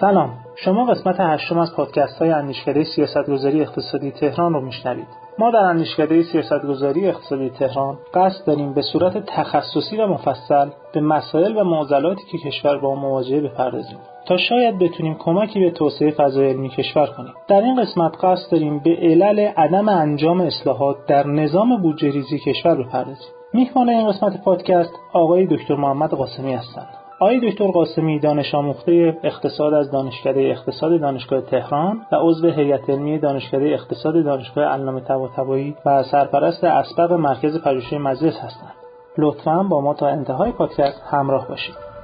سلام. شما قسمت هشتم از پادکست های اندیشکده سیاستگذاری اقتصادی تهران رو میشنوید. ما در اندیشکده سیاستگذاری اقتصادی تهران قصد داریم به صورت تخصصی و مفصل به مسائل و معضلاتی که کشور با مواجهه بپردازیم تا شاید بتونیم کمکی به توسعه فضای علمی کشور کنیم. در این قسمت قصد داریم به علل عدم انجام اصلاحات در نظام بودجه ریزی کشور بپردازیم. میهمان این قسمت پادکست آقای دکتر محمد قاسمی هستند. آقای دکتر قاسمی دانش آموخته اقتصاد از دانشکده اقتصاد دانشگاه تهران و عضو هیئت علمی دانشکده اقتصاد دانشگاه علامه طباطبایی و سرپرست اسبق مرکز پژوهشی مجلس هستند. لطفا با ما تا انتهای پادکست همراه باشید.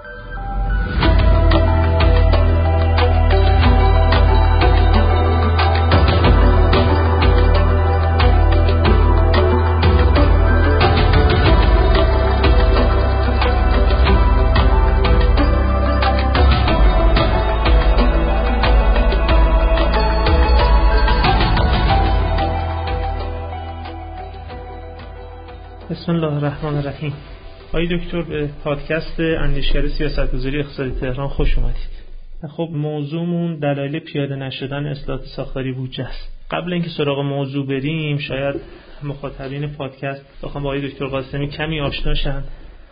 بسم الله الرحمن الرحیم. آقای دکتر به پادکست اندیشگر سیاستگذاری اقتصادی تهران خوش اومدید. خب موضوعمون دلایل پیاده نشدن اصلاحات ساختاری بودجه است. قبل اینکه سراغ موضوع بریم شاید مخاطبین پادکست بخوام با آقای دکتر قاسمی کمی آشنا شن.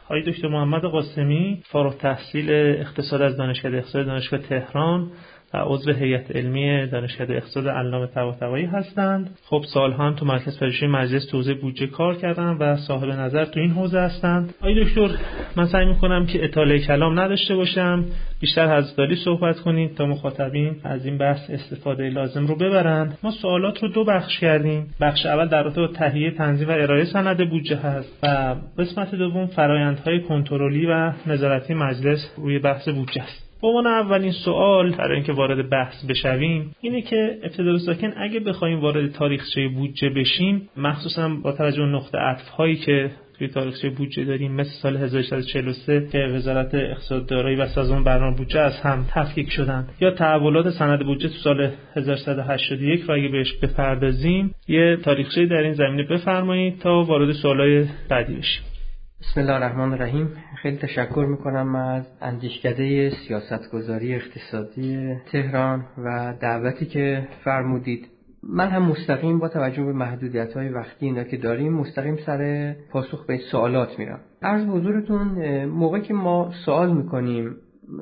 آقای دکتر محمد قاسمی فارغ تحصیل اقتصاد از دانشکده اقتصاد دانشگاه تهران. و عضو هیئت علمی دانشکده اقتصاد علامه طباطبایی هستند. خب سالها هم تو مرکز پژوهشی مجلس توزیع بودجه کار کردن و صاحب نظر تو این حوزه هستند. آقای دکتر من سعی می‌کنم که اطاله کلام نداشته باشم. بیشتر حضرتاری صحبت کنید تا مخاطبین از این بحث استفاده لازم رو ببرند. ما سوالات رو دو بخش کردیم. بخش اول در رابطه با تهیه تنظیم و ارائه سند بودجه هست و قسمت دوم فرایندهای کنترلی و نظارتی مجلس روی بحث بودجه است. به عنوان اولین سوال برای اینکه وارد بحث بشویم اینه که ابتدا ساکن اگه بخوایم وارد تاریخچه بودجه بشیم مخصوصا با توجه نقطه عطف هایی که توی تاریخچه بودجه داریم مثل سال 1643 که وزارت اقتصاد دارایی و سازمان برنامه بودجه از هم تفکیک شدن. یا تحولات سند بودجه تو سال 1181 رو اگه بهش بپردازیم یه تاریخچه در این زمینه بفرمایید تا وارد سوالای بعدی بشیم. بسم الله الرحمن الرحیم خیلی تشکر می‌کنم از اندیشکده سیاستگذاری اقتصادی تهران و دعوتی که فرمودید. من هم مستقیم با توجه به محدودیت های وقتی اینا که داریم مستقیم سر پاسخ به سوالات میرم. عرض حضورتون موقع که ما سوال می‌کنیم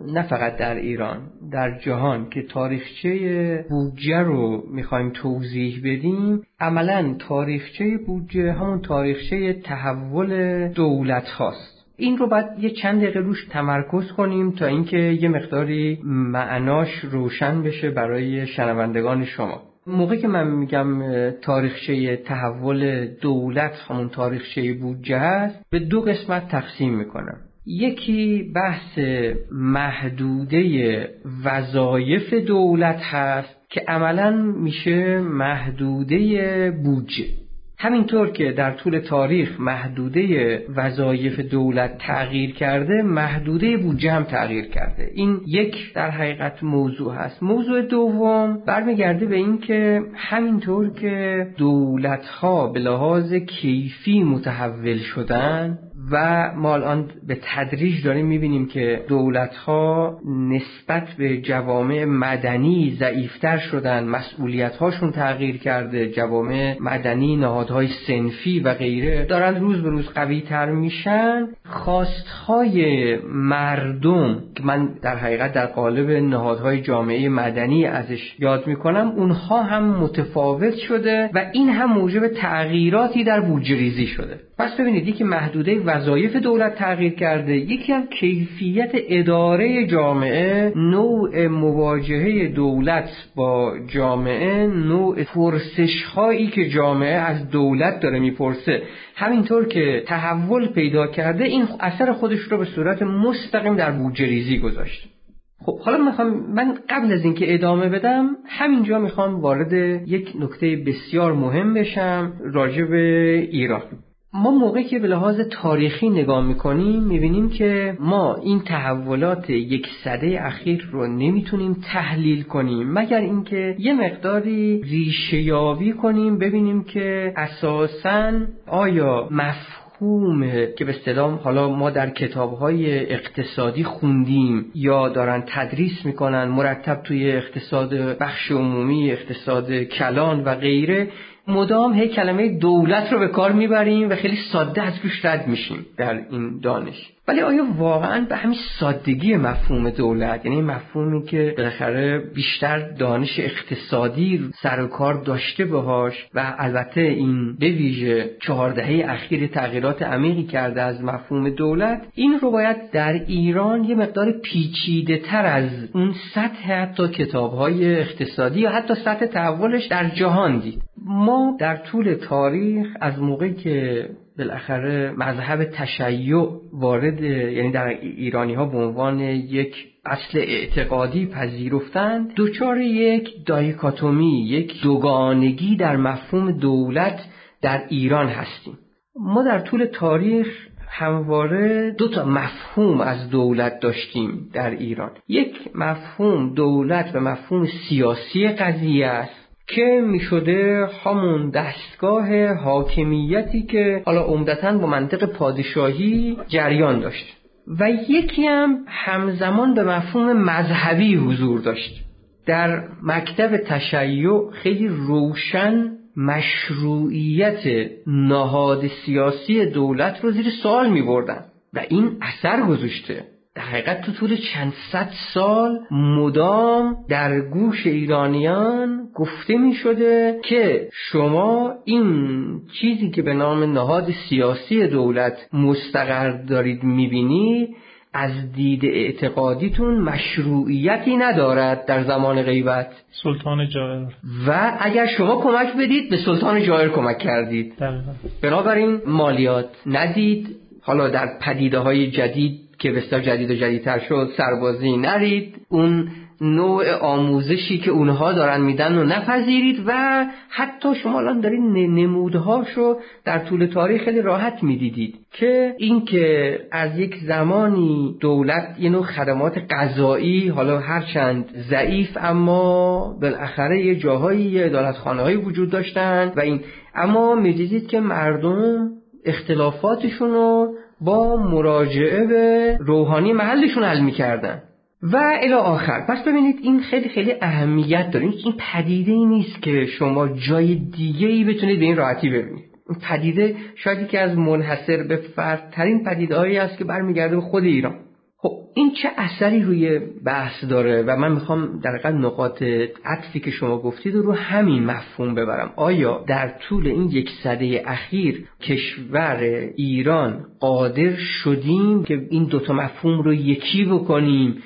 نه فقط در ایران در جهان که تاریخچه بودجه رو می‌خوایم توضیح بدیم عملا تاریخچه بودجه همون تاریخچه تحول دولت هاست. این رو باید یه چند دقیقه روش تمرکز کنیم تا اینکه یه مقداری معناش روشن بشه برای شنوندگان شما. موقع که من میگم تاریخچه تحول دولت همون تاریخچه بودجه هست به دو قسمت تقسیم می‌کنم. یکی بحث محدوده وظایف دولت هست که عملا میشه محدوده بودجه. همینطور که در طول تاریخ محدوده وظایف دولت تغییر کرده محدوده بودجه هم تغییر کرده. این یک در حقیقت موضوع هست. موضوع دوم برمیگرده به این که همینطور که دولت ها به لحاظ کیفی متحول شدن و ما الان به تدریج داریم می‌بینیم که دولت ها نسبت به جوامع مدنی ضعیفتر شدن مسئولیت هاشون تغییر کرده جوامع مدنی نهادهای سنفی و غیره دارن روز به روز قوی تر میشن. خواستهای مردم که من در حقیقت در قالب نهادهای جامعه مدنی ازش یاد می‌کنم اونها هم متفاوت شده و این هم موجب تغییراتی در بودجه ریزی شده. پس ببینید یکی محدوده وظایف دولت تغییر کرده یکی هم کیفیت اداره جامعه نوع مواجهه دولت با جامعه نوع پرسش هایی که جامعه از دولت داره می‌پرسه. همینطور که تحول پیدا کرده این اثر خودش رو به صورت مستقیم در بودجه ریزی گذاشته. خب حالا می‌خوام من قبل از اینکه ادامه بدم همینجا می‌خوام وارد یک نکته بسیار مهم بشم راجع به ایران. ما موقعی که به لحاظ تاریخی نگاه می‌کنیم می‌بینیم که ما این تحولات یک صده اخیر رو نمی‌تونیم تحلیل کنیم. مگر اینکه یه مقداری ریشه یابی کنیم ببینیم که اساسا آیا مفهوم که به اصطلاح حالا ما در کتابهای اقتصادی خوندیم یا دارن تدریس می‌کنن مرتب توی اقتصاد بخش عمومی اقتصاد کلان و غیره مدام هی کلمه دولت رو به کار می‌بریم و خیلی ساده از گوش رد میشیم در این دانش. ولی آیا واقعا به همین سادگی مفهوم دولت یعنی مفهومی که بالاخره بیشتر دانش اقتصادی سر و کار داشته باهاش و البته این به ویژه چهار دهه اخیر تغییرات عمیقی کرده از مفهوم دولت این رو باید در ایران یه مقدار پیچیده تر از اون سطح حتی کتاب های اقتصادی یا حتی سطح تحولش در جهان دید. ما در طول تاریخ از موقعی که بالاخره مذهب تشیع وارد یعنی در ایرانی ها به عنوان یک اصل اعتقادی پذیرفتند. دچار یک دایکاتومی یک دوگانگی در مفهوم دولت در ایران هستیم. ما در طول تاریخ همواره دو تا مفهوم از دولت داشتیم در ایران. یک مفهوم دولت و مفهوم سیاسی قضیه است. که می شده همون دستگاه حاکمیتی که حالا عمدتا با منطق پادشاهی جریان داشت. و یکی هم همزمان به مفهوم مذهبی حضور داشت. در مکتب تشیع خیلی روشن مشروعیت نهاد سیاسی دولت رو زیر سوال می بردن و این اثر گذاشته. در حقیقت تو طول چند صد سال مدام در گوش ایرانیان گفته می شده که شما این چیزی که به نام نهاد سیاسی دولت مستقر دارید می‌بینید از دید اعتقادیتون مشروعیتی ندارد در زمان غیبت. سلطان جایر و اگر شما کمک بدید به سلطان جایر کمک کردید. بنابراین مالیات ندید. حالا در پدیده های جدید که بسیار جدید و جدیدتر شد سربازی نرید. اون نوع آموزشی که اونها دارن میدن و نپذیرید و حتی شما الان دارید نمودهاشو در طول تاریخ خیلی راحت می‌دیدید که اینکه از یک زمانی دولت یه نوع خدمات غذایی حالا هرچند ضعیف اما بالاخره یه جاهایی یه ادالتخانه وجود داشتن و این اما می‌دیدید که مردم اختلافاتشون رو با مراجعه به روحانی محلشون حل می‌کردن. و الی آخر. پس ببینید این خیلی خیلی اهمیت داره. این پدیده ای نیست که شما جای دیگه ای بتونید به این راحتی ببینید. این پدیده شاید که از منحصر به فردترین پدیده هایی است که برمیگرده به خود ایران. این چه اثری روی بحث داره و من می‌خوام در نقاط عطفی که شما گفتید رو همین مفهوم ببرم. آیا در طول این یک سده اخیر کشور ایران قادر شدیم که این دوتا مفهوم رو یکی بکنیم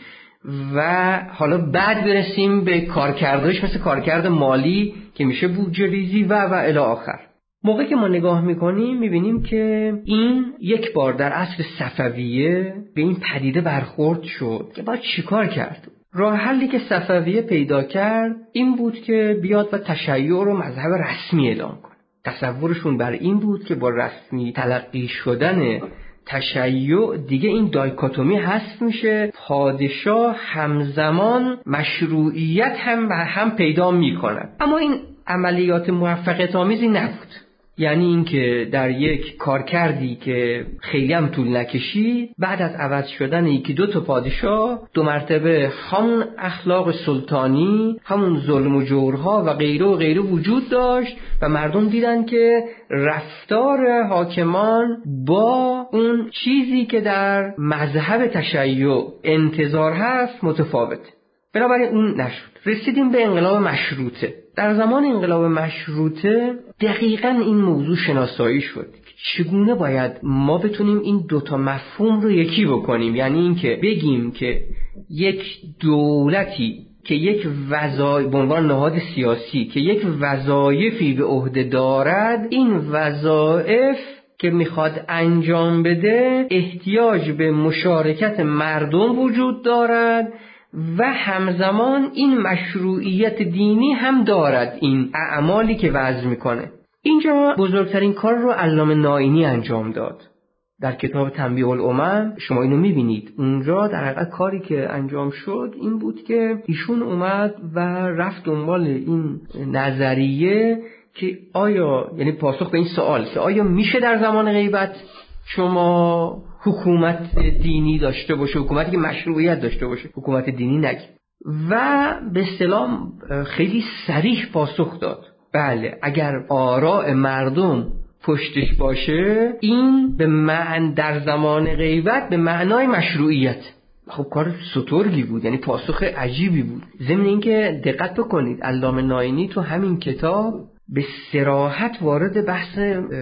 و حالا بعد برسیم به کارکردش مثل کارکرد مالی که میشه بودجه ریزی و و الی آخر؟ موقعی که ما نگاه می‌کنیم می‌بینیم که این یک بار در عصر صفویه به این پدیده برخورد شد که باید چیکار کرد؟ راه حلی که صفویه پیدا کرد این بود که بیاد و تشیع رو مذهب رسمی اعلام کنه. تصورشون بر این بود که با رسمی تلقی شدن تشیع دیگه این دایکاتومی هست میشه. پادشاه همزمان مشروعیت هم و هم پیدا می‌کند. اما این عملیات موفقیت آمیزی نبود. یعنی اینکه در یک کار کردی که خیلی هم طول نکشید بعد از عوض شدن یکی دو تا پادشاه دو مرتبه همون اخلاق سلطانی همون ظلم و جورها و غیره و غیره وجود داشت و مردم دیدن که رفتار حاکمان با اون چیزی که در مذهب تشیع انتظار هست متفاوت. بنابراین اون نشد. رسیدیم به انقلاب مشروطه. در زمان انقلاب مشروطه دقیقا این موضوع شناسایی شد. چگونه باید ما بتونیم این دوتا مفهوم رو یکی بکنیم؟ یعنی اینکه بگیم که یک دولتی که یک وظایف به عنوان نهاد سیاسی که یک وظایفی به عهده دارد این وظایف که می‌خواد انجام بده احتیاج به مشارکت مردم وجود دارد و همزمان این مشروعیت دینی هم دارد این اعمالی که وضع می‌کنه. اینجا بزرگترین کار رو علامه ناینی انجام داد. در کتاب تنبیه الامم شما اینو می‌بینید. اونجا در حقیقت کاری که انجام شد این بود که ایشون اومد و رفت دنبال این نظریه که آیا یعنی پاسخ به این سوال که آیا میشه در زمان غیبت شما حکومت دینی داشته باشه حکومتی که مشروعیت داشته باشه حکومت دینی نگید و به اصطلاح خیلی سریح پاسخ داد. بله اگر آراء مردم پشتش باشه این به معن در زمان غیبت به معنای مشروعیت. خب کار سترگی بود یعنی پاسخ عجیبی بود. ضمن اینکه دقت بکنید علامه ناینی تو همین کتاب به سراحت وارد بحث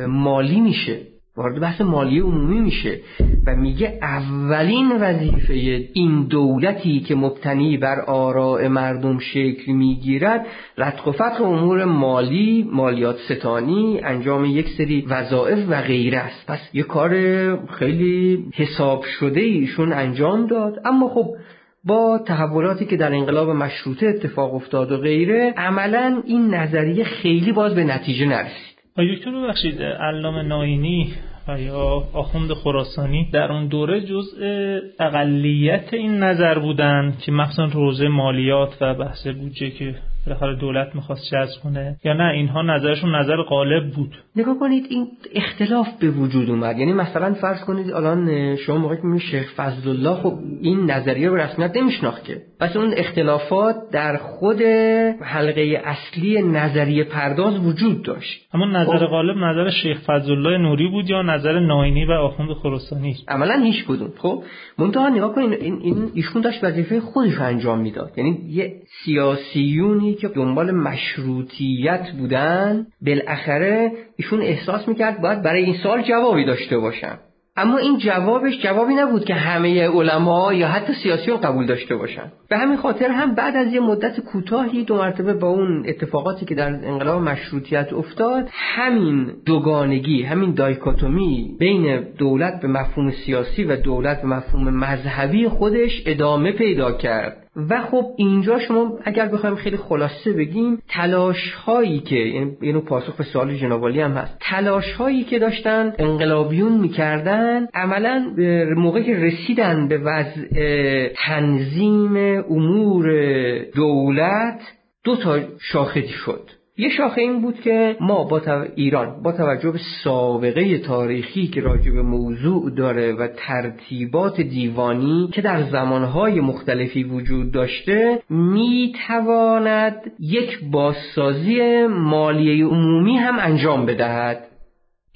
مالی میشه. وارد بحث مالی عمومی میشه و میگه اولین وظیفه این دولتی که مبتنی بر آراء مردم شکل می‌گیرد رتق و فتق امور مالی مالیات ستانی انجام یک سری وظایف و غیره است. پس یه کار خیلی حساب شده ایشون انجام داد. اما خب با تحولاتی که در انقلاب مشروطه اتفاق افتاد و غیره عملا این نظریه خیلی باز به نتیجه نرسید. دکتر ببخشید علامه ناینی و یا آخوند خراسانی در اون دوره جزء اقلیت این نظر بودن که مخصوصا روزه مالیات و بحث بودجه که بالاخره دولت می‌خواست جذب کنه. یا نه اینها نظرشون نظر غالب بود. نگاه کنید این اختلاف به وجود اومد. یعنی مثلا فرض کنید الان شما موقعی که شیخ فضل الله خب این نظریه به رسمیت نمیشناخت که. پس اون اختلافات در خود حلقه اصلی نظریه پرداز وجود داشت. اما نظر خب؟ غالب نظر شیخ فضل الله نوری بود یا نظر ناینی و آخوند خراسانی؟ عملا هیچ کدوم. خب؟ منتها نگاه کنید این این ایشون داشت وظیفه خودش انجام می‌داد. یعنی یه سیاسیونی که دنبال مشروطیت بودن بالاخره ایشون احساس می‌کرد باید برای این سال جوابی داشته باشن. اما این جوابش جوابی نبود که همه علما یا حتی سیاسیون قبول داشته باشن. به همین خاطر هم بعد از یه مدت کوتاهی دو مرتبه با اون اتفاقاتی که در انقلاب مشروطیت افتاد همین دوگانگی همین دایکاتومی بین دولت به مفهوم سیاسی و دولت به مفهوم مذهبی خودش ادامه پیدا کرد. و خب اینجا شما اگر بخوایم خیلی خلاصه بگیم تلاش هایی که یعنی پاسخ به سوال جنابالی هم هست. تلاش هایی که داشتن انقلابیون می‌کردن عملا موقعی که رسیدن به وضع تنظیم امور دولت دو تا شاخصی شد. یه شاخه این بود که ما با ایران با توجه به سابقه تاریخی که راجع به موضوع داره و ترتیبات دیوانی که در زمانهای مختلفی وجود داشته می‌تواند یک بازسازی مالیه عمومی هم انجام بدهد.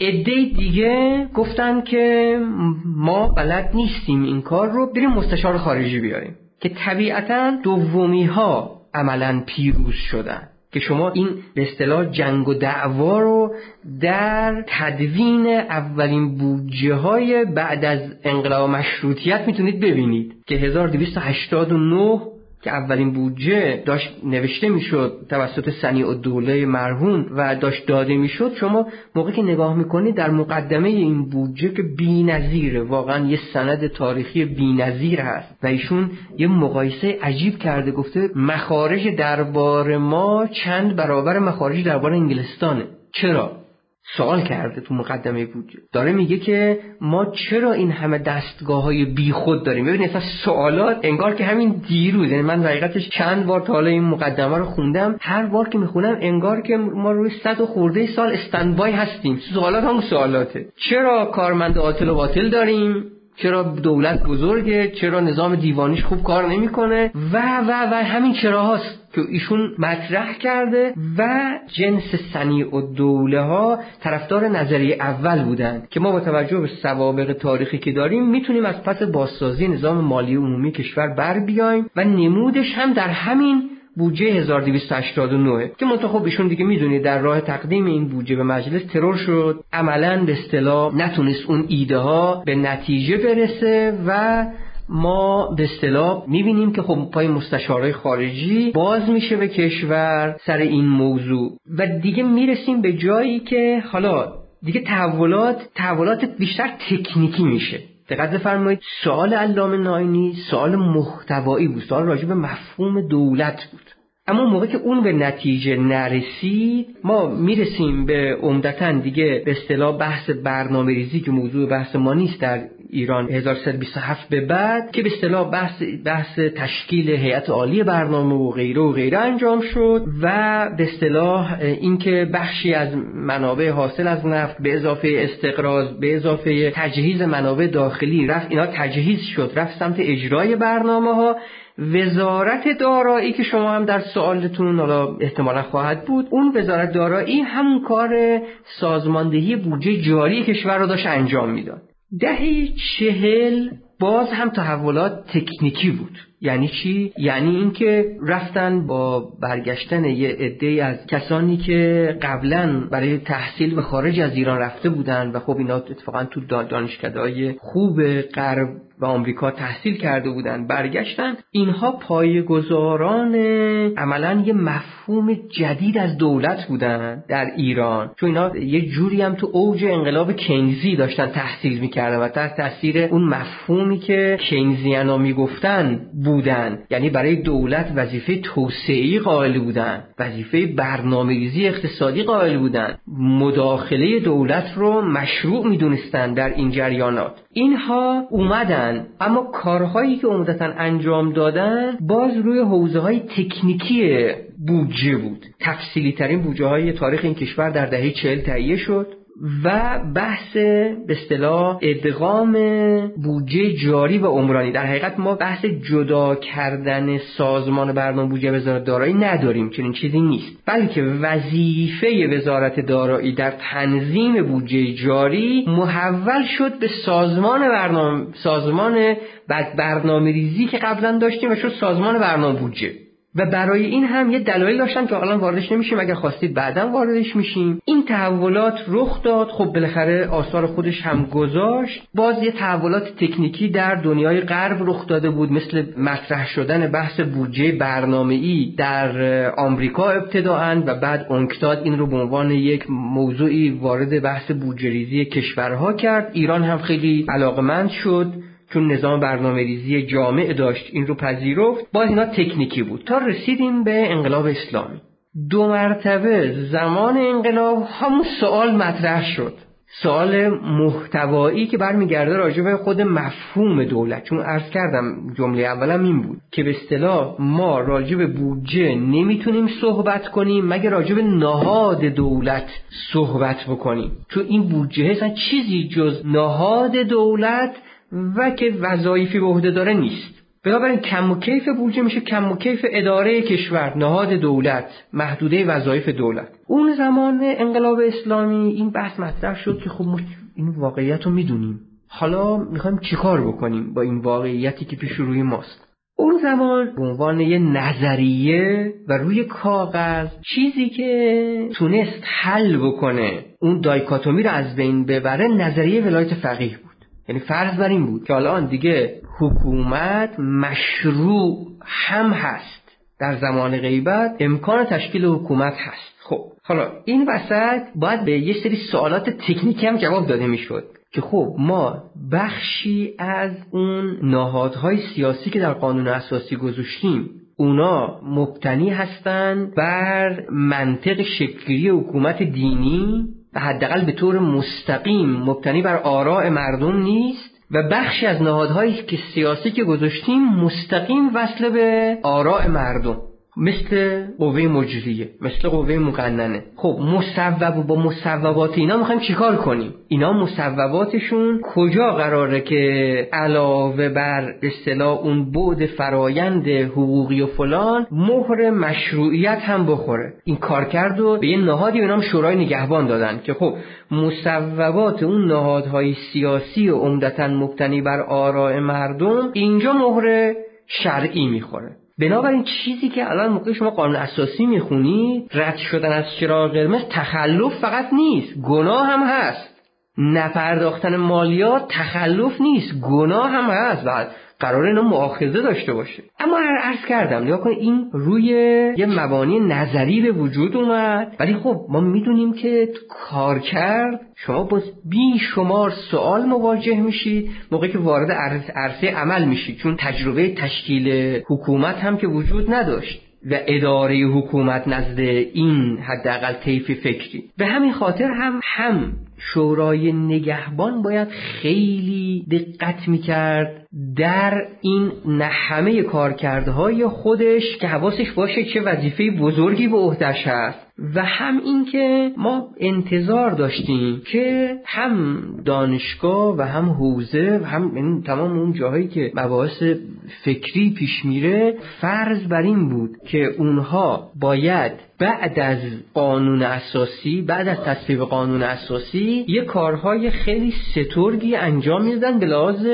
عده دیگه گفتن که ما بلد نیستیم این کار رو بریم مستشار خارجی بیاریم که طبیعتا دومی ها عملا پیروز شدن. که شما این به اصطلاح جنگ و دعوا رو در تدوین اولین بودجه های بعد از انقلاب مشروطیت می‌تونید ببینید که 1289 که اولین بودجه داشت نوشته می‌شد توسط سنی و دوله مرحوم و داشت داده می‌شد شما موقعی که نگاه می‌کنید در مقدمه این بودجه که بی‌نظیره واقعا یه سند تاریخی بی‌نظیر هست و ایشون یه مقایسه عجیب کرده گفته مخارج دربار ما چند برابر مخارج دربار انگلستانه. چرا؟ سوال کرده تو مقدمه بود. داره میگه که ما چرا این همه دستگاه های بی خود داریم؟ ببینید اصلا سوالات انگار که همین دیروز یعنی من حقیقتش چند بار تا حالا این مقدمه رو خوندم هر بار که می‌خونم انگار که ما روی صد و خورده سال استندبای هستیم. سوالات هم سوالاته. چرا کارمند عاطل و باطل داریم؟ چرا دولت بزرگه چرا نظام دیوانیش خوب کار نمی‌کنه؟ و و و همین چراهاست که ایشون مطرح کرده و جنس سنی و دوله ها طرفدار نظریه اول بودند که ما با توجه به سوابق تاریخی که داریم می‌تونیم از پس بازسازی نظام مالی عمومی کشور بر بیایم و نمودش هم در همین بودجه 1289 که منتها خب ایشون دیگه می‌دونید در راه تقدیم این بودجه به مجلس ترور شد. عملا به اصطلاح نتونست اون ایده ها به نتیجه برسه و ما به اصطلاح می‌بینیم که خب پای مستشارهای خارجی باز میشه به کشور سر این موضوع. و دیگه می‌رسیم به جایی که حالا دیگه تحولات تحولات بیشتر تکنیکی میشه. دقت بفرمایید سوال علامه ناینی سوال محتوایی بود. سوال راجع به مفهوم دولت بود. اما موقع که اون به نتیجه نرسید ما می‌رسیم به عمدتا دیگه به اصطلاح بحث برنامه ریزی که موضوع بحث ما نیست در ایران 1327 به بعد که به اصطلاح بحث بحث تشکیل هیئت عالی برنامه و غیره و غیره انجام شد و به اصطلاح اینکه بخشی از منابع حاصل از نفت به اضافه استقراض به اضافه تجهیز منابع داخلی رفت اینا تجهیز شد رفت سمت اجرای برنامه ها وزارت دارایی که شما هم در سوالتون حالا احتمالا خواهد بود اون وزارت دارایی همون کار سازماندهی بودجه جاری کشور رو داشت انجام می‌داد. دهه چهل باز هم تحولات تکنیکی بود. یعنی چی؟ یعنی اینکه رفتن با برگشتن یه عده از کسانی که قبلا برای تحصیل به خارج از ایران رفته بودن و خب اینا اتفاقا تو دانشکدههای خوب غرب و آمریکا تحصیل کرده بودن برگشتن اینها پایگزاران عملا یه مفهوم جدید از دولت بودن در ایران. چون اینا یه جوری هم تو اوج انقلاب کینزی داشتن تحصیل می‌کردن و تحت تاثیر اون مفهومی که کینزیانا می‌گفتن بودن. یعنی برای دولت وظیفه توسعه قائل بودن وظیفه برنامه‌ریزی اقتصادی قائل بودن. مداخله دولت رو مشروع می‌دونستن در این جریانات. اینها اومدن اما کارهایی که عمدتا انجام دادن باز روی حوزه های تکنیکی بودجه بود. تفصیلی ترین بودجه های تاریخ این کشور در دهه چهل تهیه شد. و بحث به اصطلاح ادغام بودجه جاری و عمرانی. در حقیقت ما بحث جدا کردن سازمان برنامه بودجه وزارت دارایی نداریم چنین چیزی نیست. بلکه وظیفه وزارت دارایی در تنظیم بودجه جاری محول شد به سازمان برنامه سازمان برنامه ریزی که قبلا داشتیم و شد سازمان برنامه بودجه. و برای این هم یه دلایل داشتن که الان واردش نمیشیم. اگر خواستید بعدا واردش میشیم. این تحولات رخ داد. خب بالاخره آثار خودش هم گذاشت. باز یه تحولات تکنیکی در دنیای غرب رخ داده بود. مثل مطرح شدن بحث بودجه برنامه‌ای در آمریکا ابتداعا و بعد اونکتاد این رو به عنوان یک موضوعی وارد بحث بودجه ریزی کشورها کرد. ایران هم خیلی علاقمند شد. چون نظام برنامه ریزی جامع داشت این رو پذیرفت باز اینا تکنیکی بود. تا رسیدیم به انقلاب اسلامی. دو مرتبه زمان انقلاب همون سوال مطرح شد. سوال محتوایی که برمیگرده راجع به خود مفهوم دولت. چون عرض کردم جمله اولم این بود که به اصطلاح ما راجع به بودجه نمی‌تونیم صحبت کنیم مگه راجع به نهاد دولت صحبت بکنیم. چون این بودجه اصلا چیزی جز نهاد دولت و که وظایفی به عهده داره نیست. بنابراین کم و کیف بودجه میشه کم و کیف اداره کشور نهاد دولت محدوده وظایف دولت. اون زمان انقلاب اسلامی این بحث مطرح شد که خب این واقعیت رو می‌دونیم. حالا می‌خوایم چیکار بکنیم با این واقعیتی که پیش روی ماست؟ اون زمان به عنوان یه نظریه و روی کاغذ چیزی که تونست حل بکنه اون دایکاتومی رو از بین ببره نظریه ولایت فقیه یعنی فرض بر این بود که الان دیگه حکومت مشروع هم هست. در زمان غیبت امکان تشکیل حکومت هست. خب حالا این وسط باید به یه سری سوالات تکنیکی هم جواب داده می‌شد که خب ما بخشی از اون نهادهای سیاسی که در قانون اساسی گذاشتیم اونا مبتنی هستند بر منطق شکلی حکومت دینی و حداقل به طور مستقیم مبتنی بر آراء مردم نیست و بخشی از نهادهایی که سیاسی که گذاشتیم مستقیم وصل به آراء مردم. مثل قوه مجریه مثل قوه مقننه. خب مصوب و با مصوبات اینا می‌خوایم چیکار کنیم؟ اینا مصوباتشون کجا قراره که علاوه بر اصطلاح اون بعد فرایند حقوقی و فلان مهر مشروعیت هم بخوره؟ این کار کرد و به یه نهادی به نام شورای نگهبان دادن که خب مصوبات اون نهادهای سیاسی و عمدتا مبتنی بر آراء مردم اینجا مهر شرعی می‌خوره. بنابراین چیزی که الان موقع شما قانون اساسی می‌خونی رد شدن از چراغ قرمز تخلف فقط نیست گناه هم هست. نپرداختن مالیات تخلف نیست گناه هم هست. بعد قرار اینا مؤاخذه داشته باشه. اما عرض کردم نگاه کن این روی یه مبانی نظری به وجود اومد. ولی خب ما می‌دونیم که کار کرد شما با بی شمار سوال مواجه میشید موقعی که وارد عرصه عمل میشید. چون تجربه تشکیل حکومت هم که وجود نداشت و اداره حکومت نزد این حداقل طیف فکری. به همین خاطر هم هم شورای نگهبان باید خیلی دقت می‌کرد در این نه کارکردهای خودش که حواسش باشه چه وظیفه بزرگی به عهدهش هست. و هم اینکه ما انتظار داشتیم که هم دانشگاه و هم حوزه و هم این تمام اون جاهایی که مباحث فکری پیش میره فرض بر این بود که اونها باید بعد از قانون اساسی بعد از تصویب قانون اساسی یه کارهای خیلی سترگی انجام میدن به لحاظ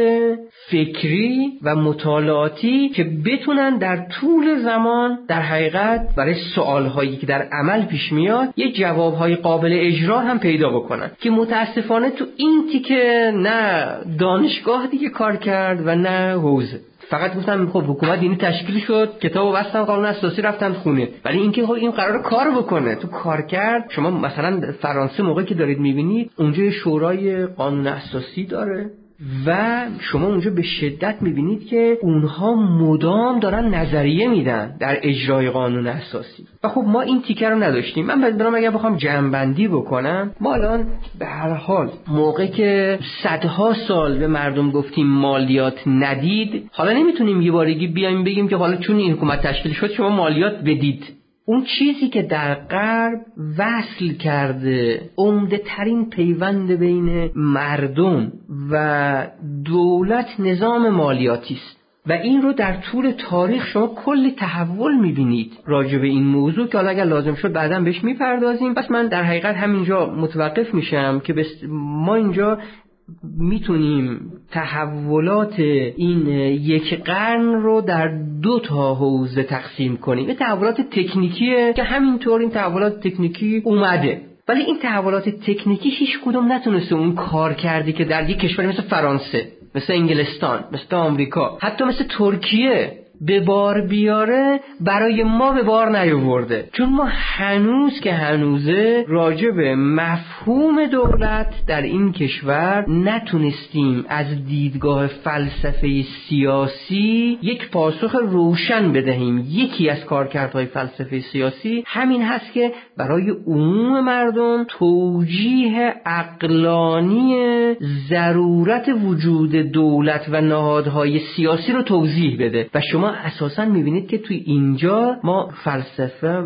فکری و مطالعاتی که بتونن در طول زمان در حقیقت برای سوالهایی که در عمل پیش میاد یه جوابهای قابل اجرا هم پیدا بکنن که متاسفانه تو این تیکه نه دانشگاه دیگه کار کرد و نه حوزه. فقط گفتم خب حکومت دینی تشکیل شد کتابو بستن قانون اساسی رفتن خونه. ولی اینکه خب این قرار کار بکنه تو کار کرد. شما مثلا فرانسه موقعی که دارید می‌بینید اونجا شورای قانون اساسی داره. و شما اونجا به شدت می‌بینید که اونها مدام دارن نظریه میدن در اجرای قانون اساسی. و خب ما این تیکه رو نداشتیم. من برام اگر بخوام جمعبندی بکنم ما الان به هر حال موقع که صدها سال به مردم گفتیم مالیات ندید حالا نمی‌تونیم یه بارگی بیایم بگیم که حالا چون این حکومت تشکیل شد شما مالیات بدید. اون چیزی که در غرب وصل کرده عمده ترین پیوند بین مردم و دولت نظام مالیاتی است. و این رو در طول تاریخ شما کلی تحول می‌بینید راجع به این موضوع که حالا اگر لازم شد بعدا بهش می‌پردازیم. پس من در حقیقت همینجا متوقف میشم که ما اینجا می‌تونیم تحولات این یک قرن رو در دو تا حوزه تقسیم کنیم. یه تحولات تکنیکیه که همینطور این تحولات تکنیکی اومده. ولی این تحولات تکنیکی هیچ کدوم نتونسته اون کار کردی که در یک کشوری مثل فرانسه مثل انگلستان مثل آمریکا حتی مثل ترکیه. به بار بیاره برای ما به بار نیاورده. چون ما هنوز که هنوزه راجع به مفهوم دولت در این کشور نتونستیم از دیدگاه فلسفه سیاسی یک پاسخ روشن بدهیم. یکی از کارکردهای فلسفه سیاسی همین هست که برای عموم مردم توجیه اقلانی ضرورت وجود دولت و نهادهای سیاسی رو توضیح بده. و شما اساسا می‌بینید که توی اینجا ما فلسفه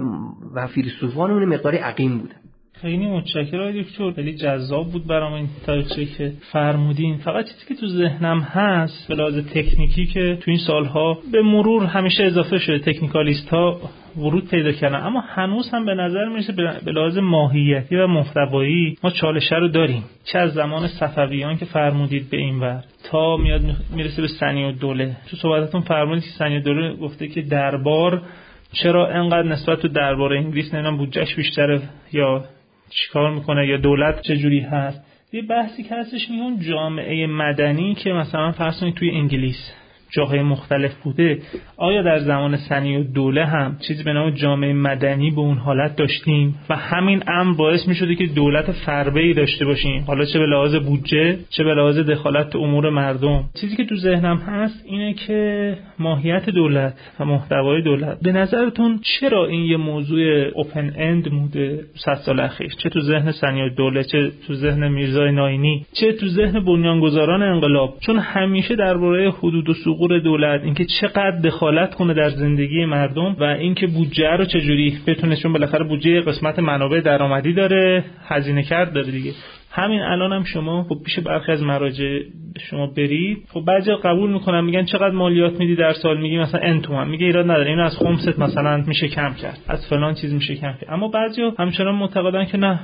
و فیلسوفان مقداری عقیم بودن. خیلی متشکرم دکتر. خیلی جذاب بود برام این تاریخچه که فرمودین. فقط چیزی که تو ذهنم هست به تکنیکی که تو این سالها به مرور همیشه اضافه شده تکنیکالیست ها ورود پیدا کردن. اما هنوز هم به نظر می‌رسه به لحاظ ماهیتی و محتوایی ما چالشه رو داریم. چه از زمان صفویان که فرمودید به این ور. تا میاد می‌رسه به سنی و دوله تو صحبتتون فرمودید که سنی و دوله گفته که دربار چرا انقدر نسبت تو دربار انگلیس نمی‌دونم بودجهش بیشتره یا چیکار می‌کنه یا دولت چجوری هست. یه بحثی که هستش میون جامعه مدنی که مثلا فرض توی انگلیس. جاهای مختلف بوده آیا در زمان سنی و دوله هم چیزی به نام جامعه مدنی به اون حالت داشتیم؟ و همین امر باعث می شده که دولت فربه ای داشته باشیم. حالا چه به لحاظ بودجه چه به لحاظ دخالت امور مردم. چیزی که تو ذهنم هست اینه که ماهیت دولت و محتوای دولت به نظرتون چرا این یه موضوع اوپن اند موده 100 سال اخیر؟ چه تو ذهن سنی و دوله چه تو ذهن میرزای ناینی چه تو ذهن بنیانگذاران انقلاب؟ چون همیشه درباره حدود و سقوط دولت اینکه چقدر دخالت کنه در زندگی مردم و اینکه بودجه رو چجوری بتونه چون بالاخره بودجه قسمت منابع درآمدی داره هزینه کرد داره دیگه. همین الان هم شما خب پیش برخی از مراجع شما برید خب بعضی قبول می‌کنن میگن چقدر مالیات میدی در سال؟ میگی مثلا ان تومن. میگه ایراد نداره اینو از خمست مثلا میشه کم کرد. از فلان چیز میشه کم کرد. اما بعضی همچنان معتقدن که نه.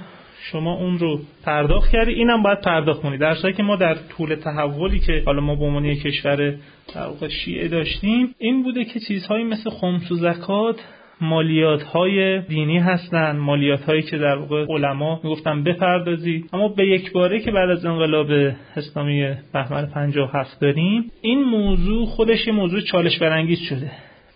شما اون رو پرداخت کردی اینم باید پرداخت کنی. در که ما در طول تحولی که حالا ما به عنوان کشور در شیعه داشتیم این بوده که چیزهایی مثل خمس و زکات مالیات های دینی هستند مالیات هایی که در واقع علما می‌گفتن بپردازید اما به یک باره که بعد از انقلاب اسلامی بهمن 57 داریم این موضوع خودش یه موضوع چالش برانگیز شده.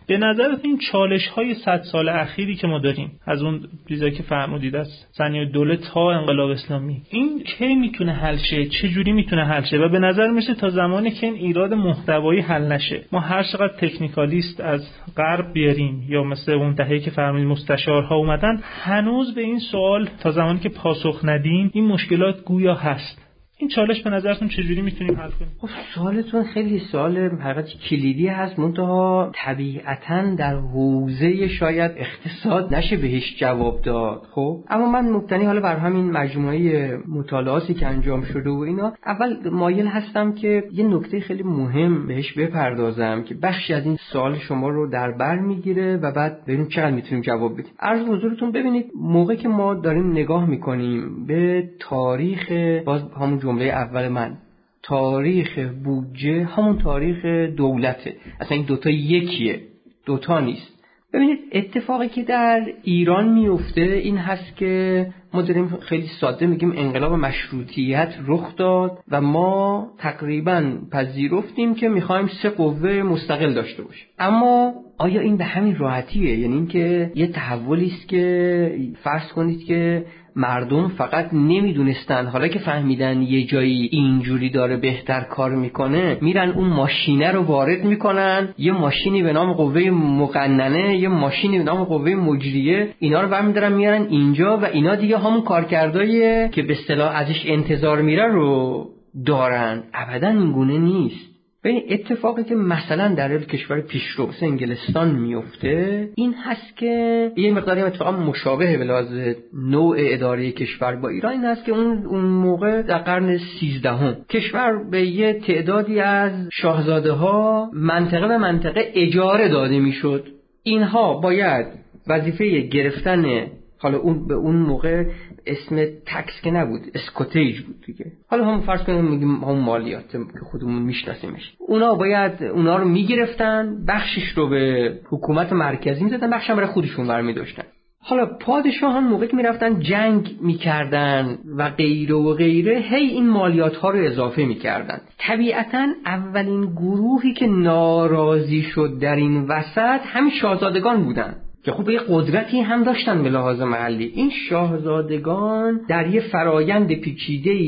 به نظرت این چالش های صد سال اخیری که ما داریم از اون چیزایی که فرمودید است سنی دوله تا انقلاب اسلامی این کی می‌تونه حل شه؟ چه جوری می‌تونه حل شه؟ و به نظر میشه تا زمانی که این ایراد محتوایی حل نشه. ما هر چقدر تکنیکالیست از غرب بیاریم یا مثل اون دهه که فرمودید مستشارها اومدن هنوز به این سوال تا زمانی که پاسخ ندیم این مشکلات گویا هست. این چالش به نظرتون چجوری می‌تونیم حل کنیم؟ خب سوالتون خیلی سوال حقیقت کلیدی هست. منتها طبیعتا در حوزه شاید اقتصاد نشه بهش جواب داد خب؟ اما من مبتنی حالا بر همین مجموعه مطالعاتی که انجام شده و اینا اول مایل هستم که یه نکته خیلی مهم بهش بپردازم که بخشی از این سوال شما رو در بر می‌گیره و بعد ببینیم چقدر می‌تونیم جواب بدیم. عرض حضورتون ببینید موقع که ما داریم نگاه می‌کنیم به تاریخ باز همون جمله اول من. تاریخ بودجه همون تاریخ دولته. اصلا این دوتا یکیه. دوتا نیست. ببینید اتفاقی که در ایران میفته این هست که ما داریم خیلی ساده میگیم انقلاب مشروطیت رخ داد و ما تقریبا پذیرفتیم که می‌خوایم سه قوه مستقل داشته باشیم. اما آیا این به همین راحتیه؟ یعنی اینکه یه تحولی است که فرض کنید که مردم فقط نمی‌دونستن. حالا که فهمیدن یه جایی اینجوری داره بهتر کار می‌کنه میرن اون ماشینه رو وارد می‌کنن. یه ماشینی به نام قوه مقننه یه ماشینی به نام قوه مجریه. اینا رو برمیدارن میارن اینجا و اینا دیگه همون کارکردایی که به اصطلاح ازش انتظار میره رو دارن. ابدا این گونه نیست. ببین اتفاقی که مثلا در کشور پیشرو مثل انگلستان میفته این هست که یه مقداری اتفاقا مشابه به لحاظ نوع اداره کشور با ایران این هست که اون اون موقع در قرن سیزدهم کشور به یه تعدادی از شاهزاده ها منطقه به منطقه اجاره داده می‌شد. اینها باید وظیفه گرفتن حالا اون به اون موقع اسم تکس که نبود اسکوتیج بود دیگه. حالا هم فرض کنیم میگیم هم مالیات که خودمون میشناسیمش. اونا باید اونا رو می‌گرفتن بخشش رو به حکومت مرکزی می‌زدن بخش هم برای خودشون برمی داشتن حالا پادشاهان موقعی که می‌رفتن جنگ می‌کردن و غیره و غیره هی این مالیات ها رو اضافه می‌کردن. طبیعتا اولین گروهی که ناراضی شد در این وسط همین شاهزادگان بودن. که خب یه قدرتی هم داشتن به لحاظ محلی. این شاهزادگان در یه فرایند پیچیده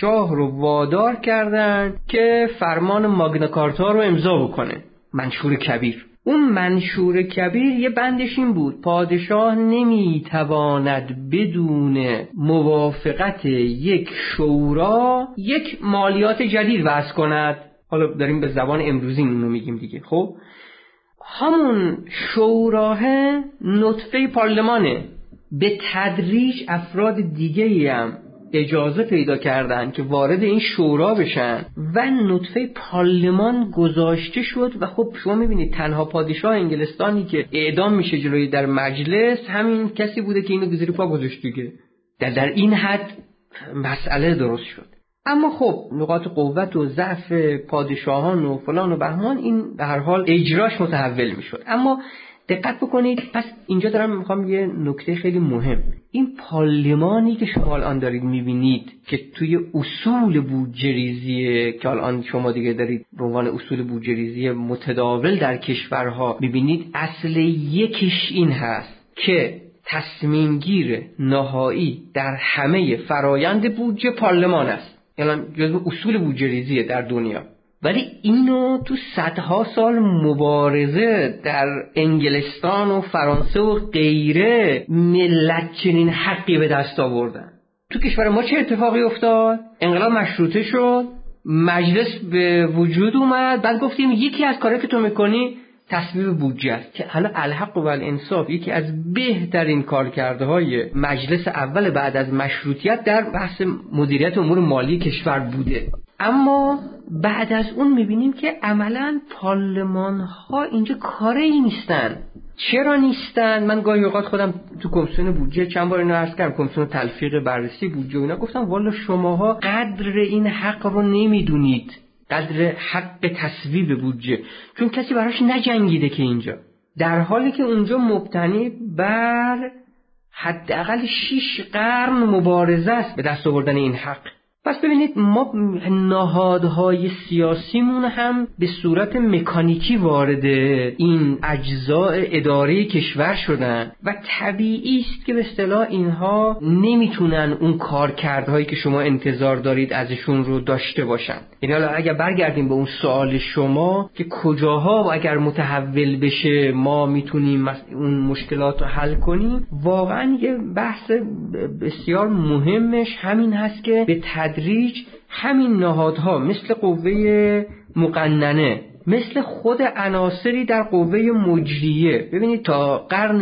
شاه رو وادار کردن که فرمان ماگناکارتا رو امضا بکنه. منشور کبیر. اون منشور کبیر یه بندش این بود. پادشاه نمی‌تواند بدون موافقت یک شورا یک مالیات جدید وضع کند. حالا داریم به زبان امروزی اینو میگیم دیگه خب؟ همون شوراه نطفه پارلمانه. به تدریج افراد دیگه هم اجازه پیدا کردن که وارد این شورا بشن و نطفه پارلمان گذاشته شد و خب شما می‌بینید تنها پادشاه انگلستانی که اعدام میشه جلوی در مجلس همین کسی بوده که اینو گذاری پا گذاشت دیگه. در, در این حد مسئله درست شد. اما خب نقاط قوت و ضعف پادشاهان و فلان و بهمان این به هر حال اجراش متحول می‌شد. اما دقت بکنید پس اینجا دارم می‌خوام یه نکته خیلی مهم. این پارلمانی که شما الان دارید می‌بینید که توی اصول بودجریزی که الان شما دیگه دارید به عنوان اصول بودجریزی متداول در کشورها می‌بینید اصل یکیش این هست که تصمیم گیر نهایی در همه فرایند بودجه پارلمان است. یعنی جزو اصول بودجریزیه در دنیا. ولی اینو تو صدها سال مبارزه در انگلستان و فرانسه و غیره ملت چنین حقی به دست آوردن. تو کشور ما چه اتفاقی افتاد؟ انقلاب مشروطه شد مجلس به وجود اومد بعد گفتیم یکی از کارهایی که تو می‌کنی تصویب بودجه است که حالا الحق و الانصاف یکی از بهترین کارکرده های مجلس اول بعد از مشروطیت در بحث مدیریت امور مالی کشور بوده. اما بعد از اون می‌بینیم که عملا پارلمان ها اینجا کاره ای نیستن. چرا نیستن؟ من گاهی اوقات خودم تو کمیسیون بودجه چند بار اینو عرض کردم کمیسیون تلفیق بررسی بودجه اینا گفتم والا شماها قدر این حق رو نمی‌دونید. قدر حق تصویب بودجه. چون کسی براش نجنگیده که اینجا. در حالی که اونجا مبتنی بر حداقل شیش قرن مبارزه است به دست آوردن این حق. پس ببینید ما نهادهای سیاسیمون هم به صورت مکانیکی وارد این اجزاء اداره کشور شدن و طبیعی است که به اصطلاح اینها نمی‌تونن اون کارکردهایی که شما انتظار دارید ازشون رو داشته باشن. یعنی حالا اگر برگردیم به اون سوال شما که کجاها و اگر متحول بشه ما می‌تونیم اون مشکلات رو حل کنیم واقعا یه بحث بسیار مهمش همین هست که به تدریج همین نهادها مثل قوه مقننه مثل خود عناصری در قوه مجریه. ببینید تا قرن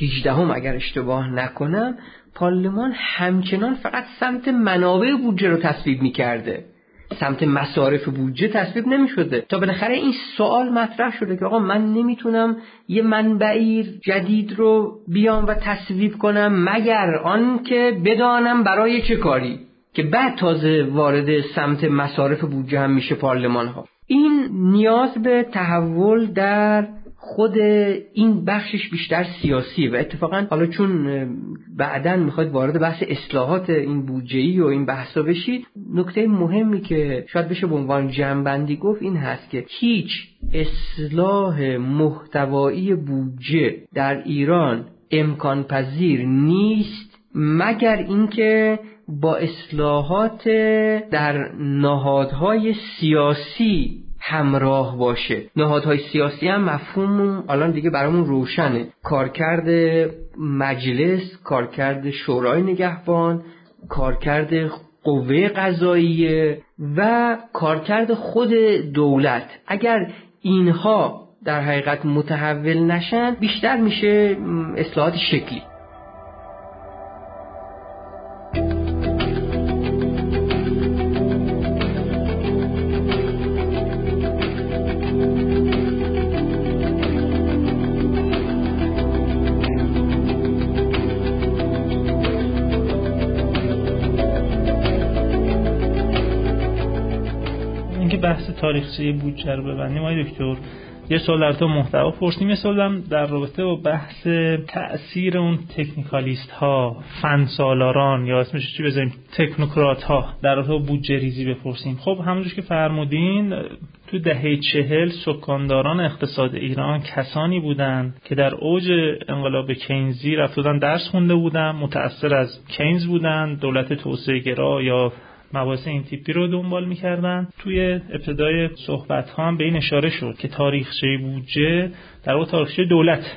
18 هم اگر اشتباه نکنم پارلمان همچنان فقط سمت منابع بودجه رو تصویب می‌کرده. سمت مصارف بودجه تصویب نمی شده تا بالاخره این سوال مطرح شده که آقا من نمی‌تونم یه منبعی جدید رو بیام و تصویب کنم مگر آن که بدانم برای چه کاری؟ که بعد تازه وارد سمت مصارف بودجه هم میشه پارلمان ها این نیاز به تحول در خود این بخشش بیشتر سیاسی و اتفاقا حالا چون بعدا می‌خواد وارد بحث اصلاحات این بودجه و این بحثا بشید نکته مهمی که شاید بشه به عنوان جنبندی گفت این هست که هیچ اصلاح محتوایی بودجه در ایران امکان پذیر نیست مگر اینکه با اصلاحات در نهادهای سیاسی همراه باشه. نهادهای سیاسی هم مفهوم الان دیگه برامون روشنه. کارکرد مجلس کارکرد شورای نگهبان کارکرد قوه قضاییه و کارکرد خود دولت. اگر اینها در حقیقت متحول نشن بیشتر میشه اصلاحات شکلی. تاریخچه بودجه رو ببندیم. آقای دکتر یه سوال در تو محتوا پرسیم. یه سوالم در رابطه با بحث تاثیر اون تکنیکالیست ها فن سالاران یا اسمش چی بزنیم تکنوکرات ها در رابطه با بودجه ریزی بپرسیم. خب همونجور که فرمودین تو دهه چهل سکانداران اقتصاد ایران کسانی بودند که در اوج انقلاب کینزی رفتن درس خونده بودن متأثر از کینز بودن دولت توسعه گرا یا مباحث این تیپی رو دنبال می‌کردن. توی ابتدای صحبت ها هم به این اشاره شد که تاریخچه بودجه در واقع تاریخچه دولت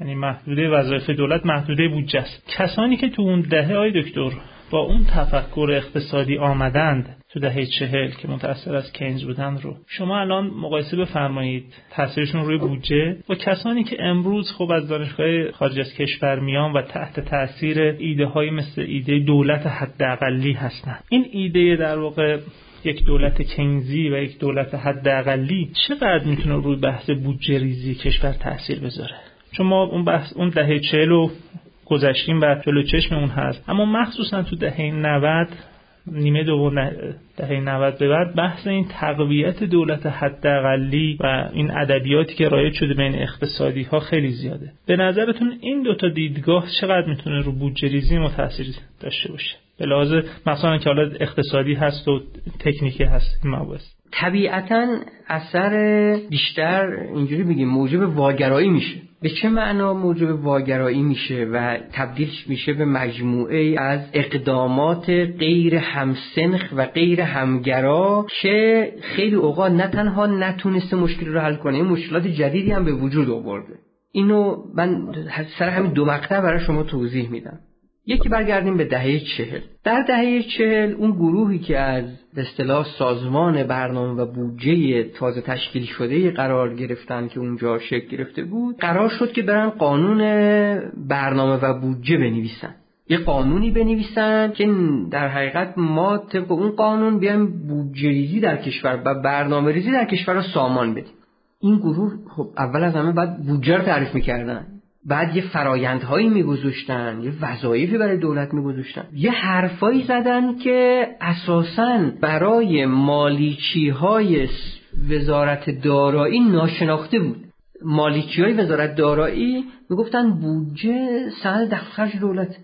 یعنی محدوده وظایف دولت محدوده بودجه است. کسانی که تو اون دهه های دکتر با اون تفکر اقتصادی آمدند تو دهه چهل که متأثر از کینز بودن رو. شما الان مقایسه بفرمایید تاثیرشون روی بودجه و کسانی که امروز خب از دانشگاه خارج از کشور میان و تحت تاثیر ایده های مثل ایده دولت حداقلی هستند این ایده در واقع یک دولت کنزی و یک دولت حداقلی چقدر می‌تونه روی بحث بودجه ریزی کشور تاثیر بذاره؟ چون ما اون بحث اون دهه 40 گذشتیم و جلو چشم اون هست. اما مخصوصا تو دهه 90 نیمه دوم دهه 90 به بعد بحث این تقویت دولت حداقلی و این ادبیاتی که رایج شده بین اقتصادی ها خیلی زیاده. به نظرتون این دوتا دیدگاه چقدر می‌تونه رو بودجه ریزی ما تاثیر داشته باشه؟ به لحاظ مثلا که حالا اقتصادی هست و تکنیکی هست این مباحث. طبیعتا اثر بیشتر اینجوری بگیم موجب واگرایی میشه. به چه معنا موجب واگرایی میشه و تبدیل میشه به مجموعه از اقدامات غیر همسنخ و غیر همگرا که خیلی اوقات نه تنها نتونسته مشکل رو حل کنه مشکلات جدیدی هم به وجود آورده. اینو من سر همین دو مقطع برای شما توضیح میدم. یکی برگردیم به دهه چهل. در دهه چهل اون گروهی که از به اصطلاح سازمان برنامه و بودجه تازه تشکیل شده قرار گرفتن که اونجا شکل گرفته بود قرار شد که برن قانون برنامه و بودجه بنویسن. یه قانونی بنویسن که در حقیقت ما طبق اون قانون بیایم بودجه ریزی در کشور و برنامه ریزی در کشور رو سامان بدیم. این گروه خب اول از همه بعد بودجه رو تعریف می‌کردن. بعد یه فرایندهایی میگذاشتن یه وظایفی برای دولت میگذاشتن. یه حرفایی زدن که اساسا برای مالیچی های وزارت دارایی ناشناخته بود. مالیچی های وزارت دارایی می‌گفتن بودجه سند دخل دولت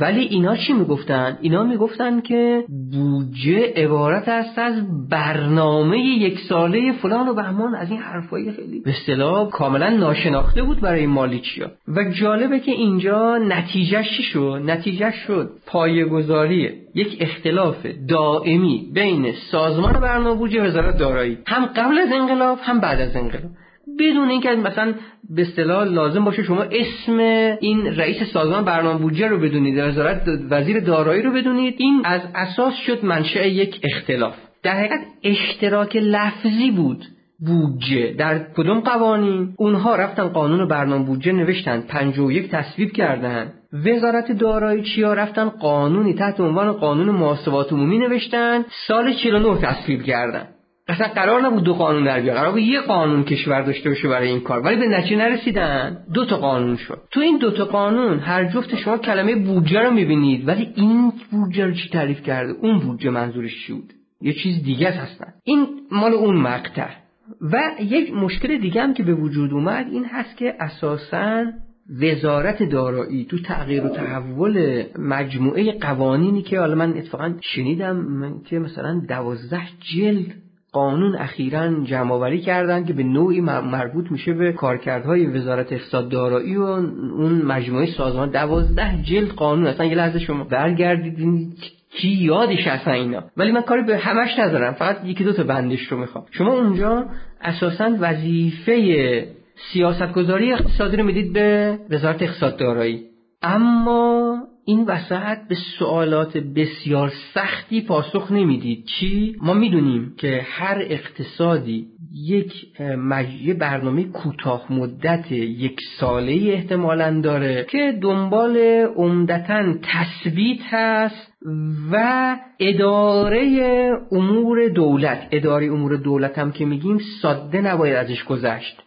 ولی اینا چی می‌گفتن؟ اینا می‌گفتن که بودجه عبارت است از برنامه یک ساله فلان و بهمان از این حرفای خیلی به اصطلاح کاملا ناشناخته بود برای مالیچیا و جالبه که اینجا نتیجهش چی شد؟ نتیجهش شد پایه‌گذاری یک اختلاف دائمی بین سازمان برنامه بودجه وزارت دارایی هم قبل از انقلاب هم بعد از انقلاب بدون اینکه مثلا به اصطلاح لازم باشه شما اسم این رئیس سازمان برنامه بودجه رو بدونید وزارت وزیر دارایی رو بدونید این از اساس شد منشأ یک اختلاف. در حقیقت اشتراک لفظی بود بودجه در کدوم قوانین. اونها رفتن قانون برنامه بودجه نوشتن 51 تصویب کردن. وزارت دارایی چیا؟ رفتن قانونی تحت عنوان قانون محاسبات عمومی نوشتن. سال 49 تصویب کردن. اصلا قرار نبود دو قانون در بیاد. قرار بود یه قانون کشور داشته باشه برای این کار. ولی به نتیجه نرسیدن دو تا قانون شد. تو این دو تا قانون هر جفت شما کلمه بودجه رو می‌بینید. ولی این بودجه رو چی تعریف کرده؟ اون بودجه منظورش چی بود؟ یه چیز دیگه هستن این مال اون مقطع. و یک مشکل دیگه هم که به وجود اومد این هست که اساسا وزارت دارایی تو تغییر و تحول مجموعه قوانینی که حالا من اتفاقا شنیدم من که مثلا دوازده جلد قانون اخیرا جمع کردن که به نوعی مربوط میشه به کارکردهای وزارت اقتصاد دارایی و اون مجموعه سازمان. دوازده جلد قانون. اصلا یه لحظه شما برگردید کی یادش اصلا اینا. ولی من کاری به همش ندارم. فقط یکی دو تا بندش رو می‌خوام. شما اونجا اساسا وظیفه سیاستگذاری اقتصادی رو می‌دید به وزارت اقتصاد دارایی. اما این وسط به سوالات بسیار سختی پاسخ نمی‌دید. چی؟ ما می‌دونیم که هر اقتصادی یک مجیه برنامه کوتاه مدت یک ساله احتمالا داره که دنبال عمدتا تثبیت هست و اداره امور دولت. اداره امور دولت هم که میگیم ساده نباید ازش گذشت.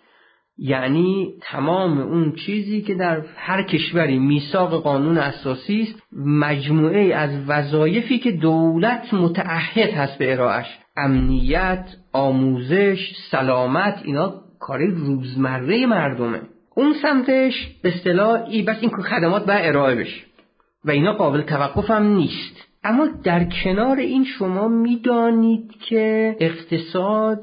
یعنی تمام اون چیزی که در هر کشوری میثاق قانون اساسی است مجموعه از وظایفی که دولت متعهد هست به ارائهش امنیت آموزش سلامت اینا کار روزمره مردمه. اون سمتش به اصطلاح ای بس این خدمات به ارائه بشه. و اینا قابل توقف هم نیست. اما در کنار این شما می‌دانید که اقتصاد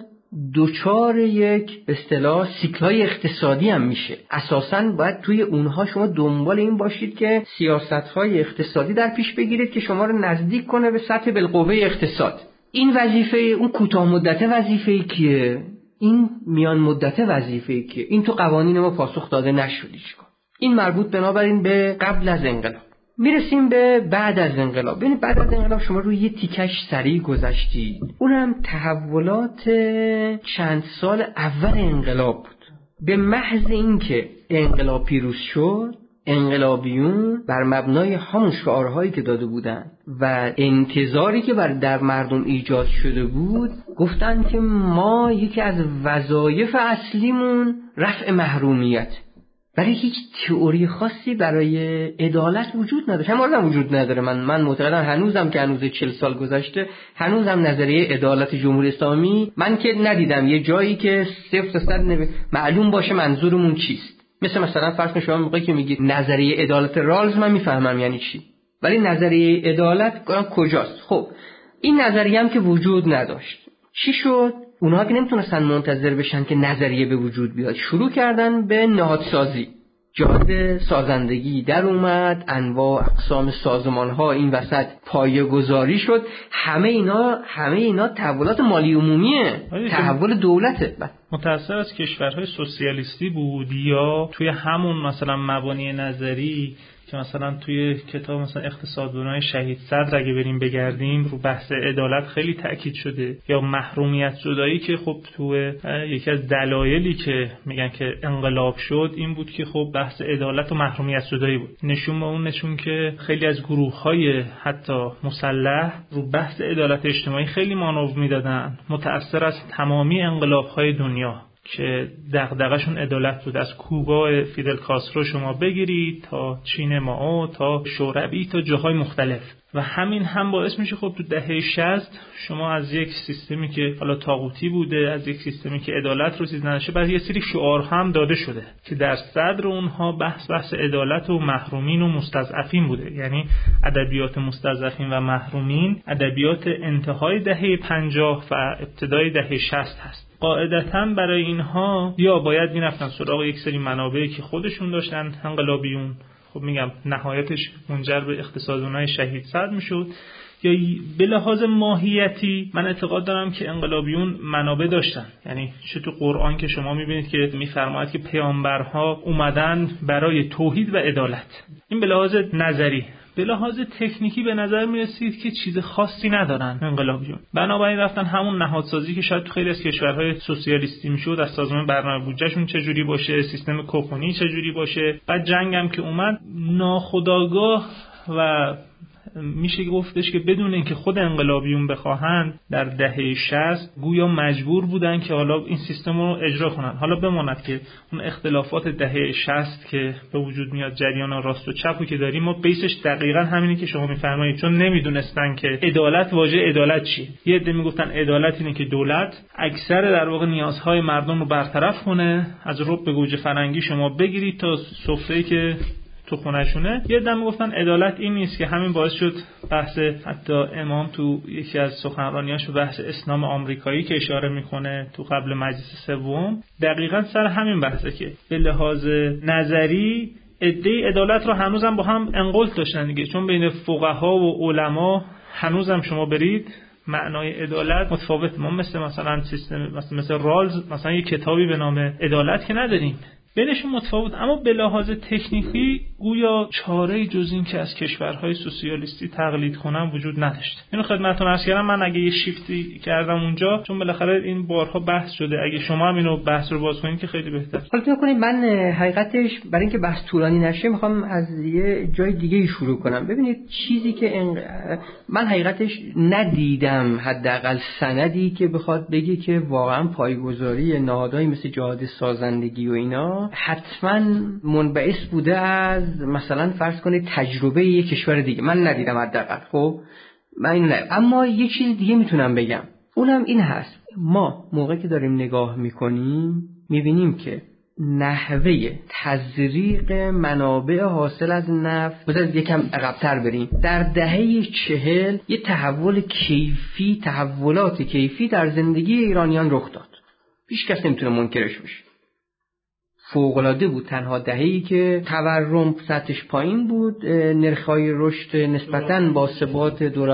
دوچار یک اصطلاح سیکلای اقتصادی هم میشه. اساسا باید توی اونها شما دنبال این باشید که سیاست های اقتصادی در پیش بگیرید که شما رو نزدیک کنه به سطح بالقوه اقتصاد. این وظیفه اون کوتاه مدت وظیفه کیه؟ این میان مدت وظیفه کیه؟ این تو قوانین ما پاسخ داده نشد این مربوط بنابراین به قبل از انقلاب. می‌رسیم به بعد از انقلاب. ببینید بعد از انقلاب شما روی یه تیکش سریع گذشتید. اونم تحولات چند سال اول انقلاب بود. به محض اینکه انقلاب پیروز شد انقلابیون بر مبنای همون شعارهایی که داده بودند و انتظاری که بر در مردم ایجاد شده بود گفتن که ما یکی از وظایف اصلیمون رفع محرومیت. ولی هیچ تئوری خاصی برای عدالت وجود نداره هم وجود نداره. من من معتقدم هنوزم که هنوز 40 سال گذشته هنوزم نظریه عدالت جمهوری اسلامی من که ندیدم یه جایی که صفر صد معلوم باشه منظورمون چیست. مثل مثلا فرض شما موقعی که میگید نظریه عدالت رالز من می‌فهمم یعنی چی. ولی نظریه عدالت کجاست؟ خب این نظریه هم که وجود نداشت. چی شد؟ اونها که نمی‌تونستن منتظر بشن که نظریه به وجود بیاد. شروع کردن به نهادسازی. جهاد سازندگی در اومد انواع اقسام سازمان ها این وسط پایه گذاری شد. همه اینا همه اینا تحولات مالی عمومیه. تحول دولته. متأثر از کشورهای سوسیالیستی بود یا توی همون مثلا مبانی نظری که مثلا توی کتاب مثلا اقتصاد شهید صدر اگه بریم بگردیم رو بحث عدالت خیلی تاکید شده. یا محرومیت زدایی که خب تو یکی از دلایلی که میگن که انقلاب شد این بود که خب بحث عدالت و محرومیت زدایی بود. نشون به اون نشون که خیلی از گروه های حتی مسلح رو بحث عدالت اجتماعی خیلی مانور می‌دادن. متأثر از تمامی انقلاب های دنیا. که دغدغشون عدالت بود. از کوبا فیدل کاسترو شما بگیرید تا چین ماو تا شوروی تا جاهای مختلف. و همین هم باعث میشه خب تو دهه 60 شما از یک سیستمی که حالا تاغوتی بوده از یک سیستمی که عدالت رو چیز نداشته بعد یه سری شعار هم داده شده که در صدر اونها بحث بحث عدالت و محرومین و مستضعفین بوده. یعنی ادبیات مستضعفین و محرومین ادبیات انتهای دهه 50 و ابتدای دهه 60 هست. قاعدتا برای اینها یا باید می‌رفتن سراغ یک سری منابعی که خودشون داشتن انقلابیون خب میگم نهایتش منجر به اقتصاد اونای شهید صد می‌شد. یا به لحاظ ماهیتی من اعتقاد دارم که انقلابیون منابع داشتن. یعنی چه تو قرآن که شما می‌بینید که میفرماید که پیامبرها اومدن برای توحید و عدالت. این به لحاظ نظری به لحاظ تکنیکی به نظر می رسید که چیز خاصی ندارن. انقلابیون بنابراین رفتن همون نهادسازی که شاید تو خیلی از کشورهای سوسیالیستی می‌شد از سازمان برنامه بودجهشون چجوری باشه سیستم کوپونی چجوری باشه؟ بعد جنگم که اومد ناخداگاه و میشه گفتش که بدون اینکه خود انقلابیون بخواهند در دهه 60 گویا مجبور بودن که حالا این سیستم رو اجرا کنن حالا بماند که اون اختلافات دهه 60 که به وجود میاد جریان راست و چپو که داریم ما بیسش دقیقا همینه که شما میفرمایید چون نمی‌دونستن که عدالت واژه عدالت چیه. یه عده می‌گفتن عدالت اینه که دولت اکثر در واقع نیازهای مردم رو برطرف کنه از رب به گوجه فرنگی شما بگیرید تا سفره که تو خونشونه یه دم گفتن عدالت این نیست که همین باعث شد بحث حتی امام تو یکی از سخنرانیاش بحث اسلام آمریکایی که اشاره می‌کنه تو قبل مجلس سوم. دقیقا سر همین بحثه که به لحاظ نظری عده عدالت رو هنوزم با هم انقلت داشتن دیگه. چون بین فقها و علما هنوزم شما برید معنای عدالت متفاوت. ما مثل مثلا سیستم مثل, مثل رالز مثلا یه کتابی به نام عدالت که نداریم. بینشون متفاوت. اما به لحاظ تکنیکی گویا چاره جز این که از کشورهای سوسیالیستی تقلید کنم وجود نداشت. اینو خدمتتون عرض کردم من اگه یه شیفتی کردم اونجا چون بالاخره این بارها بحث شده. اگه شما هم اینو بحث رو باز کنید که خیلی بهتر. حالا کنید من حقیقتش برای اینکه بحث طولانی نشه می‌خوام از یه جای دیگه شروع کنم. ببینید چیزی که من حقیقتش ندیدم حداقل سندی که بخواد بگه که واقعا پایگذاری نهادهایی مثل جهاد سازندگی و اینا حتما منبعث بوده از مثلا فرض کنید تجربه یک کشور دیگه. من ندیدم حداقل خب؟ من این اما یه چیز دیگه می‌تونم بگم. اونم این هست. ما موقع که داریم نگاه می‌کنیم می‌بینیم که نحوه تزریق منابع حاصل از نفت بذارید یکم عقبتر بریم. در دهه چهل یه تحول کیفی تحولات کیفی در زندگی ایرانیان رخ داد. پیش کس نمی‌تونه منکرش بشه فوقالعاده بود. تنها دهه‌ای که تورم سطحش پایین بود نرخ‌های رشد نسبتا با ثبات دو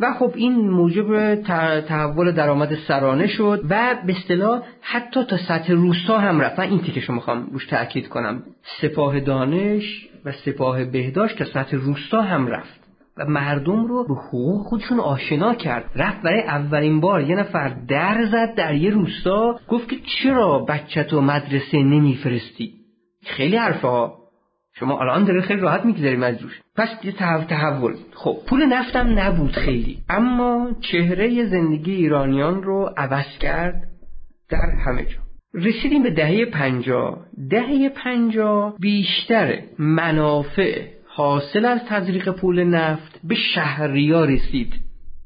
و خب این موجب تحول درآمد سرانه شد و به اصطلاح حتی تا سطح روستا هم رفت. من این تیکه شما می‌خوام روش تاکید کنم. سپاه دانش و سپاه بهداشت تا سطح روستا هم رفت. و مردم رو به حقوق خودشون آشنا کرد. رفت برای اولین بار یه نفر در زد در یه روستا گفت که چرا بچه تو مدرسه نمیفرستی؟ خیلی حرفه ها. شما الان داره خیلی راحت می‌گذاریم از روش. پس یه تحول خب پول نفتم نبود خیلی. اما چهره زندگی ایرانیان رو عوض کرد در همه جا. رسیدیم به دهه پنجا دهه پنجا بیشتر منافع حاصل از تزریق پول نفت به شهریا رسید.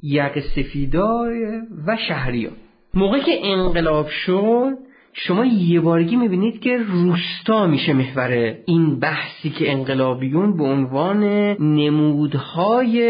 یق سفیدای و شهریا موقعی که انقلاب شد شما یه بارگی می‌بینید که روستا میشه محور این بحثی که انقلابیون به عنوان نمودهای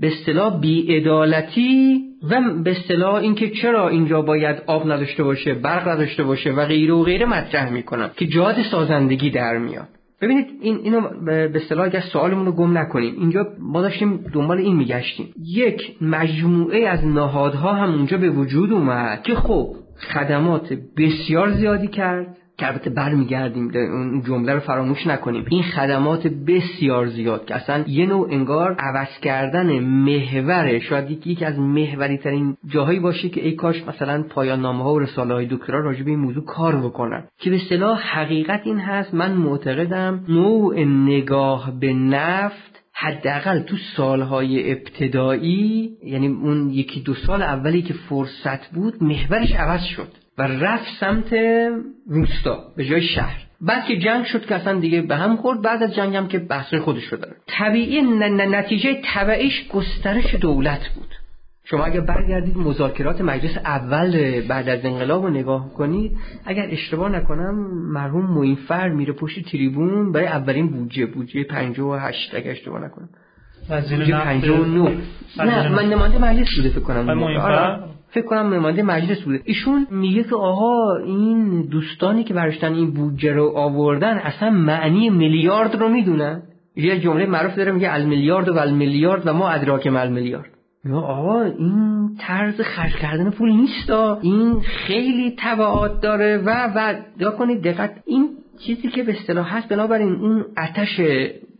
به اصطلاح بیعدالتی و به اصطلاح اینکه چرا اینجا باید آب نداشته باشه برق نداشته باشه و غیره و غیره مطرح می‌کنن که جاد سازندگی در میاد. ببینید این اینو به اصطلاح اگر سوالمون رو گم نکنیم اینجا ما داشتیم دنبال این میگشتیم. یک مجموعه از نهادها هم اونجا به وجود اومد که خب خدمات بسیار زیادی کرد. که البته برمیگردیم اون جمله رو فراموش نکنیم. این خدمات بسیار زیاد که اصلا یه نوع انگار عوض کردن محور شاید یکی از محوری ترین جاهایی باشه که ای کاش مثلا پایان نامه ها و رساله های دکترا راجع به این موضوع کار بکنن. که به اصطلاح حقیقت این هست من معتقدم نوع نگاه به نفت حداقل تو سالهای ابتدایی یعنی اون یکی دو سال اولی که فرصت بود محورش عوض شد. و رفت سمت روستا به جای شهر. بعد که جنگ شد که اصلا دیگه به هم خورد بعد از جنگ هم که بحث خودش رو داره. طبیعی نتیجه طبعیش گسترش دولت بود. شما اگر برگردید مذاکرات مجلس اول بعد از انقلاب رو نگاه کنید اگر اشتباه نکنم مرحوم موینفر میره پشت تریبون برای اولین بودجه بودجه 58 اگر اشتباه نکنم. وزیر 59 نه. من نماینده مجلس بوده فکر کنم. فکر کنم نماینده مجلس بوده. ایشون میگه که آقا این دوستانی که برشتن این بودجه رو آوردن اصلا معنی میلیارد رو می‌دونن. یه جمله معروف داره میگه المیلیارد و المیلیارد و ما ادراک مل میلیارد یا آقا این طرز خرج کردن پول نیست این خیلی تبعات داره و و یا کنید دقت این چیزی که به اصطلاح هست بنابراین اون آتش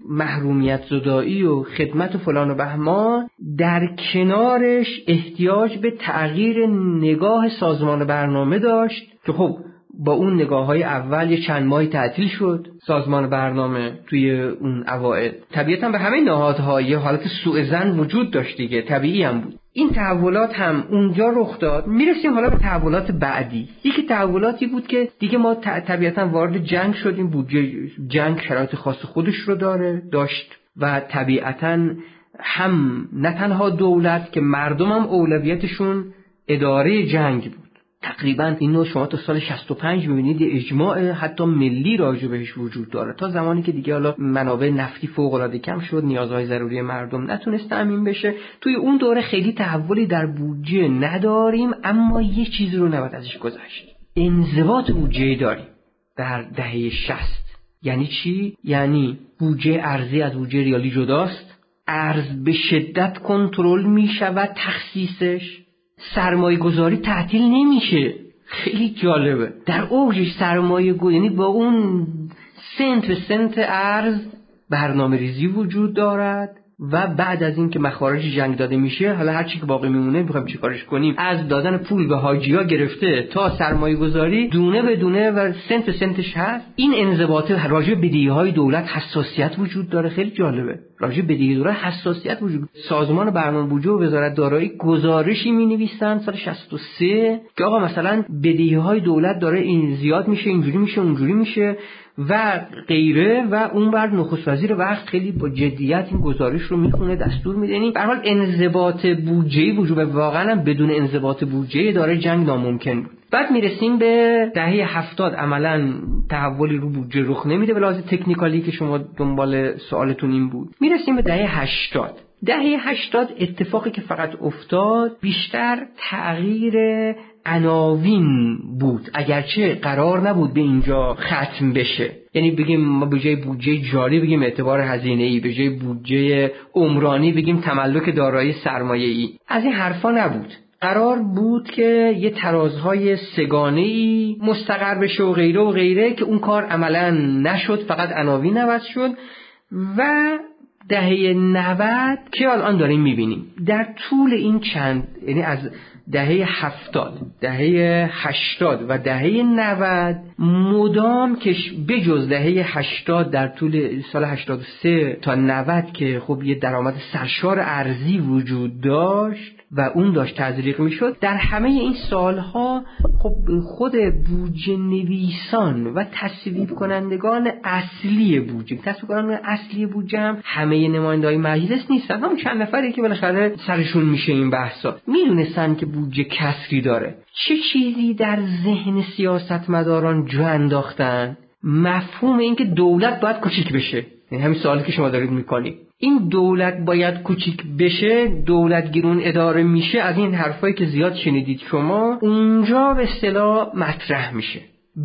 محرومیت زدایی و خدمت و فلان و بهمان در کنارش احتیاج به تغییر نگاه سازمان برنامه داشت که خب با اون نگاه های اول یه چند ماهی تعطیل شد. سازمان برنامه توی اون اوائل. طبیعتا به همه نهادها یه حالت سوء زن وجود داشت دیگه. طبیعی هم بود. این تحولات هم اونجا رخ داد. می‌رسیم حالا به تحولات بعدی. یکی تحولاتی بود که دیگه ما طبیعتا وارد جنگ شدیم. بود جنگ شرایط خاص خودش رو داره داشت. و طبیعتا هم نه تنها دولت که مردم هم اولویتشون اداره جنگ بود. تقریبا اینو شما تا سال 65 می‌بینید اجماع حتی ملی راجع بهش وجود داره. تا زمانی که دیگه حالا منابع نفتی فوق العاده کم شد نیازهای ضروری مردم نتونست تامین بشه. توی اون دوره خیلی تحولی در بودجه نداریم اما یه چیزی رو نباید ازش گذشت. انضباط بودجه داریم در دهه 60 یعنی چی؟ یعنی بودجه ارزی از بودجه ریالی جداست. ارز به شدت کنترل می شود تخصیصش. سرمایه گذاری تعطیل نمیشه. خیلی جالبه. در اوجش سرمایه گذاری یعنی با اون سنت به سنت ارز برنامه ریزی وجود دارد. و بعد از اینکه مخارج جنگ داده میشه حالا هر چی که باقی میمونه می‌خوایم چیکارش کنیم؟ از دادن پول به حاجیا گرفته تا سرمایه گذاری دونه به دونه و سنت به سنتش هست. این انضباط راجع به های دولت حساسیت وجود داره. خیلی جالبه. راجع بدهی دولت حساسیت وجود سازمان برنامه بودجه و وزارت دارایی گزارشی می نویسن سال 63 که آقا مثلا بدهی های دولت داره این زیاد میشه اینجوری میشه اونجوری میشه. و غیره و اون بعد نخست وزیر وقت خیلی با جدیت این گزارش رو می‌خونه دستور میده. یعنی به حال انضباط بودجه وجود واقعا بدون انضباط بودجه داره جنگ ناممکن بود. بعد می‌رسیم به دهه هفتاد. عملا تحولی رو بودجه رخ نمیده به لحاظ تکنیکالی که شما دنبال سوالتون این بود. می‌رسیم به دهه هشتاد. دهه هشتاد اتفاقی که فقط افتاد بیشتر تغییر عناوین بود. اگرچه قرار نبود به اینجا ختم بشه. یعنی بگیم ما به جای بودجه جاری بگیم اعتبار هزینه ای به جای بودجه عمرانی بگیم تملک دارایی سرمایه ای از این حرفا نبود. قرار بود که یه ترازهای سگانه ای مستقر بشه و غیره و غیره که اون کار عملا نشد فقط عناوین عوض شد و دهه 90 که الان داریم می‌بینیم. در طول این چند یعنی از دهه هفتاد دهه هشتاد و دهه نود مدام که بجز دهه هشتاد در طول سال هشتاد سه تا نود که خب یه درآمد سرشار ارزی وجود داشت. و اون داشت تزریق می‌شد. در همه این سالها خب خود بودجه نویسان و تصویب کنندگان اصلی بودجه تصویب کنندگان اصلی بودجه هم همه نمایندهای مجلس نیستن. همون چند نفری که بالاخره سرشون میشه این بحثا. می‌دونستن که بودجه کسری داره. چه چیزی در ذهن سیاستمداران جو انداختن؟ مفهوم اینکه دولت باید کوچیک بشه. یعنی همین سوالی که شما دارید می‌کنید این دولت باید کوچیک بشه دولت گیرون اداره میشه از این حرفایی که زیاد شنیدید شما اونجا به اصطلاح مطرح میشه.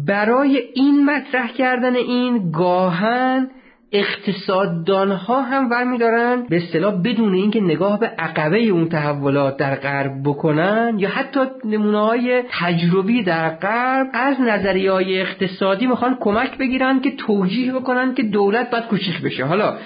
برای این مطرح کردن این گاهن اقتصاددان ها هم برمیدارن به اصطلاح بدون اینکه نگاه به عقبه اون تحولات در غرب بکنن یا حتی نمونه های تجربی در غرب از نظریه های اقتصادی می‌خوان کمک بگیرن که توجیه بکنن که دولت باید کوچیک بشه. حالا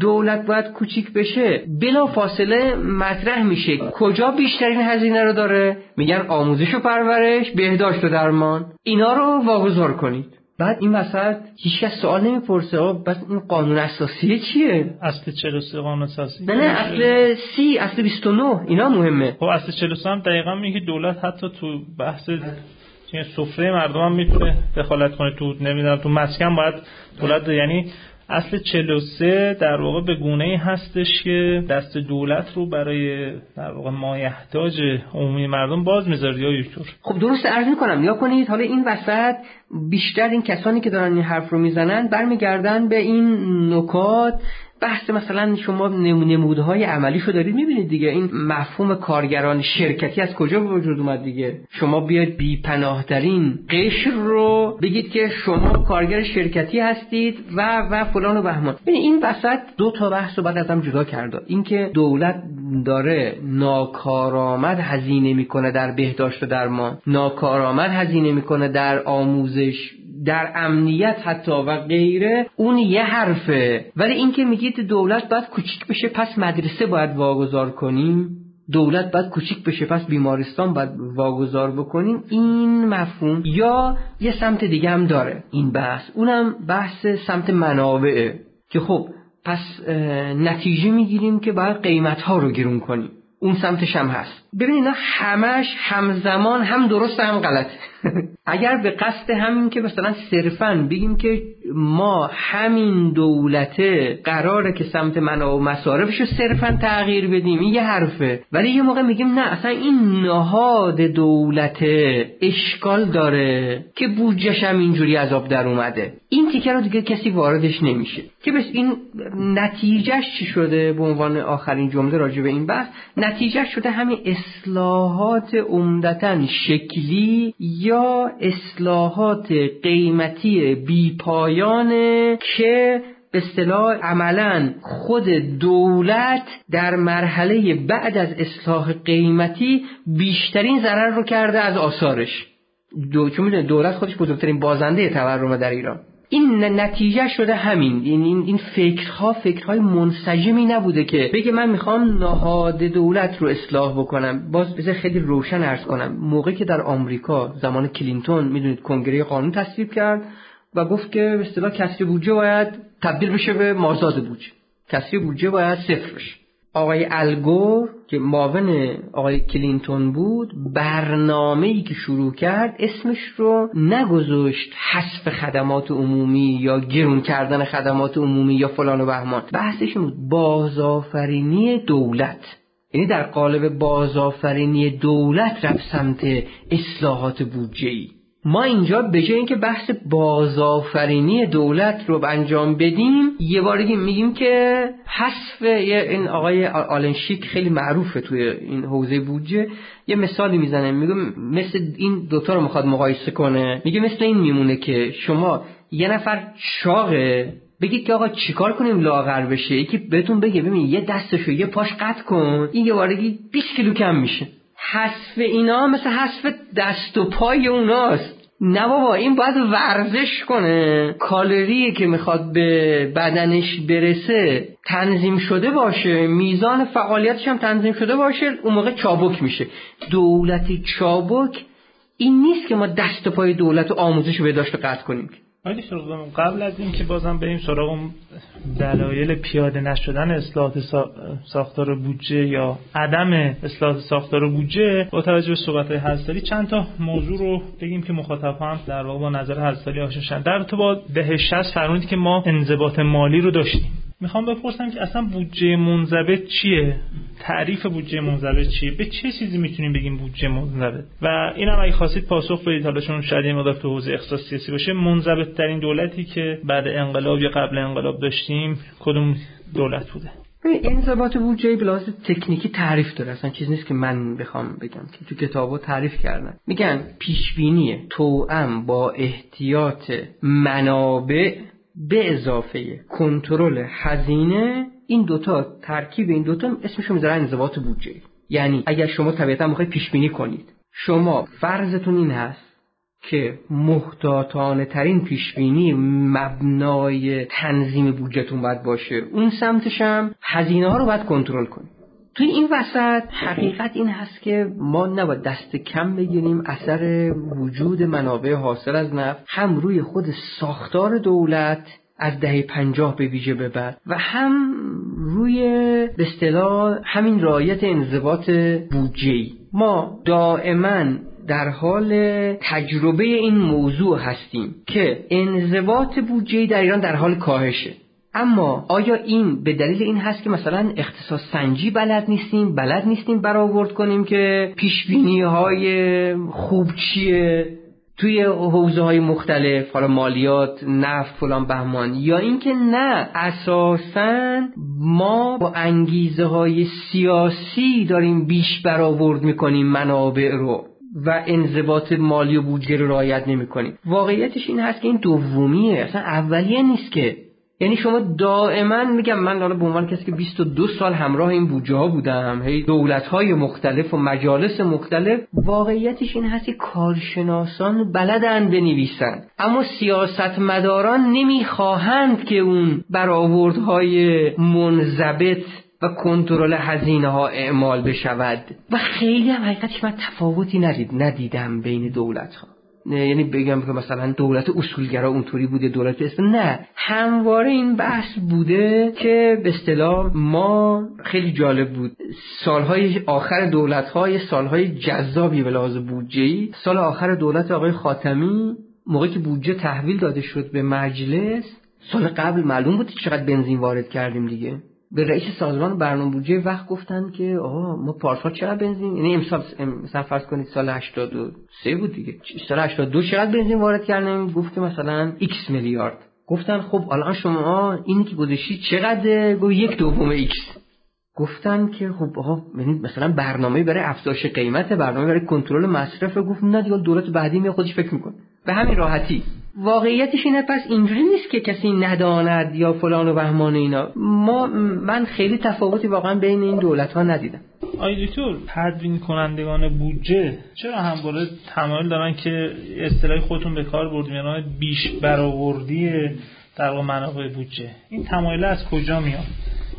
دولت باید کوچیک بشه بلا فاصله مطرح میشه. کجا بیشترین هزینه رو داره؟ میگن آموزش و پرورش بهداشت و درمان. اینا رو واگذار کنید. بعد این وسط هیچ کس سوال نمی‌پرسه بس این قانون اساسی چیه؟ اصل 43 قانون اساسی. نه نه اصل سی اصل 29 اینا مهمه. خب اصل 43 هم دقیقا میگه دولت حتی تو بحث سفره مردم هم می‌تونه دخالت کنه تو نمی‌دونم تو مسکن باید دولت یعنی اصل 43 در واقع به گونه ای هستش که دست دولت رو برای در واقع مایحتاج عمومی مردم باز می‌ذاره یا یکطور خب درست عرض می‌کنم. یا کنید حالا این وسط بیشتر این کسانی که دارن این حرف رو می‌زنن برمیگردن به این نکات بحث مثلا شما نمودهای عملیشو دارید می‌بینید دیگه. این مفهوم کارگران شرکتی از کجا به وجود اومد دیگه؟ شما بیاید بی پناهترین قشر رو بگید که شما کارگر شرکتی هستید و و فلان و بهمان. این وسط دو تا بحث رو بعد ازم جدا کرده. اینکه دولت داره ناکارآمد هزینه می‌کنه در بهداشت و درمان. ناکارآمد هزینه می‌کنه در آموزش در امنیت حتی و غیره اون یه حرفه. ولی اینکه میگید دولت باید کوچیک بشه پس مدرسه باید واگذار کنیم. دولت باید کوچیک بشه پس بیمارستان باید واگذار بکنیم. این مفهوم. یا یه سمت دیگه هم داره این بحث. اونم بحث سمت منابعه. که خب پس نتیجه می‌گیریم که باید قیمت ها رو گرون کنیم. اون سمتش هم هست. ببینید اینا همش همزمان هم درست هم غلط. اگر به قصد همین که مثلا صرفا بگیم که ما همین دولته قراره که سمت منابع و مصارفش رو صرفا تغییر بدیم این یه حرفه. ولی یه موقع میگیم نه اصلا این نهاد دولت اشکال داره که بودجش هم اینجوری عذاب در اومده. این تیکه رو دیگه کسی واردش نمیشه. که بس این نتیجهش چی شده؟ به عنوان آخرین جمله راجع به این بحث. نتیجه شده همین اصلاحات عمدتا شکلی یا اصلاحات قیمتی بیپایانه که به اصطلاح عملا خود دولت در مرحله بعد از اصلاح قیمتی بیشترین ضرر رو کرده از آثارش. دو... چون می‌دونه دولت خودش بزرگترین بازنده تورم در ایران. این نتیجه شده همین. این این, این فکرها فکرهای منسجمی نبوده که بگه من می‌خوام نهاد دولت رو اصلاح بکنم. باز بذار خیلی روشن ارز کنم. موقعی که در آمریکا زمان کلینتون می‌دونید کنگره قانون تصویب کرد و گفت که به اصطلاح کسری بودجه باید تبدیل بشه به مازاد بودجه. کسری بودجه باید صفر بشه. آقای الگور که معاون آقای کلینتون بود برنامه ای که شروع کرد اسمش رو نگذاشت حذف خدمات عمومی یا گرون کردن خدمات عمومی یا فلان و بهمان. بحثش بود بازآفرینی دولت. یعنی در قالب بازآفرینی دولت رفت سمت اصلاحات بودجه ای ما اینجا به جای اینکه بحث بازآفرینی دولت رو انجام بدیم یه بارگی میگیم که حذف این آقای آلنشیک خیلی معروفه توی این حوزه بودجه. یه مثالی می‌زنه میگه مثل این دوتا رو می‌خواد مقایسه کنه. میگه مثل این میمونه که شما یه نفر چاقه بگید که آقا چیکار کنیم لاغر بشه؟ یکی بهتون بگه ببین یه دستشو یه پاش قطع کن. این یه بارگی 20 کیلو کم میشه. حذف اینا مثل حذف دست و پای اوناست. نه بابا این باید ورزش کنه. کالری که می‌خواد به بدنش برسه تنظیم شده باشه. میزان فعالیتش هم تنظیم شده باشه. اون موقع چابک میشه. دولت چابک این نیست که ما دست و پای دولت و آموزش رو به داشته قطع کنیم. ولی قبل از اینکه بازم بریم سراغ دلایل پیاده نشدن اصلاحات ساختار بودجه یا عدم اصلاحات ساختار بودجه با توجه به صحبت های چند تا موضوع رو بگیم که مخاطب هم در واقع با نظر هستالی آشنا در تو با دهه 60 فرمودید که ما انضباط مالی رو داشتیم. می‌خوام بپرسم که اصلا بودجه منضبط چیه؟ تعریف بودجه منضبط چیه؟ به چه چیزی می‌تونیم بگیم بودجه منضبط؟ و اینم اگه خواستید پاسخ بدید حالا چون شاید این تو حوزه اختصاص سیاسی باشه منضبط ترین دولتی که بعد انقلاب یا قبل انقلاب داشتیم کدوم دولت بوده؟ انضباط بودجه بلاز تکنیکی تعریف داره. اصلا چیز نیست که من بخوام بگم که تو کتابو تعریف کردن. میگن پیشبینی توأم با احتیاط منابع به اضافه کنترل هزینه این دوتا ترکیب این دوتا اسمشو می‌ذارن انضباط بودجه. یعنی اگر شما طبیعتا می‌خواید پیش بینی کنید شما فرضتون این هست که محتاطانه ترین پیش بینی مبنای تنظیم بودجهتون باید باشه. اون سمتش هم هزینه ها رو باید کنترل کنید. توی این وسط حقیقت این هست که ما نباید دست کم بگیریم اثر وجود منابع حاصل از نفت هم روی خود ساختار دولت از دهه پنجاه به ویژه به بعد و هم روی به اصطلاح همین رایت انضباط بودجه ما دائما در حال تجربه این موضوع هستیم که انضباط بودجه در ایران در حال کاهشه. اما آیا این به دلیل این هست که مثلا اختصاص سنجی بلد نیستیم بلد نیستیم برآورد کنیم که پیش های خوب چیه؟ توی حوزه های مختلف حالا مالیات نفت فلان بهمان یا اینکه نه اساسا ما با انگیزه های سیاسی داریم بیش برآورد می‌کنیم منابع رو و انضباط مالی و بودجه رو رعایت نمی‌کنیم. واقعیتش این هست که این دومیه. اصلا اولیه نیست که یعنی شما دائما میگم من حالا به عنوان کسی که 22 سال همراه این بودجه ها بودم هی دولت های مختلف و مجالس مختلف واقعیتش این هست که کارشناسان بلدن بنویسن. اما سیاستمداران نمی‌خواهند که اون برآوردهای منضبط و کنترل هزینه ها اعمال بشود. و خیلی هم حقیقتش من تفاوتی ندید ندیدم بین دولت ها یعنی بگم که مثلا دولت اصولگرا اونطوری بوده دولت اسلام نه. همواره این بحث بوده که به اصطلاح ما خیلی جالب بود. سالهای آخر دولت های سالهای جذابی به لحاظ بودجه سال آخر دولت آقای خاتمی موقعی که بودجه تحویل داده شد به مجلس سال قبل معلوم بود چقدر بنزین وارد کردیم دیگه. به رئیس سازمان برنامه بودجه وقت گفتن که آها ما پارسال چقدر بنزین؟ یعنی امسال مثلا فرض کنید سال 83 بود دیگه. سال 82 چقدر بنزین وارد کردن؟ گفت که مثلا x میلیارد. گفتن خب الان شما اینی که گذاشتی چقدر؟ گفت یک دوم x. گفتن که خب آقا یعنی مثلا برنامه برای افزایش قیمت برنامه برای کنترل مصرف. گفت نه دیگه دولت بعدی می خودش فکر می‌کنه. به همین راحتی. واقعیتش اینه پس اینجوری نیست که کسی نداند یا فلان و بهمان اینا. ما من خیلی تفاوتی واقعا بین این دولت ها ندیدم. آی دکتر تدوین کنندگان بودجه چرا همواره تمایل دارن که اصطلاح خودتون به کار بردیم؟ یعنی بیش برآوردی در منابع بودجه. این تمایل از کجا میاد؟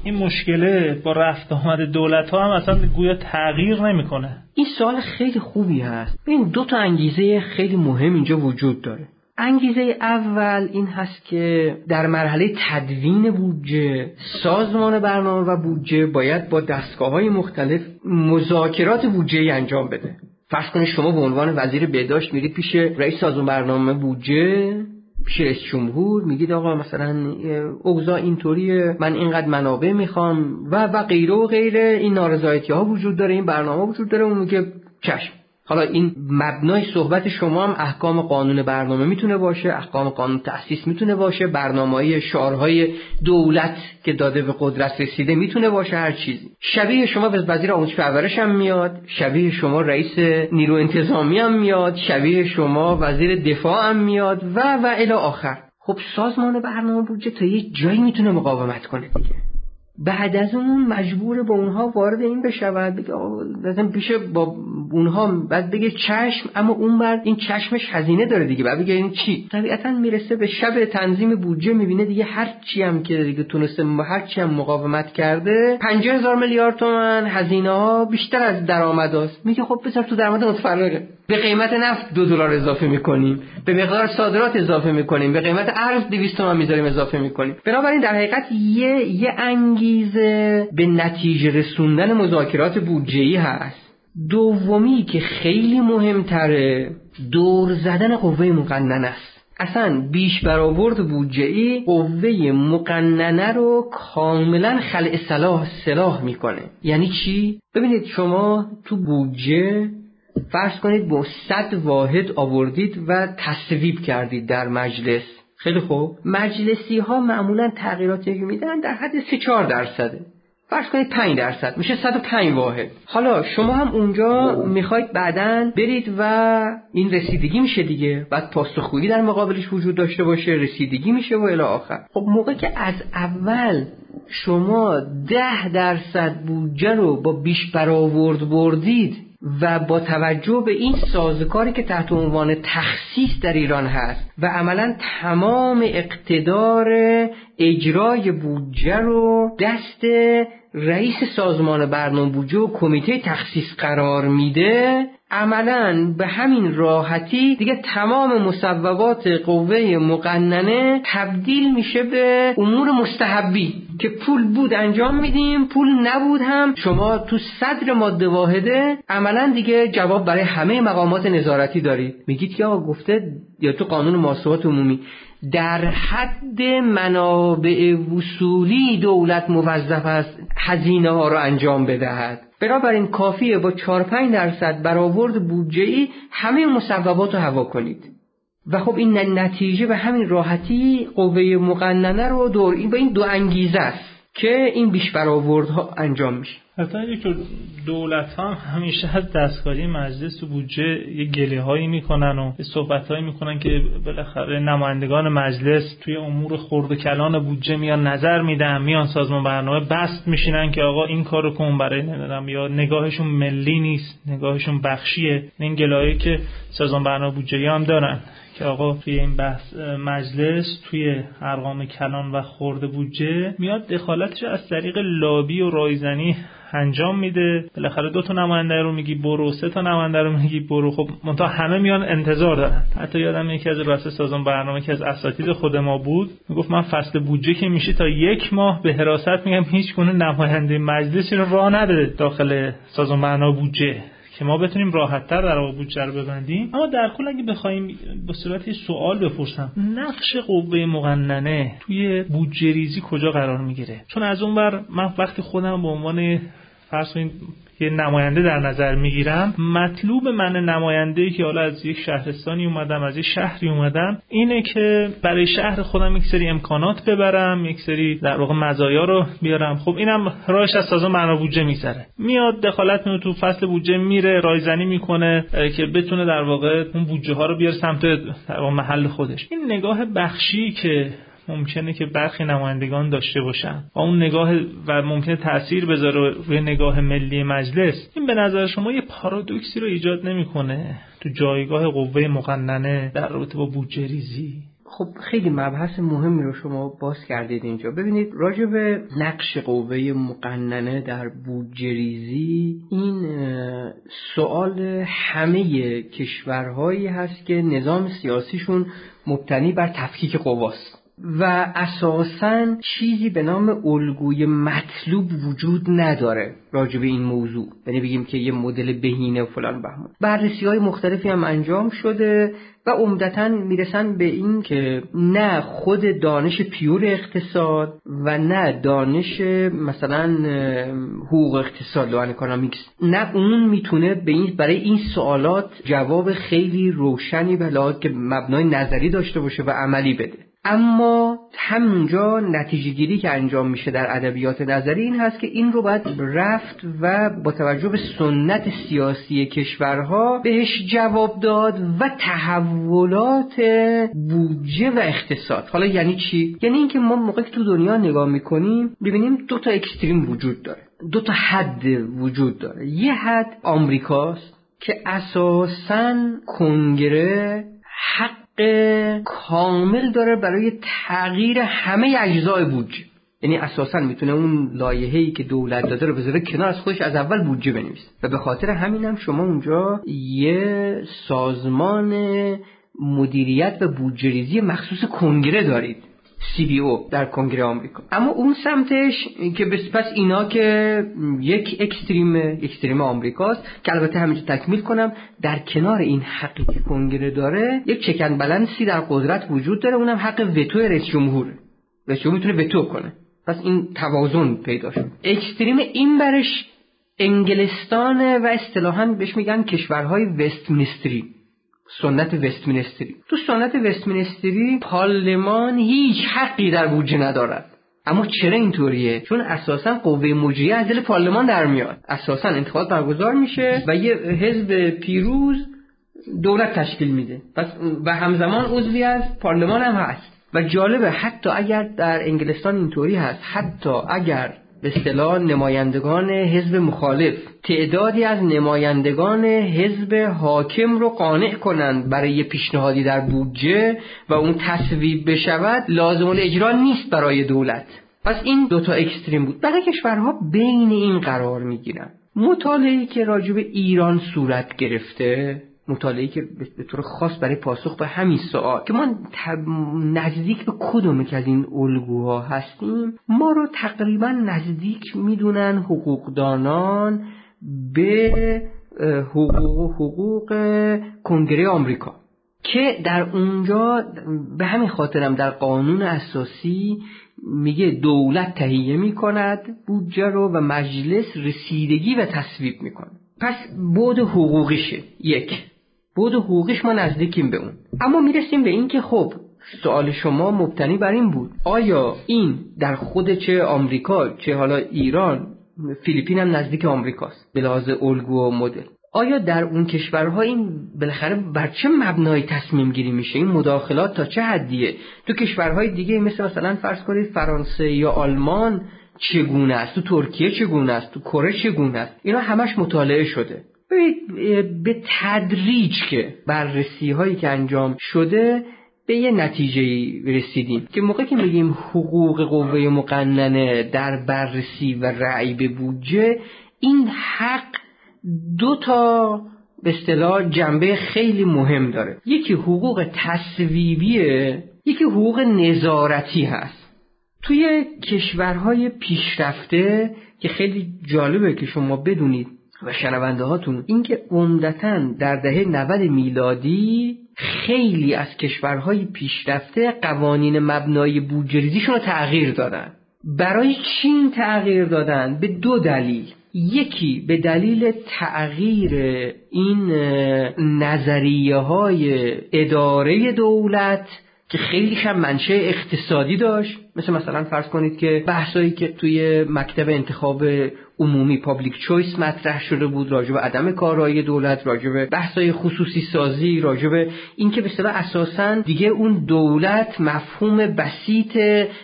این مشکله با رفت آمد دولت ها هم اصلا گویا تغییر نمی‌کنه. این سوال خیلی خوبی هست. این دو تا انگیزه خیلی مهم اینجا وجود داره. انگیزه اول این هست که در مرحله تدوین بودجه سازمان برنامه و بودجه باید با دستگاه های مختلف مذاکرات بودجه انجام بده. فرض کنید شما به عنوان وزیر بهداشت میرید پیش رئیس سازمان برنامه بودجه پیش رئیس جمهور میگید آقا مثلا اوضاع اینطوریه من اینقدر منابع می‌خوام و و غیره و غیره. این نارضایتی ها وجود داره این برنامه وجود داره اون میگه چشم حالا این مبنای صحبت شما هم احکام قانون برنامه می‌تونه باشه احکام قانون تأسیس می‌تونه باشه برنامه شعارهای دولت که داده به قدرت رسیده می‌تونه باشه هر چیزی شبیه شما به وزیر آموزش پرورش هم میاد شبیه شما رئیس نیرو انتظامی هم میاد شبیه شما وزیر دفاع هم میاد و و الی آخر. خب سازمان برنامه بودجه تا یه جایی می‌تونه مقاومت کنه دیگه. بعد از اون مجبور با اونها وارد این بشود بگه لازم پیش با اونها بعد بگه چشم اما اون بعد این چشمش هزینه داره دیگه. بعد بگه این چی؟ طبیعتا می‌رسه به شب تنظیم بودجه می‌بینه دیگه هر چی هم که دیگه تونسته هر چی هم مقاومت کرده 50000 میلیارد تومن هزینه ها بیشتر از درآمداست میگه خب بذار تو درآمد متفرقه. به قیمت نفت دو دلار اضافه می‌کنیم. به مقدار صادرات اضافه می‌کنیم. به قیمت ارز 200 تومن می‌ذاریم اضافه می‌کنیم. بنابراین در حقیقت یه یه انگیزه به نتیجه رسوندن مذاکرات بودجه‌ای هست. دومی که خیلی مهمتره دور زدن قوه مقننه است. اصلا بیش برآورد بودجه قوه مقننه رو کاملا خلع صلاح سلاح می‌کنه. یعنی چی؟ ببینید شما تو بودجه فرض کنید با صد واحد آوردید و تصویب کردید در مجلس. خیلی خوب. مجلسی ها معمولا تغییراتی میدن در حد 3 4 درصده فرض کنید 5 درصد. میشه 105 واحد. حالا شما هم اونجا می‌خواید بعدا برید و این رسیدگی میشه دیگه. بعد پاسخگویی در مقابلش وجود داشته باشه رسیدگی میشه و الی آخر. خب موقع که از اول شما ده درصد بودجه رو با بیش برآورد بردید و با توجه به این سازکاری که تحت عنوان تخصیص در ایران هست و عملا تمام اقتدار اجرای بودجه رو دست رئیس سازمان برنامه بودجه و کمیته تخصیص قرار میده عملا به همین راحتی دیگه تمام مصوبات قوه مقننه تبدیل میشه به امور مستحبی که پول بود انجام میدیم پول نبود هم. شما تو صدر ماده واحده عملا دیگه جواب برای همه مقامات نظارتی دارید. میگید که آقا گفته یا تو قانون محاسبات عمومی در حد منابع وصولی دولت موظف است هزینه ها رو انجام بدهد. بنابراین کافیه با 4 5 درصد برآورد بودجه همه مصوبات رو هوا کنید. و خب این نتیجه به همین راحتی قوه مقننه رو دور. این به این دو انگیزه است. که این بیش برآوردها انجام میشه. حتی که دولت ها همیشه از دستکاری مجلس و بودجه یه گله هایی می‌کنن و صحبت هایی می‌کنن که بالاخره نمایندگان مجلس توی امور خرد و کلان بودجه میان نظر میدن میان سازمان برنامه بست میشینن که آقا این کارو کن برای ندارم یا نگاهشون ملی نیست نگاهشون بخشیه. این گلایه که سازمان برنامه بودجه هم دارن. که آقا توی این بحث مجلس توی ارقام کلان و خورده بودجه میاد دخالتش از طریق لابی و رایزنی انجام میده. بالاخره دو تا نماینده رو میگی برو سه تا نماینده رو میگی برو. خب منتها همه میان انتظار دارن. حتی یادم یکی از رئیس سازمان برنامه که از اساتید خود ما بود می‌گفت من فصل بودجه که میشه تا یک ماه به حراست میگم هیچ گونه نماینده مجلسی رو راه نده داخل سازمان برنامه بودجه. که ما بتونیم راحتتر در واقع بودجه رو ببندیم. اما در کل اگه بخوایم به صورت سوال بپرسم نقش قوه مقننه توی بودجه ریزی کجا قرار می‌گیره؟ چون از اون بر من وقتی خودم به عنوان فرض یه نماینده در نظر می‌گیرم. مطلوب من نماینده که حالا از یک شهرستانی اومدم از یک شهری اومدم اینه که برای شهر خودم یک سری امکانات ببرم یک سری در واقع مزایا رو بیارم. خب اینم راهش از سازمان معنا بودجه می‌ذاره میاد دخالت می‌کنه تو فصل بودجه میره رایزنی می‌کنه که بتونه در واقع اون بودجه ها رو بیاره سمت در محل خودش. این نگاه بخشی که ممکنه که برخی نمایندگان داشته باشن و اون نگاه و ممکنه تاثیر بذاره روی نگاه ملی مجلس. این به نظر شما یه پارادوکسی رو ایجاد نمی‌کنه تو جایگاه قوه مقننه در رابطه با بودجه ریزی؟ خب خیلی مبحث مهمی رو شما باز کردید اینجا. ببینید راجع به نقش قوه مقننه در بودجه ریزی این سوال همه کشورهایی هست که نظام سیاسیشون مبتنی بر تفکیک قواست. و اساسا چیزی به نام الگوی مطلوب وجود نداره راجع به این موضوع. یعنی بگیم که یه مدل بهینه فلان بهمان بررسی های مختلفی هم انجام شده و عمدتا می‌رسن به این که نه خود دانش پیور اقتصاد و نه دانش مثلا حقوق اقتصاد و economics نه اون می‌تونه به این برای این سوالات جواب خیلی روشنی و که مبنای نظری داشته باشه و عملی بده. اما همونجا نتیجه گیری که انجام میشه در ادبیات نظری این هست که این رو باید رفت و با توجه به سنت سیاسی کشورها بهش جواب داد و تحولات بودجه و اقتصاد. حالا یعنی چی؟ یعنی اینکه ما موقعی که تو دنیا نگاه می‌کنیم ببینیم دو تا extreme وجود داره. دو تا حد وجود داره. یه حد آمریکاست که اساسا کنگره کامل داره برای تغییر همه اجزای بودجه. یعنی اساسا می‌تونه اون لایحه‌ای که دولت داده رو بذاره کنار از خودش از اول بودجه بنویسه. و به خاطر همینم هم شما اونجا یه سازمان مدیریت و بودجه ریزی مخصوص کنگره دارید. CBO در کنگره آمریکا. اما اون سمتش که پس اینا که یک اکستریم اکستریم آمریکاست که البته همینجا تکمیل کنم در کنار این حقی که کنگره داره یک چکن بلنسی در قدرت وجود داره اونم حق وتو رئیس جمهوره. رئیس جمهور می‌تونه وتو کنه. پس این توازن پیدا شد. اکستریم این برش انگلستان و اصطلاحا بهش میگن کشورهای وستمینستری. سنت وستمینستری. تو سنت وستمینستری پارلمان هیچ حقی در بودجه ندارد. اما چرا اینطوریه؟ چون اساسا قوه مجریه از دل پارلمان در میاد. اساسا انتخابات برگزار میشه و یه حزب پیروز دولت تشکیل میده. پس و همزمان عضوی از پارلمان هم هست. و جالبه حتی اگر در انگلستان اینطوری هست حتی اگر به اصطلاح نمایندگان حزب مخالف. تعدادی از نمایندگان حزب حاکم رو قانع کنند برای پیشنهادی در بودجه و اون تصویب بشود لازم اجرا نیست برای دولت. پس این دوتا اکستریم بود. برای کشورها بین این قرار می‌گیرن. مطالعه که راجب ایران صورت گرفته مطالعه که به طور خاص برای پاسخ به همین سوال که ما نزدیک به کدوم که از این الگوها هستیم ما رو تقریبا نزدیک می‌دونن حقوقدانان به حقوق حقوق کنگره آمریکا که در اونجا به همین خاطرم در قانون اساسی میگه دولت تهیه می‌کند بودجه رو و مجلس رسیدگی و تصویب می‌کنه پس بود حقوقیشه. یک. بود حقوقیش ما نزدیکیم به اون. اما می‌رسیم به این که خب سوال شما مبتنی بر این بود. آیا این در خود چه آمریکا چه حالا ایران فیلیپین هم نزدیک آمریکاست؟ به لحاظ الگو و مدل. آیا در اون کشورها این بالاخره بر چه مبنای تصمیم گیری میشه؟ این مداخلات تا چه حدیه؟ تو کشورهای دیگه مثل مثلا فرض کنید فرانسه یا آلمان چگونه است؟ تو ترکیه چگونه است؟ تو کره چگونه است؟ اینا همش مطالعه شده. به تدریج که بررسی هایی که انجام شده به یه نتیجه رسیدیم. که موقع که میگیم حقوق قوه مقننه در بررسی و رأی به بودجه این حق دو تا به اصطلاح جنبه خیلی مهم داره. یکی حقوق تصویبیه یکی حقوق نظارتی هست. توی کشورهای پیشرفته که خیلی جالبه که شما بدونید و شنونده هاتون اینکه عمدتا در دهه 90 میلادی خیلی از کشورهای پیشرفته قوانین مبنای بودجریزیشون رو تغییر دادن. برای چین تغییر دادن؟ به دو دلیل. یکی به دلیل تغییر این نظریه های اداره دولت که خیلی هم منشه اقتصادی داشت. مثل مثلا فرض کنید که بحثایی که توی مکتب انتخاب عمومی پابلیک چویس مطرح شده بود راجع به عدم کارایی دولت راجع به بحثای خصوصی سازی راجع به اینکه به اصطلاح اساسا دیگه اون دولت مفهوم بسیط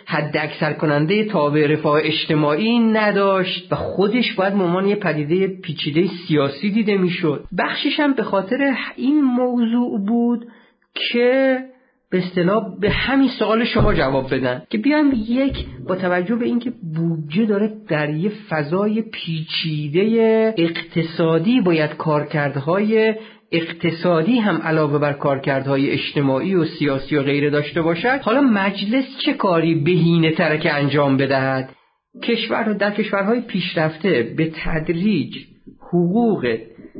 حد اکثر کننده تابع رفاه اجتماعی نداشت و خودش باید ممان یه پدیده پیچیده سیاسی دیده می‌شد. بخشش هم به خاطر این موضوع بود که به اصطلاح به همین سوال شما جواب بدن که بیایم یک با توجه به اینکه بودجه داره در یه فضای پیچیده اقتصادی باید کارکردهای اقتصادی هم علاوه بر کارکردهای اجتماعی و سیاسی و غیره داشته باشد حالا مجلس چه کاری بهینه تره که انجام بدهد؟ کشور در کشورهای پیشرفته به تدریج حقوق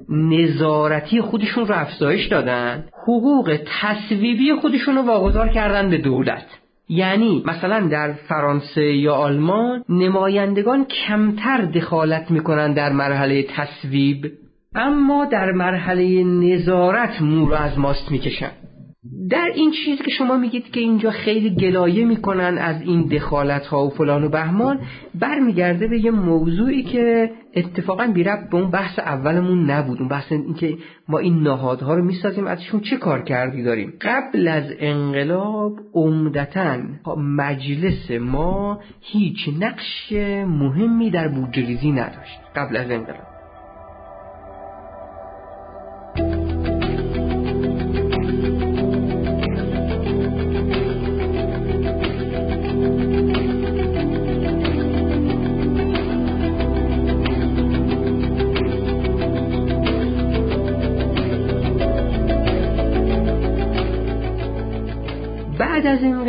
نظارتی خودشون رو افزایش دادن حقوق تصویبی خودشون رو واگذار کردن به دولت. یعنی مثلا در فرانسه یا آلمان نمایندگان کمتر دخالت می‌کنن در مرحله تصویب اما در مرحله نظارت مور از ماست می‌کشن. در این چیزی که شما میگید که اینجا خیلی گلایه می‌کنن از این دخالت ها و فلان و بهمان برمیگرده به یه موضوعی که اتفاقا بی به اون بحث اولمون نبود. اون بحث اینکه ما این نهادها رو می‌سازیم ازشون چه کار کردی داریم؟ قبل از انقلاب عمدتا مجلس ما هیچ نقش مهمی در بودجریزی نداشت قبل از انقلاب.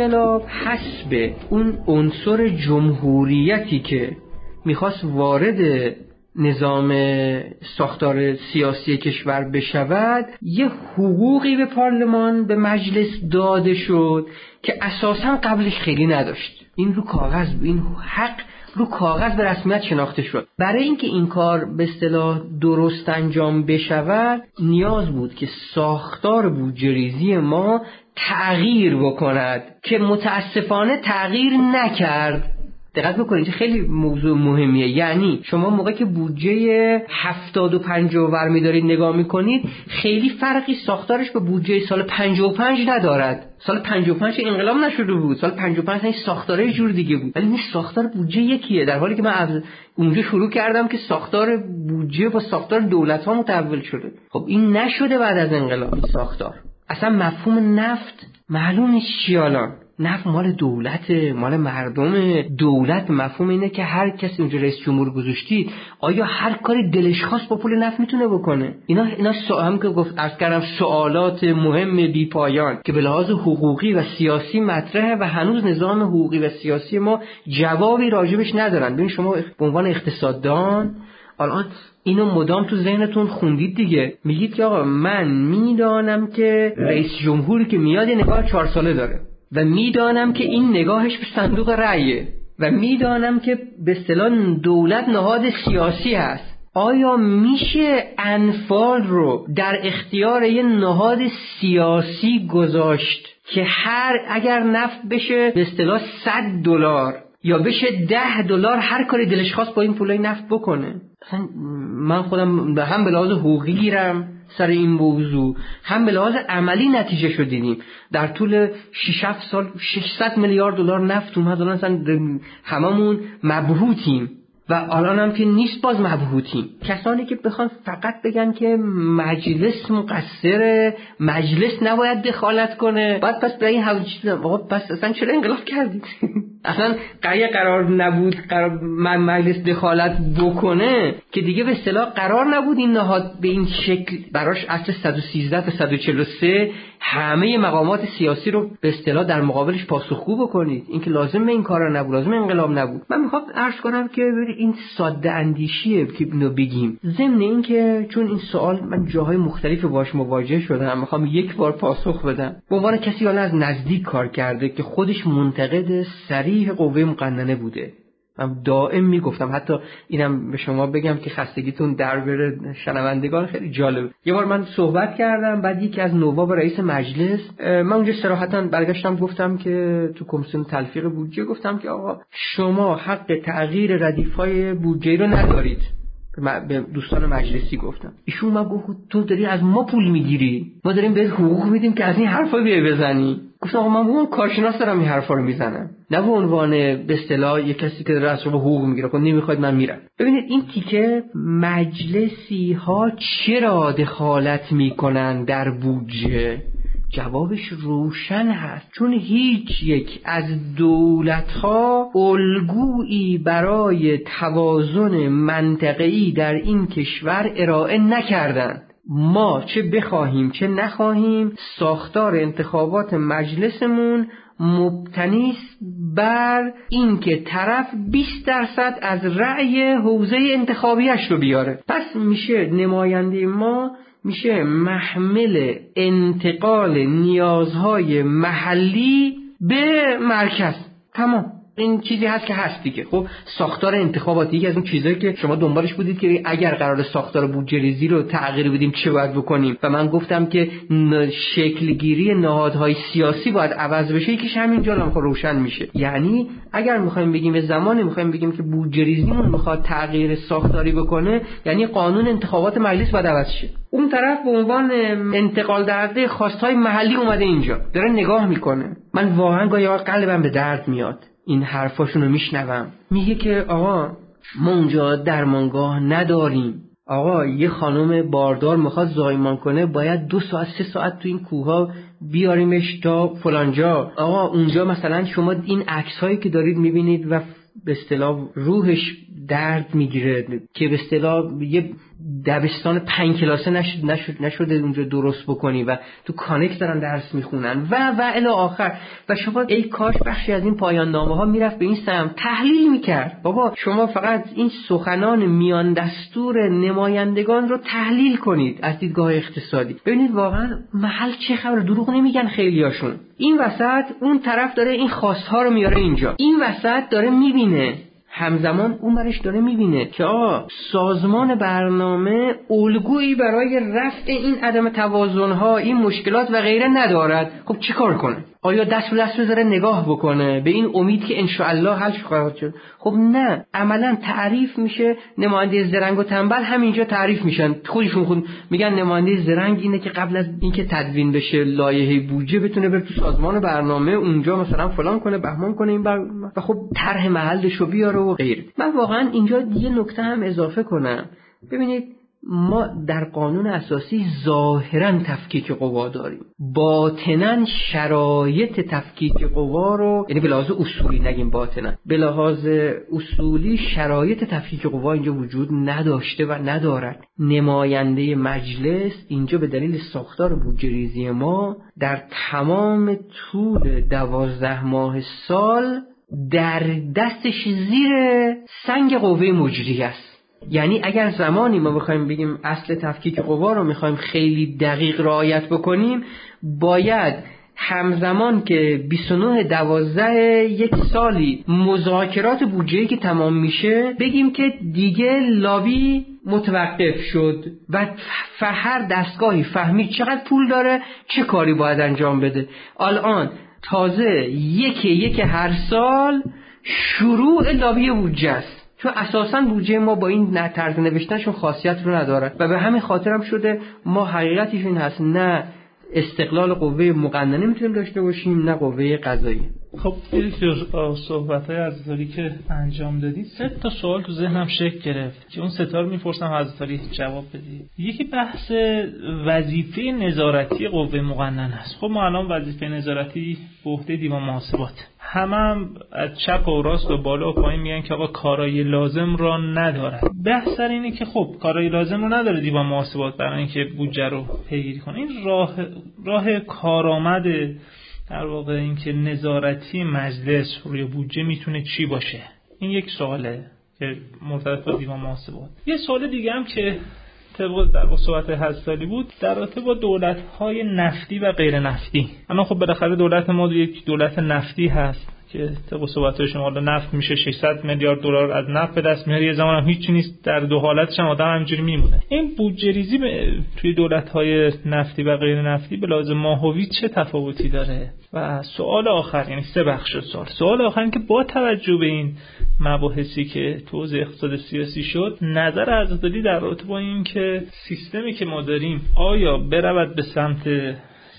انقلاب حسب اون عنصر جمهوریتی که می‌خواست وارد نظام ساختار سیاسی کشور بشود یه حقوقی به پارلمان به مجلس داده شد که اساسا قبلش خیلی نداشت. این رو کاغذ این حق رو کاغذ به رسمیت شناخته شد. برای اینکه این کار به اصطلاح درست انجام بشود نیاز بود که ساختار بودجریزی ما تغییر بکند که متاسفانه تغییر نکرد. دقت بکنید خیلی موضوع مهمیه. یعنی شما موقع که بودجه 75 ور میدارید نگاه می‌کنید خیلی فرقی ساختارش به بودجه سال 55 ندارد. سال 55 انقلاب نشده بود. سال 55 این ساختاره جور دیگه بود. ولی این ساختار بودجه یکیه. در حالی که من از اونجا شروع کردم که ساختار بودجه با ساختار دولت ها متحول شده. خب این نشده بعد از انقلاب ساختار. اصلا مفهوم نفت معلوم نیست چی الان نفت مال دولت مال مردم. دولت مفهوم اینه که هر کسی اونجا رئیس جمهور گذاشتید آیا هر کاری دلش خواست با پول نفت می‌تونه بکنه؟ اینا اینا هم که گفت از کردم سوالات مهم بی پایان که به لحاظ حقوقی و سیاسی مطرحه و هنوز نظام حقوقی و سیاسی ما جوابی راجبش ندارن. ببین شما به عنوان اقتصاددان الان اینو مدام تو ذهنتون خوندید دیگه. میگید که آقا من می‌دانم که رئیس جمهوری که میاد یه نگاه چهار ساله داره و می‌دانم که این نگاهش به صندوق رأیه و می‌دانم که به اصطلاح دولت نهاد سیاسی هست. آیا میشه انفال رو در اختیار یه نهاد سیاسی گذاشت که هر اگر نفت بشه به اصطلاح 100 دلار؟ یا بشه ده دلار هر کاری دلش خواست با این پولای نفت بکنه. من خودم هم به لحاظ حقوقی گیرم سر این موضوع هم به لحاظ عملی نتیجه شد در طول 6 سال 600 میلیارد دلار نفت اومد الان هممون مبهوتیم. و الان هم که نیست باز مبهوتیم. کسانی که بخوان فقط بگن که مجلس مقصر مجلس نباید دخالت کنه. بعد پس به این آقا پس اصلا چرا انقلاب کردید؟ اصلا قیه قرار نبود قرار مجلس دخالت بکنه که دیگه به اصطلاح قرار نبود این نهاد به این شکل براش اصل 113 تا 143 همه مقامات سیاسی رو به اصطلاح در مقابلش پاسخگو بکنید. اینکه لازم این کارا نبود لازم انقلاب نبود. من می‌خوام عرض کنم که این ساده اندیشیه که اینو بگیم. ضمن اینکه چون این سوال من جاهای مختلف باش مواجه شدم می‌خوام یک بار پاسخ بدم. به عنوان کسی حالا از نزدیک کار کرده که خودش منتقد سریح قوه مقننه بوده. من دائم می‌گفتم حتی اینم به شما بگم که خستگیتون در بره شنوندگان خیلی جالب. یه بار من صحبت کردم بعد یکی از نواب رئیس مجلس من اونجا صراحتا برگشتم گفتم که تو کمیسیون تلفیق بودجه گفتم که آقا شما حق تغییر ردیف های بودجه رو ندارید. به دوستان مجلسی گفتم. ایشون ما گفت تو داری از ما پول می‌گیری؟ ما داریم بهت حقوق میدیم که از این حرفا بیای بزنی. گفتم آقا من به اون کارشناس دارم این حرفا رو می‌زنم. نه به عنوان به اصطلاح یه کسی که داره شما حقوق می‌گیره. خب نمی‌خواید من میرم. ببینید این تیکه مجلسی ها چرا دخالت می‌کنن در بودجه؟ جوابش روشن هست. چون هیچ یک از دولت ها الگویی برای توازن منطقه‌ای در این کشور ارائه نکردند. ما چه بخواهیم چه نخواهیم ساختار انتخابات مجلسمون مبتنی است بر اینکه طرف 20 درصد از رأی حوزه انتخابیش رو بیاره. پس میشه نماینده ما میشه محمل انتقال نیازهای محلی به مرکز. تمام. این چیزی هست که هست دیگه. خب ساختار انتخاباتی یکی از اون چیزایی که شما دنبالش بودید که اگر قرار ساختار بودجه ریزی رو تغییر بدیم چه باید بکنیم؟ و من گفتم که شکلگیری نهادهای سیاسی باید عوض بشه. یکیش همینجا هم روشن میشه. یعنی اگر می‌خوایم بگیم به زمانی می‌خوایم بگیم که بودجه ریزیمون می‌خواد تغییر ساختاری بکنه یعنی قانون انتخابات مجلس باید عوض شه. اون طرف به عنوان انتقال دهنده خواستهای محلی اومده اینجا. داره نگاه می‌کنه. من واقعا گاهی قلبم به درد میاد. این حرفاشون رو میشنوم. میگه که آقا ما اونجا درمانگاه نداریم. آقا یه خانم باردار می‌خواد زایمان کنه باید دو ساعت سه ساعت تو این کوه بیاریمش تا فلانجا. آقا اونجا مثلا شما این عکس هایی که دارید می‌بینید و به اصطلاح روحش درد می‌گیره که به اصطلاح یه دبستان پنج کلاسه نشد نشد نشده اونجا درست بکنی و تو کانکس دارن درس می‌خونن. و و الی آخر. و شما ای کاش بخشی از این پایان نامه ها می‌رفت به این سم تحلیل می‌کرد. بابا شما فقط این سخنان میان دستور نمایندگان رو تحلیل کنید از دیدگاه اقتصادی. ببینید واقعا محل چه خبر دروغ نمیگن خیلیاشون. این وسط اون طرف داره این خواستها رو میاره اینجا. این وسط داره می‌بینه. همزمان اون برش داره می‌بینه که آقا سازمان برنامه الگویی برای رفع این عدم توازنها این مشکلات و غیره ندارد. خب چیکار کنه؟ آیا دست به دست بذاره نگاه بکنه به این امید که انشاءالله حل خواهد شد؟ خب نه. عملا تعریف میشه نماینده زرنگ و تنبل همینجا تعریف میشن. خودشون خود میگن نماینده زرنگ اینه که قبل از اینکه تدوین بشه لایحه بودجه بتونه بره تو سازمان برنامه اونجا مثلا فلان کنه بهمان کنه این بر... و خب طرح محلش رو بیاره و غیر من واقعا اینجا یه نکته هم اضافه کنم. ببینید ما در قانون اساسی ظاهرا تفکیک قوا داریم. باطنا شرایط تفکیک قوا رو یعنی به لحاظ اصولی نگیم باطنا به لحاظ اصولی شرایط تفکیک قوا اینجا وجود نداشته و ندارد. نماینده مجلس اینجا به دلیل ساختار بودجه ما در تمام طول دوازده ماه سال در دستش زیر سنگ قوه مجری است. یعنی اگر زمانی ما بخوایم بگیم اصل تفکیک قوا رو می‌خوایم خیلی دقیق رعایت بکنیم باید همزمان که 29 دوازده یک سالی مذاکرات بودجه که تمام میشه بگیم که دیگه لابی متوقف شد و هر دستگاهی فهمید چقدر پول داره چه کاری باید انجام بده. الان تازه یک یک هر سال شروع لابی بودجه است. چون اساسا بودجه ما با این طرز نوشتنشون خاصیت رو نداره و به همین خاطرم شده ما حقیقتش این هست نه استقلال قوه مقننه می‌تونیم داشته باشیم نه قوه قضایی. خب دکتر صحبت های عزیزاری که انجام دادی سه تا سوال تو ذهنم شکل گرفت که اون ستا رو می‌پرسم عزیزاری جواب بدی. یکی بحث وظیفه نظارتی قوه مقنن است. خب ما الان وظیفه نظارتی به عهده دیوان محاسبات. همه هم از چپ و راست و بالا و پایین میگن که آقا کارای لازم را نداره بحث اینه که خب کارای لازم رو نداره دیوان محاسبات برای اینکه بودجه رو پیگیری کنه. این راه راه کارآمد در واقع اینکه نظارتی مجلس روی بودجه می‌تونه چی باشه؟ این یک سواله که مرتبط با دیوان محاسبات. یه سوال دیگه هم که طبق در صحبت هستالی بود در رابطه با دولت های نفتی و غیر نفتی اما خب بالاخره دولت ما یک دولت نفتی هست. که طبق صحبت شما حالا نفت میشه 600 میلیارد دلار از نفت به دست میاره یه زمان هم هیچی نیست در دو حالتش هم آدم همینجوری میمونه. این بودجه ریزی توی دولت های نفتی و غیر نفتی به لازم ماهوی چه تفاوتی داره؟ و سوال آخر یعنی سه بخش سوال. سوال آخر که با توجه به این مباحثی که تو اقتصاد سیاسی شد نظر عزاداری در رابطه با این که سیستمی که ما داریم آیا برود به سمت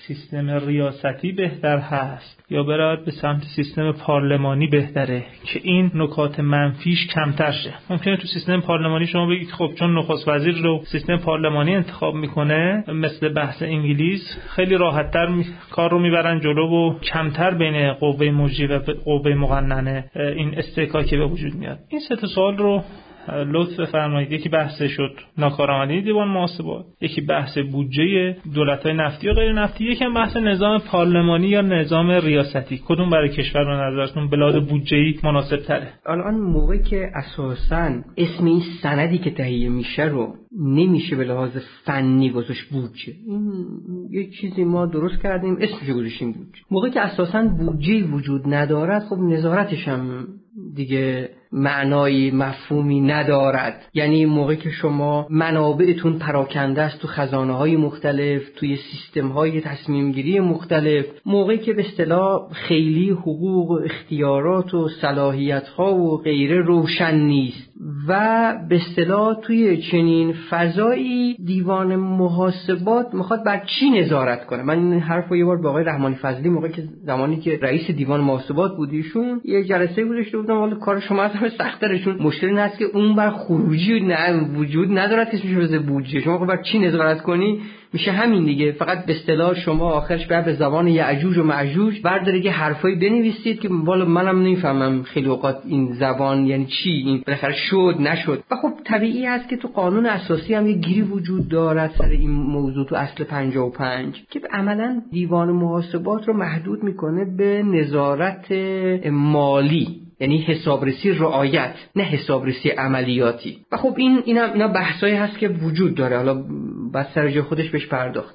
سیستم ریاستی بهتر هست یا برود به سمت سیستم پارلمانی بهتره که این نکات منفیش کمتر شه. ممکنه تو سیستم پارلمانی شما بگید خب چون نخست وزیر رو سیستم پارلمانی انتخاب می‌کنه مثل بحث انگلیس خیلی راحتتر می... کار رو می‌برن جلو و کمتر بین قوه مجری و قوه مقننه این استحکاکی به وجود میاد. این سه سوال رو لطف بفرمایید. یکی بحث شد ناکارآمدی دیوان محاسبات یکی بحث بودجه دولت های نفتی و غیر نفتی یکی هم بحث نظام پارلمانی یا نظام ریاستی. کدوم برای کشور به نظرتون بلاد بودجه مناسب تره الان موقعی که اساسا اسم این سندی که تهیه میشه رو نمیشه به لحاظ فنی گذاشت بودجه. این یه چیزی ما درست کردیم اسمش گذاشتیم بودجه. موقعی که اساسا بودجه وجود ندارد خب نظارتش هم دیگه معنایی مفهومی ندارد. یعنی موقعی که شما منابعتون پراکنده است تو خزانه های مختلف توی سیستم های تصمیم گیری مختلف موقعی که به اصطلاح خیلی حقوق و اختیارات و صلاحیت ها و غیره روشن نیست. و به اصطلاح توی چنین فضایی دیوان محاسبات می‌خواد بر چی نظارت کنه؟ من این حرف یه بار با آقای رحمانی فضلی موقعی که زمانی که رئیس دیوان محاسبات بودیشون یه جلسه گذاشته بودم حالا کار شما همه سخترشون مشکلی این که اون بر خروجی نه وجود ندارد که اسمش بودجه. شما خب بر چی نظارت کنی؟ میشه همین دیگه. فقط به اصطلاح شما آخرش بعد به زبان یعجوج و معجوج برداره یه حرفایی بنویسید که والا منم نمی‌فهمم خیلی اوقات این زبان یعنی چی؟ این بالاخره شد نشد. و خب طبیعی است که تو قانون اساسی هم یه گیری وجود دارد سر این موضوع تو اصل 55 که عملا دیوان محاسبات رو محدود می‌کنه به نظارت مالی. یعنی حسابرسی رعایت نه حسابرسی عملیاتی. و خب این اینا اینا بحثایی هست که وجود داره. حالا بعد سر جای خودش بهش پرداخت.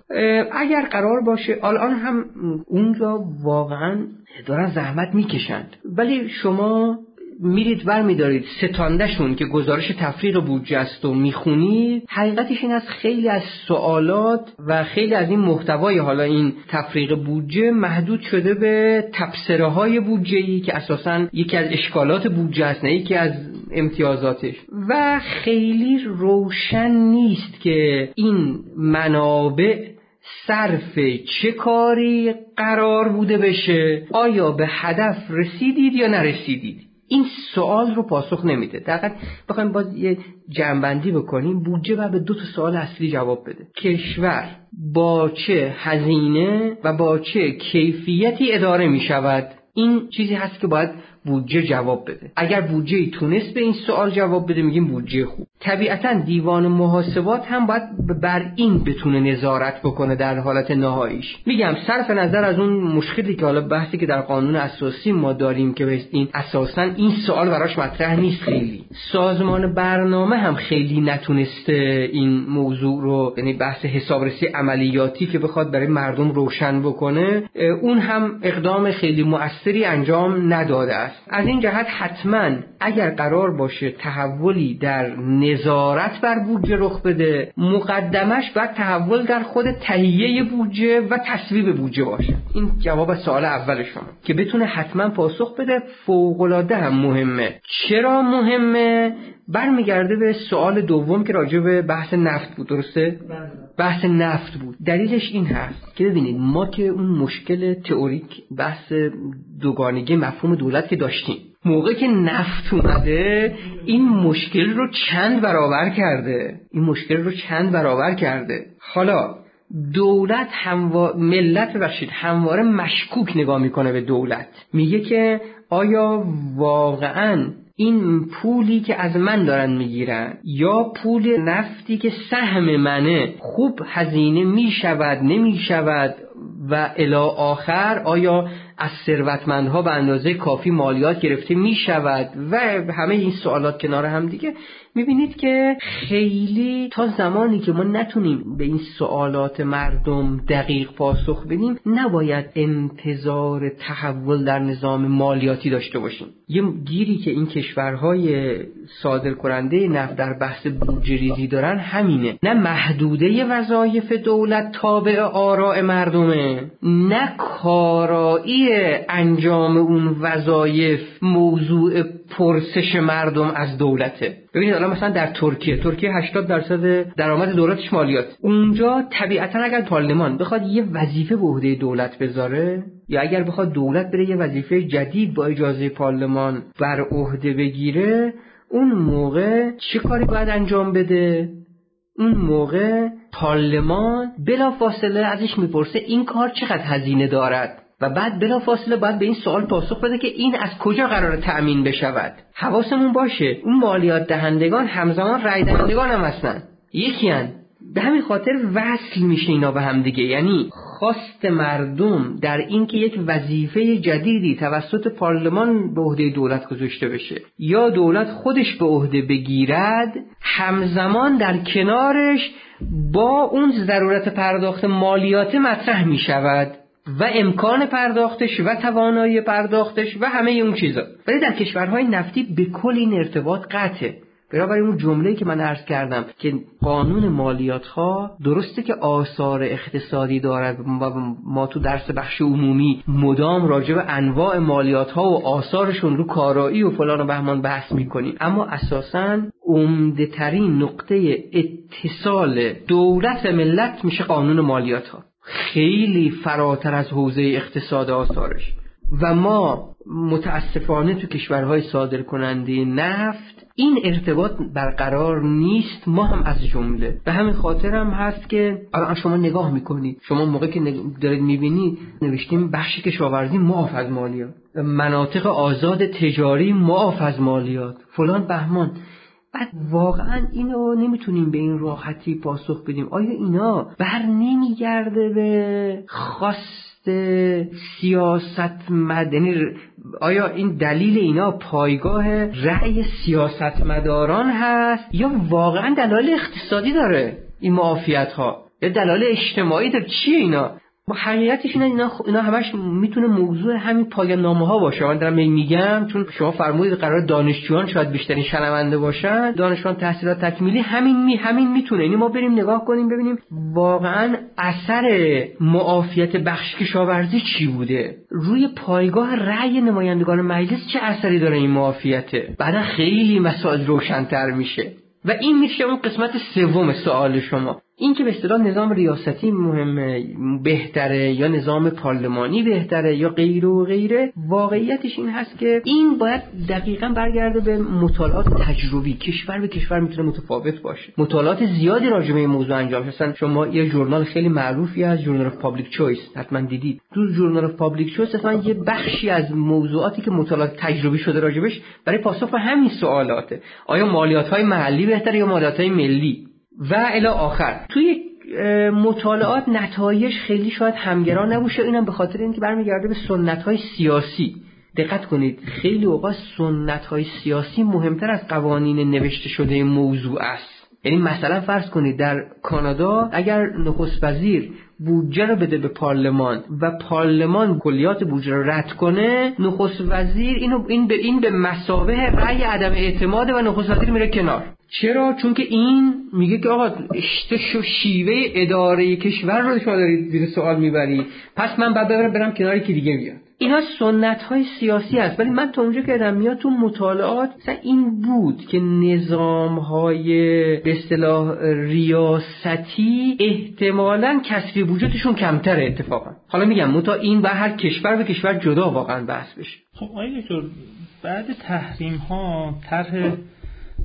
اگر قرار باشه الان هم اونجا واقعا دارن زحمت می‌کشند. ولی شما میرید ور میدارید ستاندهشون که گزارش تفریق بودجه است و می‌خونید حقیقتش این از خیلی از سوالات و خیلی از این محتوای حالا این تفریق بودجه محدود شده به تبصره های بودجه ای که اساسا یکی از اشکالات بودجه است نه یکی از امتیازاتش. و خیلی روشن نیست که این منابع صرف چه کاری قرار بوده بشه؟ آیا به هدف رسیدید یا نرسیدید؟ این سوال رو پاسخ نمیده. دقیقا بخوایم باز یه جنبندی بکنیم بودجه باید به دو تا سوال اصلی جواب بده. کشور با چه هزینه و با چه کیفیتی اداره می شود این چیزی هست که باید بودجه جواب بده. اگر بودجه ای تونست به این سوال جواب بده میگیم بودجه خوب. طبیعتا دیوان محاسبات هم باید بر این بتونه نظارت بکنه در حالت نهاییش. میگم صرف نظر از اون مشکلی که حالا بحثی که در قانون اساسی ما داریم که این اساسا این سوال براش مطرح نیست خیلی. سازمان برنامه هم خیلی نتونسته این موضوع رو یعنی بحث حسابرسی عملیاتی که بخواد برای مردم روشن بکنه اون هم اقدام خیلی مؤثری انجام نداده است. از این جهت حتما اگر قرار باشه تحولی در نظارت بر بودجه رخ بده. مقدمش باید تحول در خود تهیه بودجه و تصویب بودجه باشه. این جواب سوال اول شما. که بتونه حتما پاسخ بده فوقالعاده هم مهمه. چرا مهمه؟ برمیگرده به سوال دوم که راجع به بحث نفت بود درسته؟ بحث نفت بود. دلیلش این هست که ببینید ما که اون مشکل تئوریک بحث دوگانگی مفهوم دولت که داشتیم موقع که نفت اومده این مشکل رو چند برابر کرده؟ این مشکل رو چند برابر کرده؟ حالا دولت هموار... ملت ببخشید همواره مشکوک نگاه می‌کنه به دولت. میگه که آیا واقعا این پولی که از من دارن می‌گیرن یا پول نفتی که سهم منه خوب هزینه می‌شود نمی‌شود و الا آخر آیا از ثروتمندها به اندازه کافی مالیات گرفته می شود و همه این سوالات کنار هم دیگه. می‌بینید که خیلی تا زمانی که ما نتونیم به این سوالات مردم دقیق پاسخ بدیم نباید انتظار تحول در نظام مالیاتی داشته باشیم. یه گیری که این کشورهای صادر کننده نفت در بحث بودجه دارن همینه. نه محدوده وظایف دولت تابع آراء مردمه نه کارایی انجام اون وظایف موضوع پرسش مردم از دولته. ببینید الان مثلا در ترکیه ترکیه 80 درصد درآمد دولتش مالیات. اونجا طبیعتا اگر پارلمان بخواد یه وظیفه به عهده دولت بذاره یا اگر بخواد دولت بره یه وظیفه جدید با اجازه پارلمان بر عهده بگیره اون موقع چه کاری باید انجام بده؟ اون موقع پارلمان بلافاصله ازش می‌پرسه این کار چقدر هزینه دارد؟ و بعد بلافاصله باید به این سوال پاسخ بده که این از کجا قرار تأمین بشود. حواسمون باشه اون مالیات دهندگان همزمان رای دهندگان هم هستن. یکی هن. به همین خاطر وصل میشه اینا به هم دیگه. یعنی خواست مردم در اینکه یک وظیفه جدیدی توسط پارلمان به عهده دولت گذاشته بشه یا دولت خودش به عهده بگیرد همزمان در کنارش با اون ضرورت پرداخت مالیات مطرح می شود و امکان پرداختش و توانایی پرداختش و همه اون چیزا. ولی در کشورهای نفتی به کل این ارتباط قطعه. بنابراین اون جمله که من عرض کردم که قانون مالیات ها درسته که آثار اقتصادی دارد و ما تو درس بخش عمومی مدام راجع به انواع مالیات ها و آثارشون رو کارایی و فلان و بهمان بحث می‌کنیم. اما اساسا عمده ترین نقطه اتصال دولت ملت میشه قانون مالیات ها خیلی فراتر از حوزه اقتصاد آثارش. و ما متاسفانه تو کشورهای صادر کننده نفت این ارتباط برقرار نیست ما هم از جمله. به همین خاطر هم هست که الان شما نگاه می‌کنید شما موقع که دارید می‌بینید نوشتیم بخش کشاورزی معاف از مالیات. مناطق آزاد تجاری معاف از مالیات. فلان بهمان. بعد واقعا اینو نمی‌تونیم به این راحتی پاسخ بدیم. آیا اینا بر نمیگرده به خواست سیاست مدنی آیا این دلیل اینا پایگاه رأی سیاست مداران هست یا واقعا دلایل اقتصادی داره این معافیت ها یا دلایل اجتماعی داره؟ چیه اینا؟ حقیقتش اینا, اینا همش می‌تونه موضوع همین پایان نامه ها باشه. من دارم میگم چون شما فرمودید قرار دانشجویان شاید بیشترین شنونده باشن. دانشجویان تحصیلات تکمیلی همین می همین می‌تونه. یعنی ما بریم نگاه کنیم ببینیم واقعا اثر معافیت بخش کشاورزی چی بوده. روی پایگاه رأی نمایندگان مجلس چه اثری داره این معافیته؟ بعدا خیلی مسائل روشنتر میشه. و این میشه اون قسمت سوم سوال شما. این که به اصطلاح نظام ریاستی مهمه بهتره یا نظام پارلمانی بهتره یا غیر و غیره واقعیتش این هست که این باید دقیقا برگرده به مطالعات تجربی. کشور به کشور می‌تونه متفاوت باشه. مطالعات زیادی راجع به موضوع انجام مثلا شما یه ژورنال خیلی معروفی از Journal of Public Choice حتما دیدید. تو Journal of Public Choice اصلا یه بخشی از موضوعاتی که مطالعات تجربی شده راجبش برای پاسخ به همین سوالاته. آیا مالیات های محلی بهتره یا مالیات های ملی؟ و الی آخر. توی مطالعات نتایج خیلی شاید همگرا نباشه. اینم به خاطر اینکه برمیگرده به سنت های سیاسی. دقت کنید خیلی اوقات سنت های سیاسی مهمتر از قوانین نوشته شده موضوع است. یعنی مثلا فرض کنید در کانادا اگر نخست وزیر بودجه رو بده به پارلمان و پارلمان کلیات بودجه رو رد کنه نخست وزیر اینو این به این به مسابه رأی عدم اعتماد و نخست وزیر میره کنار. چرا؟ چون که این میگه که آقا شیوه اداره کشور رو شما دارید زیر سوال می‌بری پس من بعد برم برم کنار که دیگه بیاد اینا سنت های سیاسی هست. ولی من تا اونجا که ادم میاد تو مطالعات این بود که نظام های به اصطلاح ریاستی احتمالا کسری وجودشون کمتره اتفاقا. حالا میگم متا این و هر کشور به کشور جدا واقعا بحث بشه. خب آقای دکتر بعد تحریم ها طرح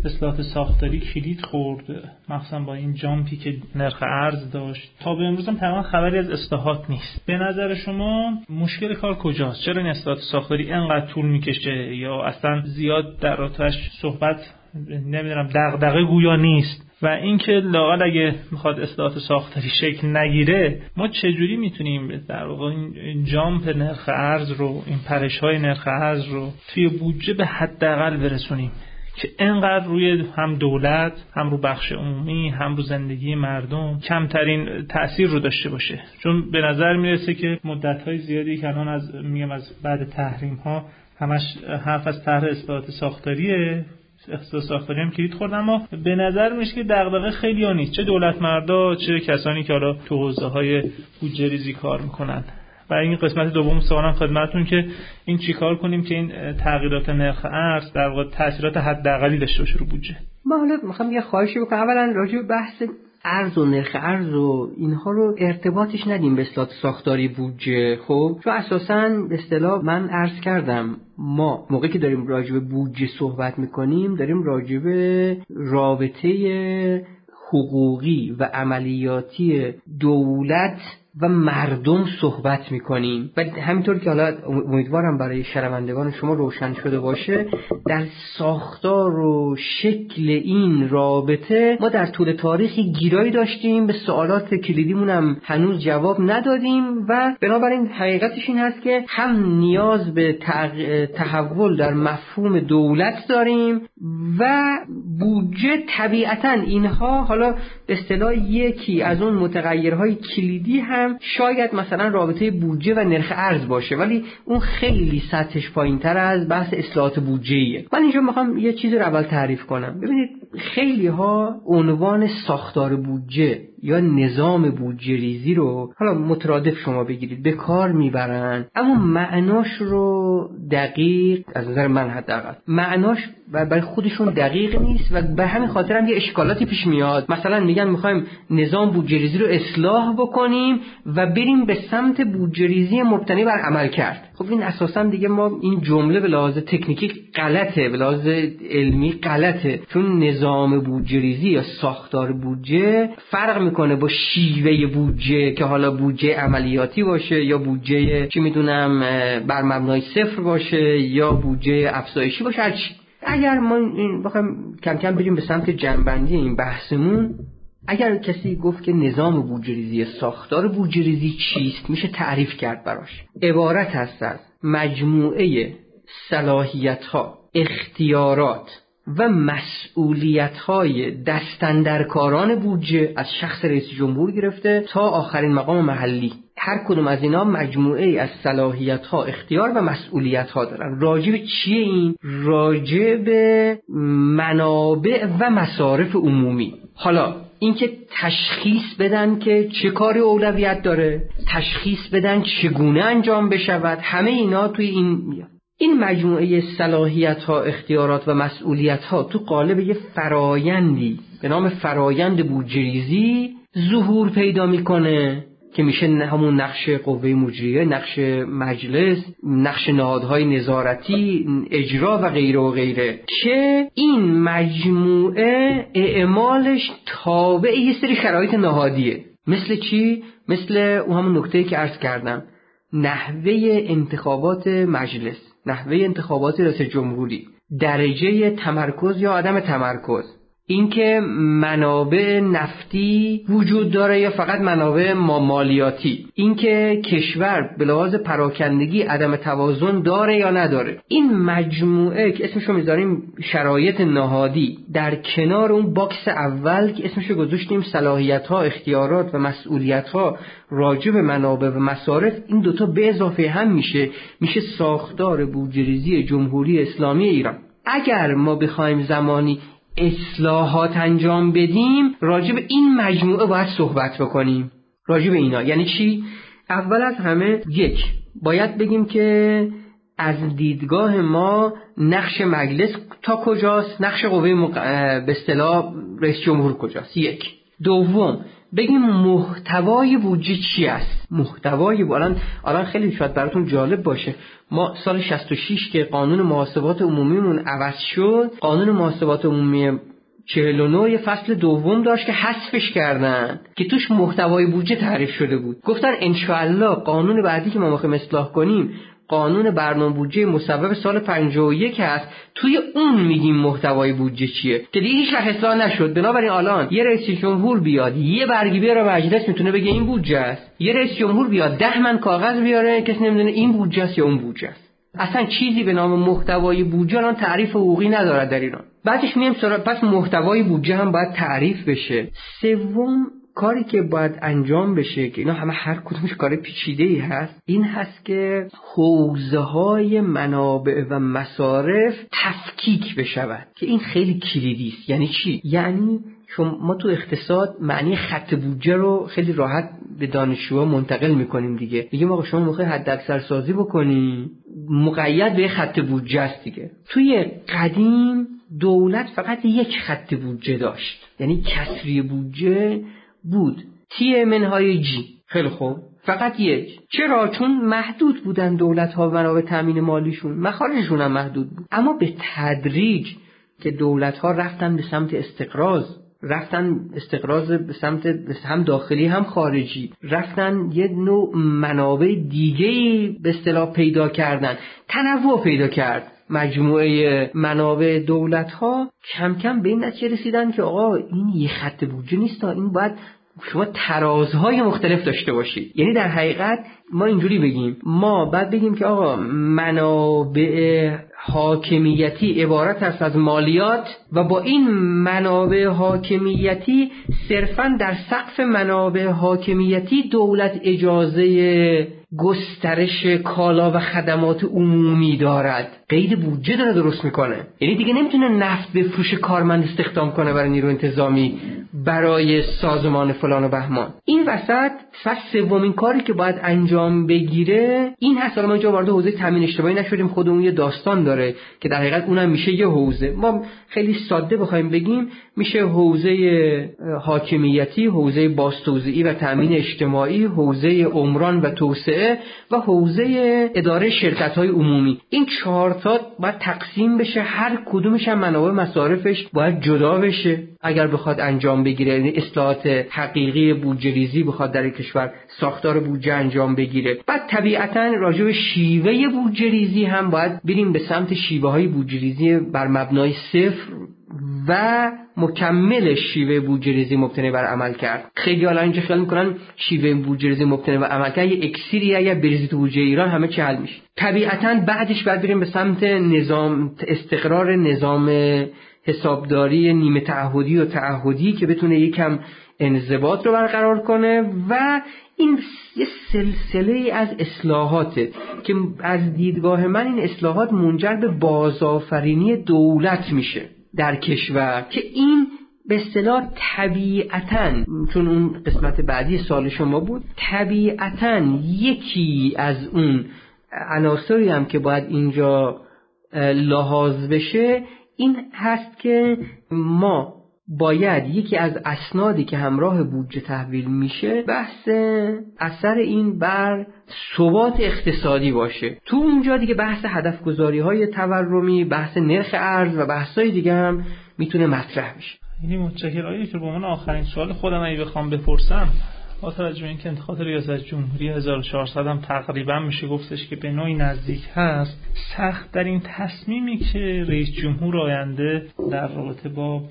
اصلاحات ساختاری کلید خورد مخصوصا با این جامپی که نرخ ارز داشت. تا به امروز هم تمام خبری از اصلاحات نیست. به نظر شما مشکل کار کجاست؟ چرا این اصلاحات ساختاری انقدر طول می‌کشه یا اصلا زیاد در آتش صحبت نمی‌دونم دغدغه گویا نیست؟ و اینکه لاقل اگه می‌خواد اصلاحات ساختاری شکل نگیره ما چجوری می‌تونیم در واقع این جامپ نرخ ارز رو این پرش های نرخ ارز رو توی بودجه به حداقل برسونیم؟ که انقدر روی هم دولت هم رو بخش عمومی هم رو زندگی مردم کمترین تاثیر رو داشته باشه. چون به نظر می‌رسه که مدت های زیادی که الان از میگم از بعد تحریم ها همش حرف از طرح اصلاحات ساختاریه. اقتصاد ساختاری هم کلید خورد اما به نظر میشه که دغدغه خیلی ها نیست. چه دولت مردا چه کسانی که حالا تو حوزه های بودجه ریزی کار می‌کنن. و این قسمت دوم سوالم خدمتتون که این چیکار کنیم که این تغییرات نرخ ارز در واقع تاثیرات حداقلی داشته باشه رو بودجه؟ ما حالا می‌خوام یه خواهشی بکنم. اولا راجع به بحث ارز و نرخ ارز و اینها رو ارتباطش ندیم به اصلاحات ساختاری بودجه. خب؟ چون اساسا به اصطلاح من عرض کردم ما موقعی که داریم راجع به بودجه صحبت می‌کنیم داریم راجع به رابطه حقوقی و عملیاتی دولت و مردم صحبت می‌کنیم. و همینطور که حالا امیدوارم برای شنوندگان شما روشن شده باشه در ساختار و شکل این رابطه ما در طول تاریخی گیرایی داشتیم. به سوالات کلیدیمون هم هنوز جواب ندادیم و بنابراین حقیقتش این هست که هم نیاز به تحول در مفهوم دولت داریم و بودجه طبیعتا اینها حالا به اصطلاح یکی از اون متغیرهای کلیدی هم شاید مثلا رابطه بودجه و نرخ ارز باشه ولی اون خیلی سطحش پایین تر از بحث اصلاحات بودجه من اینجا می‌خوام یه چیزی رو اول تعریف کنم. ببینید خیلی ها عنوان ساختار بودجه یا نظام بودجه ریزی رو حالا مترادف شما بگیرید به کار می‌برن. اما معناش رو دقیق از نظر من حداقل معناش برای خودشون دقیق نیست و به همین خاطر هم یه اشکالاتی پیش میاد. مثلا میگن می‌خوایم نظام بودجه ریزی رو اصلاح بکنیم و بریم به سمت بودجه ریزی مبتنی بر عمل کرد خب این اساسا دیگه ما این جمله به لحاظ تکنیکی غلطه به لحاظ علمی غلطه. چون نظام بودجه ریزی یا ساختار بودجه فرق می‌کنه با شیوه بودجه که حالا بودجه عملیاتی باشه یا بودجه چی می‌دونم بر مبنای صفر باشه یا بودجه افزایشی باشه هرچی اگر ما این بخوایم کم کم بریم به سمت جنبندی این بحثمون اگر کسی گفت که نظام بودجریزی ساختار بودجریزی چیست میشه تعریف کرد براش. عبارت هست از مجموعه صلاحیت ها اختیارات و مسئولیت های دستندرکاران بودجه از شخص رئیس جمهور گرفته تا آخرین مقام محلی. هر کدوم از اینا مجموعه از صلاحیت ها اختیار و مسئولیت ها دارن. راجع به چیه این؟ راجع به منابع و مصارف عمومی. حالا اینکه تشخیص بدن که چه کاری اولویت داره تشخیص بدن چگونه انجام بشود همه اینا توی این میاد. این مجموعه صلاحیت ها اختیارات و مسئولیت ها تو قالب یه فرایندی به نام فرایند بودجریزی ظهور پیدا می‌کنه. که میشه همون نقش قوه مجریه نقش مجلس نقش نهادهای نظارتی اجرا و غیره و غیره. که این مجموعه اعمالش تابع یه سری شرایط نهادیه. مثل چی؟ مثل اون همون نکته که عرض کردم. نحوه انتخابات مجلس نحوه انتخابات رئیس جمهوری درجه تمرکز یا عدم تمرکز. اینکه منابع نفتی وجود داره یا فقط منابع مالیاتی؟ اینکه کشور به لحاظ پراکندگی عدم توازن داره یا نداره؟ این مجموعه که اسمشو می‌ذاریم شرایط نهادی. در کنار اون باکس اول که اسمشو گذاشتیم صلاحیت ها اختیارات و مسئولیت ها راجع به منابع و مصارف این دوتا به اضافه هم میشه. میشه ساختار بودجریزی جمهوری اسلامی ایران. اگر ما بخوایم زمانی اصلاحات انجام بدیم راجع به این مجموعه باید صحبت بکنیم. راجع به اینا. یعنی چی؟ اول از همه یک باید بگیم که از دیدگاه ما نقش مجلس تا کجاست؟ نقش قوه مق... به اصطلاح رئیس جمهور کجاست؟ یک. دوم بگیم محتوای بودجه چی است؟ محتوای الان الان خیلی شاید براتون جالب باشه. ما سال 66 که قانون محاسبات عمومیمون عوض شد قانون محاسبات عمومی 49 فصل دوم داشت که حذفش کردن که توش محتوای بودجه تعریف شده بود. گفتن انشاءالله قانون بعدی که ما می‌خوایم اصلاح کنیم قانون برنامه بودجه مصوب سال 51 هست. توی اون میگیم محتوای بودجه چیه. که دیگه هیچ اصلاح نشد. بنابراین الان یه رئیس جمهور بیاد یه برگی بیاره مجلس می‌تونه بگه این بودجه است. یه رئیس جمهور بیاد ده من کاغذ بیاره کسی نمی‌دونه این بودجه است یا اون بودجه است. اصلا چیزی به نام محتوای بودجه الان تعریف حقوقی نداره در ایران. بعدش میایم پس محتوای بودجه هم باید تعریف بشه. سوم کاری که باید انجام بشه که اینا همه هر کدومش کار پیچیده ای هست این هست که حوزه های منابع و مصارف تفکیک بشود که این خیلی کلیدی است. یعنی چی؟ یعنی چون ما تو اقتصاد معنی خط بودجه رو خیلی راحت به دانشجوها منتقل می‌کنیم دیگه. میگیم آقا شما می‌خوای حد اکثر سازی بکنی؟ مقید به خط بودجه است دیگه. توی قدیم دولت فقط یک خط بودجه داشت. یعنی کسری بودجه بود. تی منهای جی خیلی خوب. فقط یک. چرا؟ چون محدود بودن دولت ها منابع تامین مالیشون. مخارجشون هم محدود بود. اما به تدریج که دولت ها رفتن به سمت استقراض رفتن استقراض به سمت هم داخلی هم خارجی رفتن یه نوع منابع دیگه به اصطلاح پیدا کردن. تنوع پیدا کرد. مجموعه منابع دولت ها کم کم به این نتیجه رسیدن که آقا این یه خط بودجه نیست این باید شما ترازهای مختلف داشته باشید. یعنی در حقیقت ما اینجوری بگیم. ما بعد بگیم که آقا منابع حاکمیتی عبارت است از مالیات و با این منابع حاکمیتی صرفا در سقف منابع حاکمیتی دولت اجازه گسترش کالا و خدمات عمومی دارد. قید بودجه داره درست می‌کنه. یعنی دیگه نمی‌تونه نفت بفروش کارمند استخدام کنه برای نیرو انتظامی برای سازمان فلان و بهمان. این وسط فصل سومین کاری که باید انجام بگیره این هست. ما اینجا وارد حوزه تامین اشتباهی نشدیم. خودمون یه داستان داره که در حقیقت اونم میشه یه حوزه. ما خیلی ساده بخوایم بگیم میشه حوزه حاکمیتی حوزه باستوزعی و تامین اجتماعی حوزه عمران و توسعه و حوزه اداره شرکت های عمومی. این چهار تا باید تقسیم بشه هر کدومش هم منابع مصارفش باید جدا بشه. اگر بخواد انجام بگیره یعنی اصلاحات حقیقی بودجه ریزی بخواد در کشور ساختار بودجه انجام بگیره. بعد طبیعتا راجع به شیوه بودجه ریزی هم باید بریم به سمت شیوه های بودجه ریزی بر مبنای صفر. و مکمل شیوه بودجریزی مبتنی بر عمل کرد. خیلی حالا اینجا خیال می‌کنن شیوه بودجریزی مبتنی بر عمل کرد. یه اکسیری اگر بریزی تو بودجه ایران همه چی حل میشه. طبیعتا بعدش باید بریم به سمت نظام استقرار نظام حسابداری نیمه تعهدی و تعهدی که بتونه یکم انضباط رو برقرار کنه و این یه سلسله از اصلاحاته که از دیدگاه من این اصلاحات منجر به بازآفرینی دولت میشه در کشور که این به اصطلاح طبیعتا چون اون قسمت بعدی سال شما بود طبیعتا یکی از اون عناصری هم که باید اینجا لحاظ بشه این هست که ما باید یکی از اسنادی که همراه بودجه تحویل میشه بحث اثر این بر ثبات اقتصادی باشه. تو اونجا دیگه بحث هدف گذاری های تورمی بحث نرخ ارز و بحث های دیگه هم می‌تونه مطرح بشه. یعنی متشکرم که به عنوان آخرین سوال خودم اگه بخوام بپرسم با توجه به اینکه انتخابات ریاست جمهوری 1400 هم تقریبا میشه گفتش که به نوعی نزدیک هست سخت در این تصمیمی که رئیس جمهور آینده در رابطه با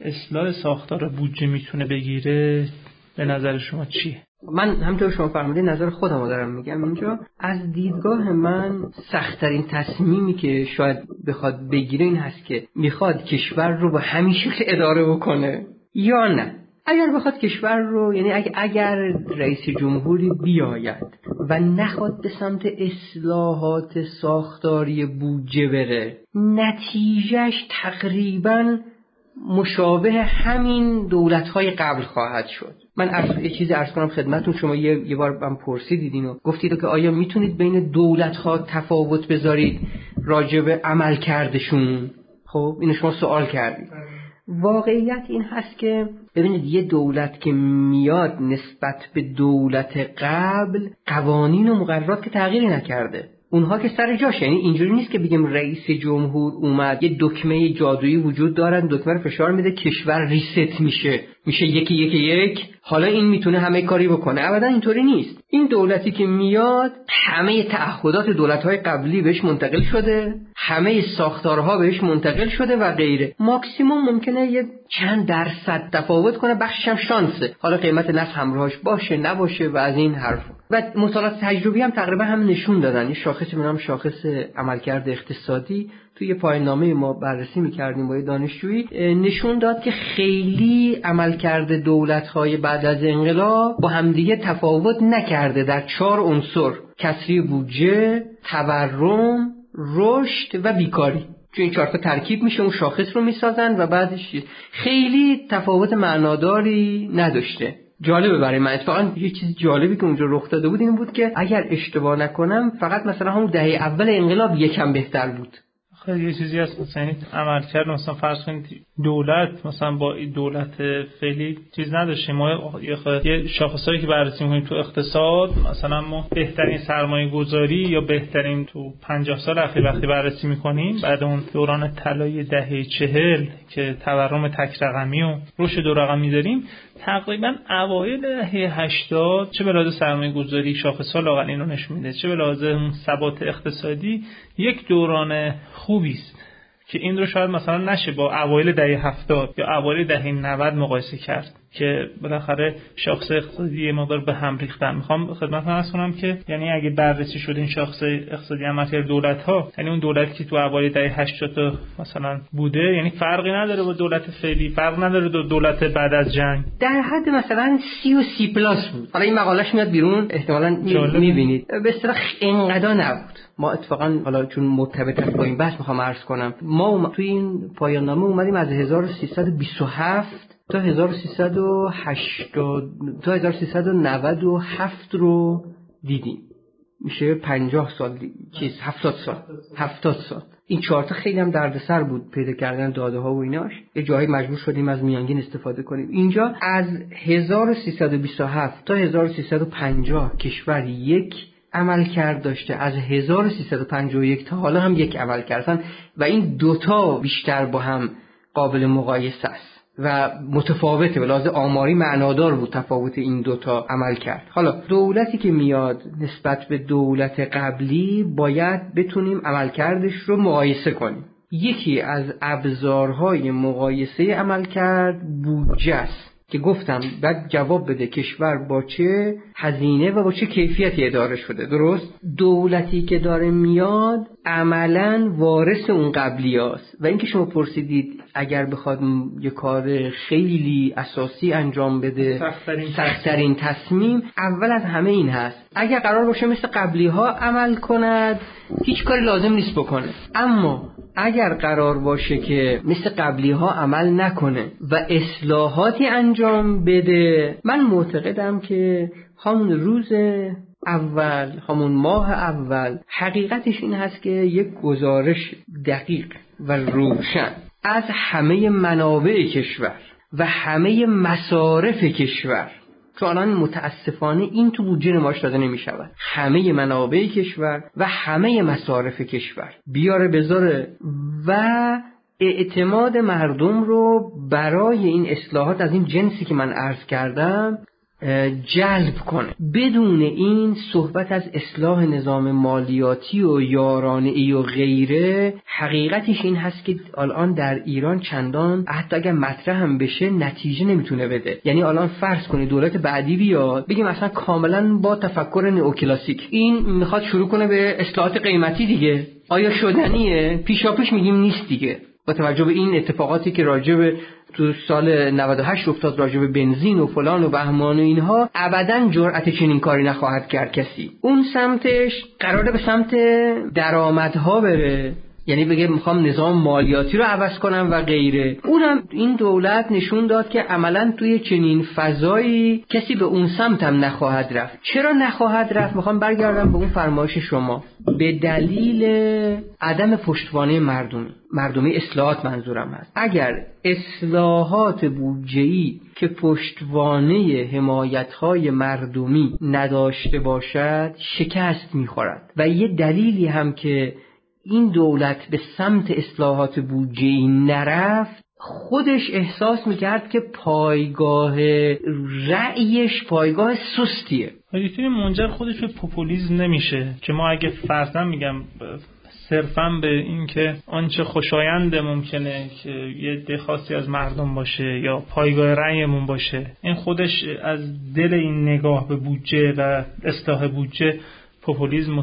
اصلاح ساختار بودجه می‌تونه بگیره به نظر شما چیه؟ من همطور شما فرمودید نظر خودم رو دارم میگم. اینجا از دیدگاه من سختترین تصمیمی که شاید بخواد بگیره این هست که می‌خواد کشور رو به همین شکل اداره بکنه یا نه. اگر بخواد کشور رو یعنی اگر رئیس جمهوری بیاید و نخواد به سمت اصلاحات ساختاری بودجه بره نتیجهش تقریبا مشابه همین دولت های قبل خواهد شد. من از یه چیزی ارز کنم خدمتون شما یه, یه بار هم پرسیدید اینو گفتید که آیا می‌تونید بین دولت ها تفاوت بذارید راجب عمل کردشون؟ خب اینو شما سوال کردید. واقعیت این هست که ببینید یه دولت که میاد نسبت به دولت قبل قوانین و مقررات که تغییری نکرده. اونها که سر جاش یعنی اینجوری نیست که بگیم رئیس جمهور اومد یه دکمه جادویی وجود دارن دکمه فشار میده کشور ریست میشه. میشه یکی یکی یک. حالا این می‌تونه همه کاری بکنه. ابدا اینطوری نیست. این دولتی که میاد همه تعهدات دولت‌های قبلی بهش منتقل شده همه ساختارها بهش منتقل شده و غیره. ماکسیموم ممکنه یه چند درصد تفاوت کنه بخشش هم شانسه. حالا قیمت نفت همراهش باشه نباشه و از این حرف. و مطالعات تجربی هم تقریبا هم نشون دادن. یه شاخص هم شاخص عملکرد اقتصادی. توی پایان نامه ما بررسی می‌کردیم با دانشجویی نشون داد که خیلی عملکرد دولت های بعد از انقلاب با همدیگه تفاوت نکرده در چهار عنصر کسری بودجه تورم رشد و بیکاری. چون این چهار ترکیب میشه اون شاخص رو می‌سازن و بعدش خیلی تفاوت معناداری نداشته. جالبه برای من. اتفاقا یه چیز جالبی که اونجا رخ داده بود این بود که اگر اشتباه نکنم فقط مثلا همون دهه اول انقلاب یکم بهتر بود. یه چیزی هست. مثلا یعنی عمل کرد مثلا فرض کنید دولت مثلا با دولت فعلی چیز نداشته ما یه شاخصایی که بررسی می‌کنیم تو اقتصاد مثلا ما بهترین سرمایه گذاری یا بهترین تو 50 سال اخیر وقتی بررسی می‌کنیم بعد اون دوران طلای دهه چهل که تورم تک رقمی و رشد دو رقمی داریم تقریبا اوایل دهه 80 چه به لحاظ سرمایه گذاری شاخص ها لاغر اینو نشون میده چه به لحاظ ثبات اقتصادی یک دوران خوبی است که این رو شاید مثلا نشه با اوایل دهه 70 یا اوایل دهه 90 مقایسه کرد. که بالاخره شاخص اقتصادی مقدار به هم ریختن. می‌خوام خدمت عرض کنم که یعنی اگه بررسی شده این شاخص اقتصادی عملکرد دولت ها یعنی اون دولتی که تو اوایل دهه 80 مثلا بوده یعنی فرقی نداره با دولت فعلی فرق نداره با دولت بعد از جنگ. در حد مثلا سی و سی پلاس بود. حالا این مقالش میاد بیرون احتمالاً می‌بینید. به اصطلاح اینقدر نبود. ما اتفاقا حالا چون مرتبط با این بحث می‌خوام عرض کنم. ما توی این پایان نامه اومدیم از 1327 تا 1380 تا 1397 رو دیدیم. میشه 50 سال. چیز 70 سال. 70 سال. این چارتا خیلی هم دردسر بود پیدا کردن داده ها و ایناش. یه جایی مجبور شدیم از میانگین استفاده کنیم. اینجا از 1327 تا 1350 کشور یک عمل کرد داشته. از 1351 تا حالا هم یک عمل کردن و این دوتا بیشتر با هم قابل مقایسه است. و متفاوته. به لحاظ آماری معنادار بود تفاوت این دوتا عمل کرد. حالا دولتی که میاد نسبت به دولت قبلی باید بتونیم عملکردش رو مقایسه کنیم. یکی از ابزارهای مقایسه عملکرد بودجه است که گفتم بعد جواب بده کشور با چه هزینه و با چه کیفیتی اداره شده. درست؟ دولتی که داره میاد عملا وارث اون قبلی هست. و اینکه شما پرسیدید اگر بخواد یه کار خیلی اساسی انجام بده سختترین تصمیم. اول از همه این هست. اگر قرار باشه مثل قبلی ها عمل کند هیچ کاری لازم نیست بکنه. اما اگر قرار باشه که مثل قبلی ها عمل نکنه و اصلاحاتی انجام بده من معتقدم که همون روز اول همون ماه اول. حقیقتش این هست که یک گزارش دقیق و روشن از همه منابع کشور و همه مصارف کشور. چون الان متاسفانه این تو بودجه نمایش داده نمی شود همه منابع کشور و همه مصارف کشور. بیاره بذاره. و اعتماد مردم رو برای این اصلاحات از این جنسی که من عرض کردم جلب کنه. بدون این صحبت از اصلاح نظام مالیاتی و یارانه ای و غیره حقیقتش این هست که الان در ایران چندان حتی اگر مطرح هم بشه نتیجه نمی‌تونه بده. یعنی الان فرض کنید دولت بعدی بیاد بگیم مثلا کاملا با تفکر نئوکلاسیک. این می‌خواد شروع کنه به اصلاحات قیمتی دیگه. آیا شدنیه؟ پیشاپیش میگیم نیست دیگه. با توجه به این اتفاقاتی که راجع تو سال 98 افتاد راجع به بنزین و فلان و بهمان و اینها ابدا جرأت چنین کاری نخواهد کرد کسی. اون سمتش قراره به سمت درآمدها بره. یعنی بگه می‌خوام نظام مالیاتی رو عوض کنم و غیره. اونم این دولت نشون داد که عملا توی چنین فضایی کسی به اون سمت هم نخواهد رفت. چرا نخواهد رفت؟ می‌خوام برگردم به اون فرمایش شما. به دلیل عدم پشتوانه مردمی مردمی اصلاحات منظورم هست. اگر اصلاحات بودجه‌ای که پشتوانه حمایت‌های مردمی نداشته باشد شکست می‌خورد. و یه دلیلی هم که این دولت به سمت اصلاحات بودجه نرفت خودش احساس می‌کرد که پایگاه رأیش پایگاه سستیه. دکتر منجر خودش به پوپولیزم نمیشه که ما اگه فرضاً میگم صرفا به اینکه آنچه خوشایند ممکنه که یه دخواستی از مردم باشه یا پایگاه رأیمون باشه این خودش از دل این نگاه به بودجه و اصلاح بودجه پوپولیزم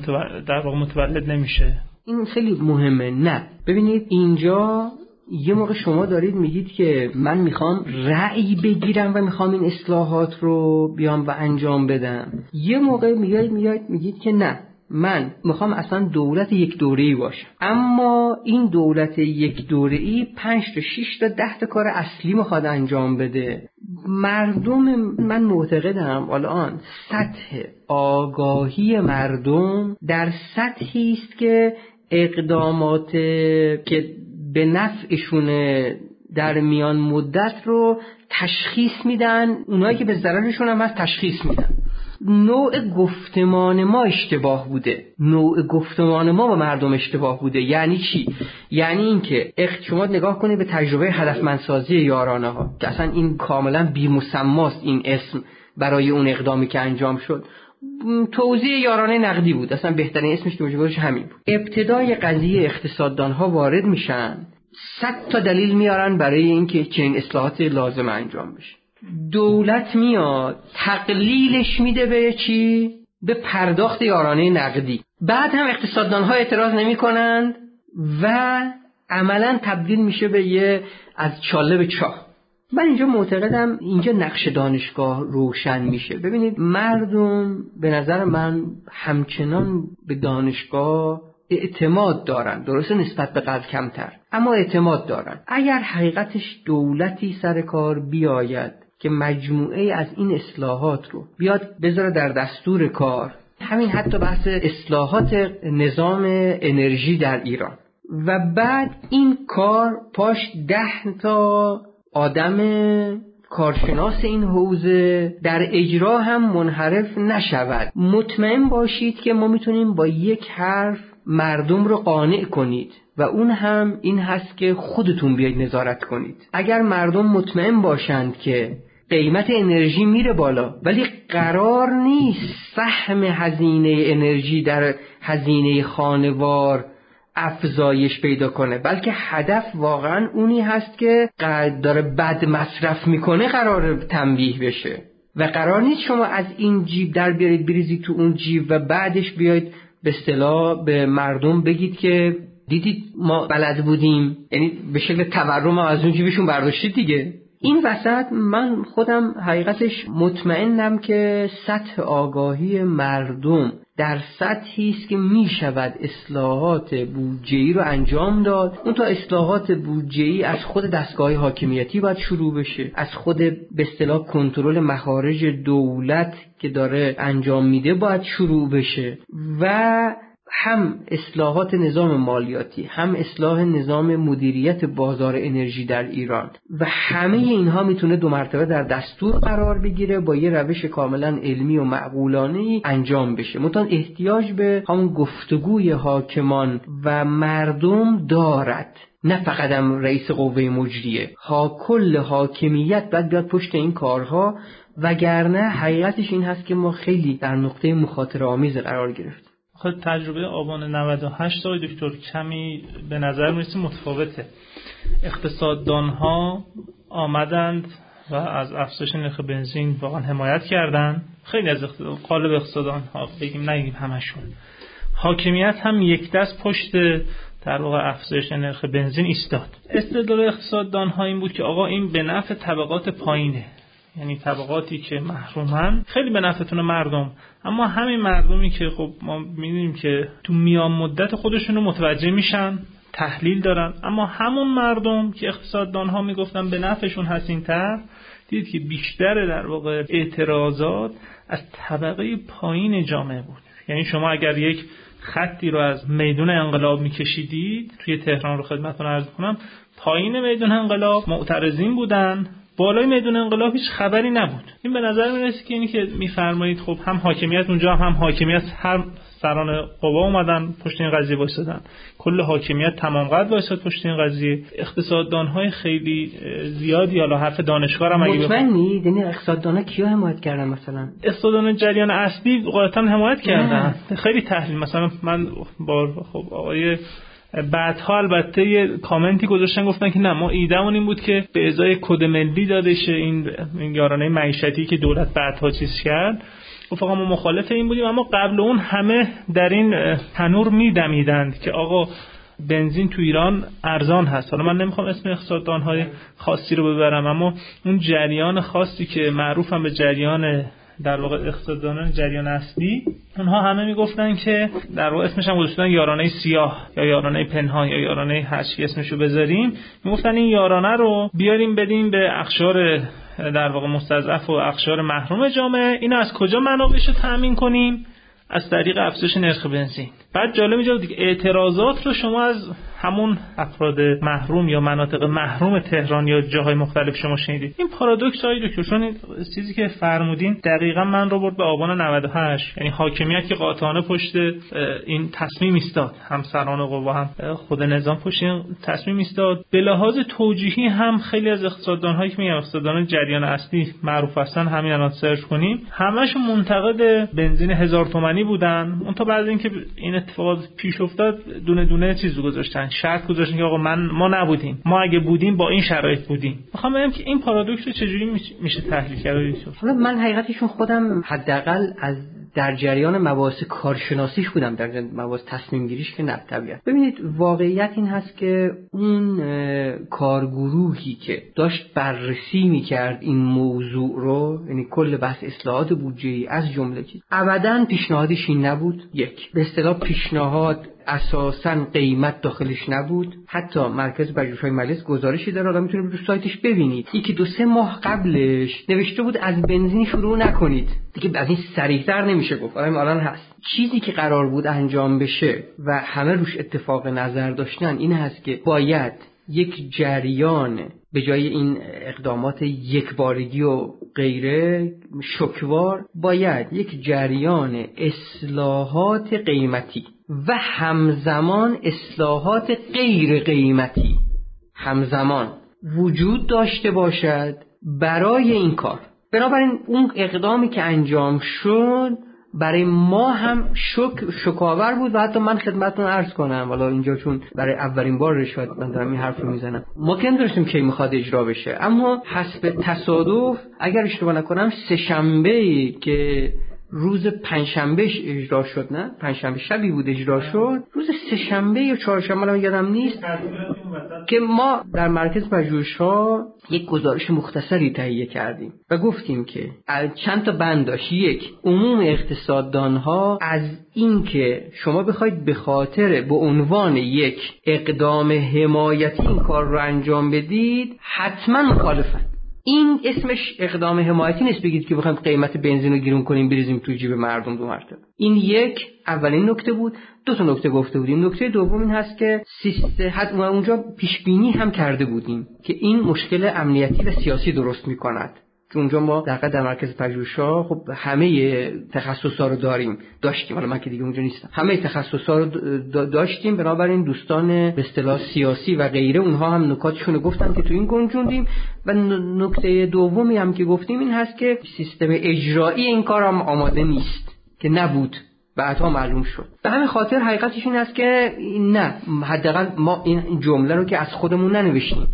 در واقع متولد نمیشه. این خیلی مهمه. نه. ببینید اینجا یه موقع شما دارید میگید که من می‌خوام رأی بگیرم و می‌خوام این اصلاحات رو بیام و انجام بدم. یه موقع میگید میگید میگید که نه. من می‌خوام اصلا دولت یک دوره ای باشم. اما این دولت یک دوره ای پنج تا شش تا ده تا کار اصلی می‌خواد انجام بده. مردم من معتقدم الان سطح آگاهی مردم در سطحی است که اقدامات که به نفعشون در میان مدت رو تشخیص میدن اونایی که به ضررشون هم هست تشخیص میدن. نوع گفتمان ما اشتباه بوده. نوع گفتمان ما با مردم اشتباه بوده. یعنی چی؟ یعنی اینکه شما نگاه کنید به تجربه هدفمندسازی یارانه ها که اصلا این کاملا بیمسماست این اسم برای اون اقدامی که انجام شد. توضیح یارانه نقدی بود. اصلا بهترین اسمش توجیهش همین بود. ابتدای قضیه اقتصاددان ها وارد میشن. صد تا دلیل میارن برای اینکه چنین اصلاحات لازم انجام بشه. دولت میاد تقلیلش میده به چی؟ به پرداخت یارانه نقدی. بعد هم اقتصاددان ها اعتراض نمی کنند و عملا تبدیل میشه به یه از چاله به چاه. من اینجا معتقدم اینجا نقش دانشگاه روشن میشه. ببینید مردم به نظر من همچنان به دانشگاه اعتماد دارن. درسته نسبت به قبل کمتر اما اعتماد دارن. اگر حقیقتش دولتی سر کار بیاید که مجموعه از این اصلاحات رو بیاد بذاره در دستور کار همین حتی بحث اصلاحات نظام انرژی در ایران. و بعد این کار پاش ده تا آدم کارشناس این حوزه در اجرا هم منحرف نشود. مطمئن باشید که ما می‌تونیم با یک حرف مردم رو قانع کنید و اون هم این هست که خودتون بیاید نظارت کنید. اگر مردم مطمئن باشند که قیمت انرژی میره بالا ولی قرار نیست سهم هزینه انرژی در هزینه خانوار افزایش پیدا کنه بلکه هدف واقعا اونی هست که داره بد مصرف می‌کنه قرار تنبیه بشه. و قرار نیست شما از این جیب در بیارید بریزید تو اون جیب و بعدش بیاید به اصطلاح به مردم بگید که دیدید ما بلد بودیم. یعنی به شکل تورم از اون جیبشون برداشتید دیگه. این وسط من خودم حقیقتش مطمئنم که سطح آگاهی مردم در سطحی است که می شود اصلاحات بودجه‌ای رو انجام داد. اون تا اصلاحات بودجه‌ای از خود دستگاه حاکمیتی باید شروع بشه. از خود به اصطلاح کنترل مخارج دولت که داره انجام میده باید شروع بشه. و هم اصلاحات نظام مالیاتی هم اصلاح نظام مدیریت بازار انرژی در ایران و همه اینها می‌تونه دو مرتبه در دستور قرار بگیره با یه روش کاملا علمی و معقولانه انجام بشه. متان احتیاج به همون گفتگوی حاکمان و مردم دارد نه فقط هم رئیس قوه مجریه. ها کل حاکمیت باید بیاد پشت این کارها وگرنه حقیقتش این هست که ما خیلی در نقطه مخاطره آمیز قرار گرفت خود تجربه آبان 98 آقای دکتر کمی به نظر می‌رسه متفاوته. اقتصاددان ها آمدند و از افزایش نرخ بنزین واقعا حمایت کردند. خیلی از قالب اقتصاددان ها بگیم نگیم همشون. حاکمیت هم یک دست پشت در واقع افزایش نرخ بنزین ایستاد. استدلال اقتصاددان ها این بود که آقا این به نفع طبقات پایینه. یعنی طبقاتی که محرومن. خیلی به نفعتون مردم اما همین مردمی که خب ما می‌دونیم که تو میان مدت خودشون رو متوجه میشن تحلیل دارن. اما همون مردم که اقتصاددان ها می‌گفتن به نفعشون هست این تر دید که بیشتر در واقع اعتراضات از طبقه پایین جامعه بود. یعنی شما اگر یک خطی رو از میدون انقلاب میکشیدید توی تهران رو خدمتتون عرض کنم پایین میدون انقلاب معترضین بودن. بالای میدون انقلاب هیچ خبری نبود. این به نظر می‌رسه که اینی که میفرمایید خب هم حاکمیت اونجا هم حاکمیت هر سران قوا اومدن پشت این قضیه وایسادن. کل حاکمیت تمام قد وایساد پشت این قضیه. اقتصاددان های خیلی زیادی حالا حرف دانشگاه هم اگه مطمئنی یعنی اقتصاددان ها کیا حمایت کردن مثلا؟ اقتصاددان جریان اصلی غالبا حمایت کردن. خیلی تحلیل. مثلا من با خب آقای بعدها البته یه کامنتی گذاشتن گفتن که نه ما ایدمون این بود که به ازای کد ملی داده شه این یارانه معیشتی که دولت بعدها چیز کرد. فقط ما مخالف این بودیم اما قبل اون همه در این تنور میدمیدند که آقا بنزین تو ایران ارزان هست. حالا من نمی‌خوام اسم اقتصاددان های خاصی رو ببرم اما اون جریان خاصی که معروفم به جریان در واقع اقتصاددانان جریان اصلی اونها همه می‌گفتن که در واقع اسمش هم گذاشتن یارانه سیاه یا یارانه پنهان یا یارانه هر چی اسمشو بذاریم. می‌گفتن این یارانه رو بیاریم بدیم به اخشار در واقع مستضعف و اخشار محروم جامعه. اینو از کجا منابعش رو تامین کنیم؟ از طریق افزایش نرخ بنزین. بعد جالب اینجا اعتراضات رو شما از همون افراد محروم یا مناطق محروم تهران یا جاهای مختلف شما شنیدید. این پارادوکس های دکتر چون چیزی که فرمودین دقیقا من رو برد به آبان 98 یعنی حاکمیت که قاطعانه پشت این تصمیم ایستاد. همسران قوا هم خود نظام پشت این تصمیم ایستاد. به لحاظ توجیهی هم خیلی از اقتصاددان هایی که میگم اقتصاددان جریان اصلی معروف هستن همین الان سرچ کنیم. همشون منتقد بنزین هزار تومانی بودن. اون تا بعد اینکه این اتفاقات پیش افتاد دونه دونه چیز گذاشتن. شرط گذاشتن که آقا من ما نبودیم. ما اگه بودیم با این شرایط بودیم. می‌خوام بگم که این پارادوکس رو چجوری میشه تحلیل کرد؟ حالا من حقیقتشون خودم حداقل از در جریان مباحث کارشناسیش بودم. در مباحث تصمیم گیریش که نه طبیعت. ببینید واقعیت این هست که اون کارگروهی که داشت بررسی می‌کرد این موضوع رو یعنی کل بحث اصلاحات بودجه از جمله چیز ابدا پیشنهادش این نبود. یک به اصطلاح پیشنهاد اساسا قیمت داخلش نبود. حتی مرکز های مجلس گزارشی داره آدم می‌تونه رو سایتش ببینید. یکی دو سه ماه قبلش نوشته بود از بنزین شروع نکنید. دیگه از این سریعتر نمیشه گفت. الان هست. چیزی که قرار بود انجام بشه و همه روش اتفاق نظر داشتن این هست که باید یک جریان به جای این اقدامات یکبارگی و غیره شکوار باید یک جریان اصلاحات قیمتی و همزمان اصلاحات غیر قیمتی. همزمان وجود داشته باشد برای این کار. بنابراین اون اقدامی که انجام شد برای ما هم شک شکاور بود و حتی من خدمتتون عرض کنم. والا اینجا چون برای اولین بار رشوت من دارم این حرف رو می‌زنم. ما که داشتیم کی می‌خواد اجرا بشه؟ اما حسب تصادف اگر اشتباه نکنم سه شنبه که روز پنجشنبه اجرا شد نه؟ پنجشنبه شبی بود اجرا شد. روز سهشنبه یا چهارشنبه یادم نیست. که ما در مرکز پژوهش‌ها یک گزارش مختصری تهیه کردیم و گفتیم که چند تا بند داشت. یک عموم اقتصاددان ها از اینکه شما بخواید به خاطر به عنوان یک اقدام حمایتی این کار رو انجام بدید حتما مخالفن. این اسمش اقدام حمایتی نیست بگید که بخوایم قیمت بنزین رو گیرون کنیم بریزیم تو جیب مردم دو مرتبه. این یک اولین نکته بود. دو تا نکته گفته بودیم. نکته دوم این هست که سیستم اونجا پیش بینی هم کرده بودیم که این مشکل امنیتی و سیاسی درست می‌کند. که اونجا ما در در مرکز پژوهش‌ها خب همه تخصصا رو داریم داشتیم. حالا من که دیگه اونجا نیستم. همه تخصصا رو داشتیم. بنابراین دوستان به اصطلاح سیاسی و غیره اونها هم نکاتشون رو گفتن که تو این گنجوندیم. و نکته دومی هم که گفتیم این هست که سیستم اجرایی این کار هم آماده نیست که نبود بعدها معلوم شد. به همین خاطر حقیقتش این است که نه حداقل ما این جمله رو که از خودمون ننوشتیم.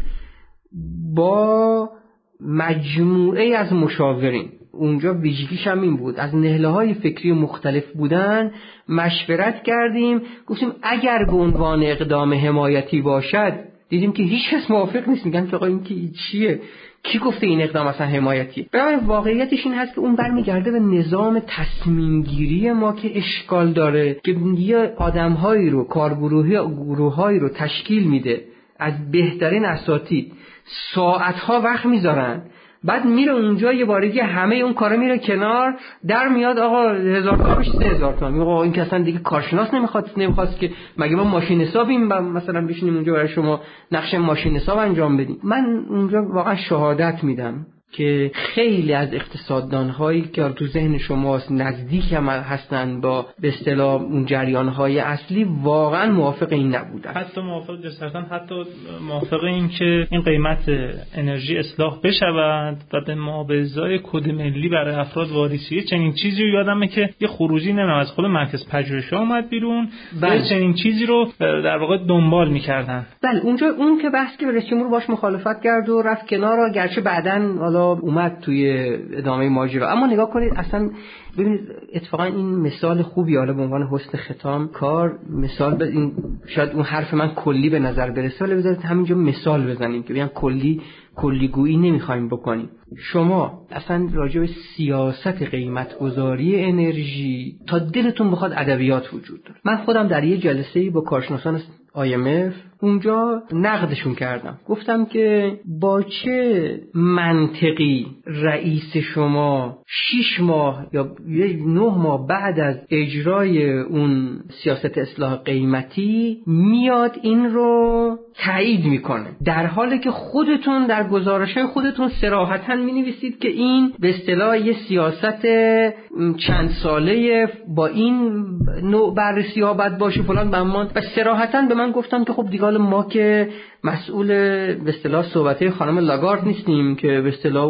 با مجموعه از مشاورین. اونجا ویژگیش هم این بود. از نهله های فکری مختلف بودن مشورت کردیم. گفتیم اگر به عنوان اقدام حمایتی باشد دیدیم که هیچ کس موافق نیست. میگن که آقا این که چیه؟ کی گفته این اقدام اصلا حمایتیه برای واقعیتش این هست که اون برمیگرده به نظام تصمیم گیری ما که اشکال داره که یه آدمهایی رو کارگروهی گروههایی رو تشکیل میده از بهترین اساتید. ساعتها وقت می‌ذارن. بعد میره اونجا یه بارگی همه اون کارا میره کنار. در میاد آقا هزار تا میشه هزار تا. آقا این اصلا دیگه کارشناس نمی‌خواد نمی‌خواست که مگه ما ماشین حسابیم مثلا بشینیم اونجا برای شما نقش ماشین حساب انجام بدیم. من اونجا واقعا شهادت میدم. که خیلی از اقتصاددان هایی که تو ذهن شماست نزدیک هم هستن با به اصطلاح اون جریان های اصلی واقعا موافق این نبودن. حتی موافق جسارتا حتی موافق این که این قیمت انرژی اصلاح بشود و به مابزای کد ملی برای افراد واریسیه چنین چیزی رو یادمه که یه خروجی نمیم از خود مرکز پژوهش اومد بیرون. بله. چنین چیزی رو در واقع دنبال می‌کردن. بله اونجا اون که بحث که رئیس جمهور باش مخالفت کرد و رفت کنار گرچه بعدن اومد توی ادامه ماجرا. اما نگاه کنید اصلا ببینید اتفاقا این مثال خوبی حالا به عنوان حسن ختام کار مثال به این شاید اون حرف من کلی به نظر برسه ولی بذارید همینجا مثال بزنیم که بیان کلی کلیگویی نمی‌خوایم بکنیم. شما اصلا راجع به سیاست قیمت گذاری انرژی تا دلتون بخواد ادبیات وجود داره. من خودم در یه جلسه با کارشناسان IMF اونجا نقدشون کردم. گفتم که با چه منطقی رئیس شما شیش ماه یا نه ماه بعد از اجرای اون سیاست اصلاح قیمتی میاد این رو تایید می‌کنه. در حالی که خودتون در گزارش خودتون سراحتا می نویسید که این به اصطلاح یه سیاست چند ساله با این نوع بررسی ها باید باشه فلان بمان و سراحتا به من گفتم که خب دیگه ما که مسئول به اصطلاح صحبت خانم لاگارد نیستیم که به اصطلاح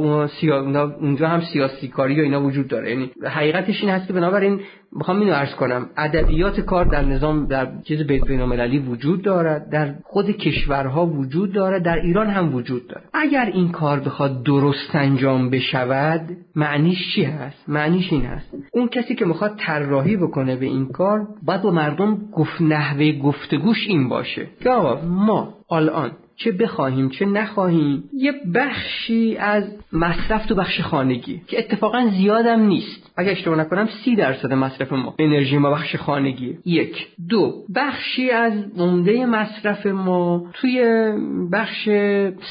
اونجا هم سیاسی کاری و اینا وجود داره. یعنی حقیقتش این هست که بنابراین می‌خوام اینو عرض کنم. ادبیات کار در نظام در چیز بین‌المللی وجود دارد. در خود کشورها وجود دارد. در ایران هم وجود دارد. اگر این کار بخواد درست انجام بشود معنیش چی هست؟ معنیش این هست. اون کسی که می‌خواد طراحی بکنه به این کار باید با مردم گفت نحوه گفتگوش این باشه. که ما الان چه بخواهیم چه نخواهیم یه بخشی از مصرف تو بخش خانگی که اتفاقا زیادم نیست. اگه اشتباه نکنم سی درصد مصرف ما انرژی ما بخش خانگی. یک. دو. بخشی از عمده مصرف ما توی بخش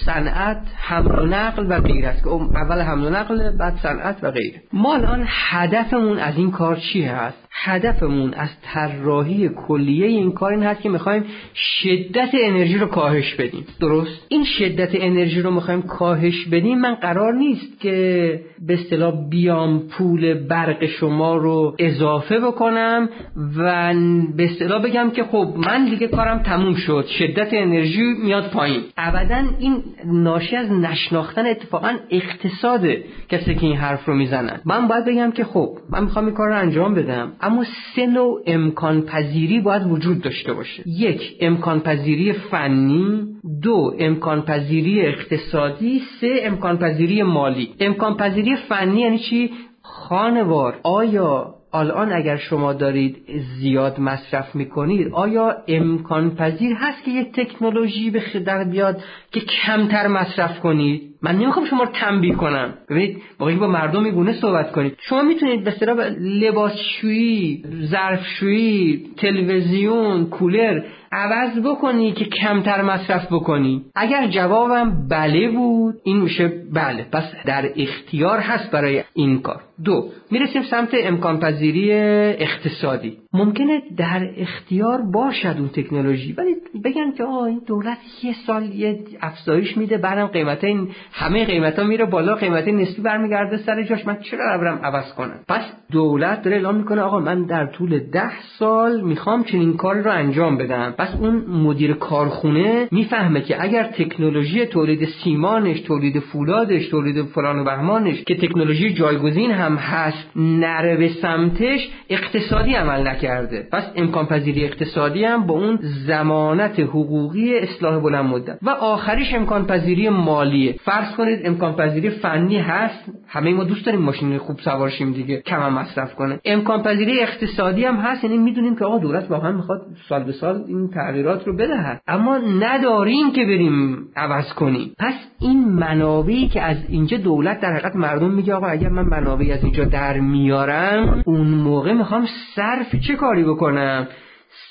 صنعت حمل و نقل و غیره است که اول حمل و نقل بعد صنعت و غیره. ما الان هدفمون از این کار چی هست؟ هدفمون از طراحی کلیه این کار این هست که می‌خوایم شدت انرژی رو کاهش بدیم. درست. این شدت انرژی رو می‌خوایم کاهش بدیم. من قرار نیست که به اصطلاح بیام پول برق شما رو اضافه بکنم و به اصطلاح بگم که خب من دیگه کارم تموم شد. شدت انرژی میاد پایین. ابدا این ناشی از نشناختن اتفاقا اقتصاد کسی که این حرف رو می‌زنن من باید بگم که خب من می‌خوام این کار رو انجام بدم اما سه نوع امکان پذیری باید وجود داشته باشه. یک امکان پذیری فنی. دو امکان پذیری اقتصادی سه امکان پذیری مالی. امکان پذیری فنی یعنی چی؟ خانوار. آیا الان اگر شما دارید زیاد مصرف می‌کنید آیا امکان پذیر هست که یک تکنولوژی به خدر بیاد که کمتر مصرف کنید؟ من نمی‌خوام شما رو تنبیه کنم. ببینید واقعا با مردم میگونه صحبت کنید شما می‌تونید به اصطلاح لباسشویی ظرفشویی تلویزیون کولر عوض بکنی که کمتر مصرف بکنی. اگر جوابم بله بود این میشه بله. پس در اختیار هست برای این کار. دو می‌رسیم سمت امکان پذیری اقتصادی. ممکنه در اختیار باشد اون تکنولوژی ولی بگن که آه این دولت یه سال یه افزایش میده بعدم قیمت این همه قیمت ها میره بالا قیمت نسبی برمیگرده سر جاش. من چرا برم عوض کنم؟ پس دولت داره اعلام می‌کنه آقا من در طول ده سال می‌خوام چنین کار رو انجام بدم. پس اون مدیر کارخونه می‌فهمه که اگر تکنولوژی تولید سیمانش تولید فولادش تولید فلان و بهمانش که تکنولوژی جایگزین هم هست نره به سمتش اقتصادی عمل نکرده. پس امکان پذیری اقتصادی هم با اون زمانت حقوقی اصلاح بلند مدت. و آخریش امکان پذیری مالیه. فرض کنید امکان پذیری فنی هست. همه ما دوست داریم ماشین خوب سوارشیم دیگه کم هم مصرف کنه. امکان پذیری اقتصادی هم هست یعنی می‌دونیم که آقا دولت واقعا می‌خواد سال به سال این تغییرات رو بدهد. اما نداریم که بریم عوض کنیم. پس این منابعی که از اینجا دولت در حقیقت مردم میگه آقا اگر من منابعی از اینجا در میارم اون موقع می‌خوام صرف چه کاری بکنم؟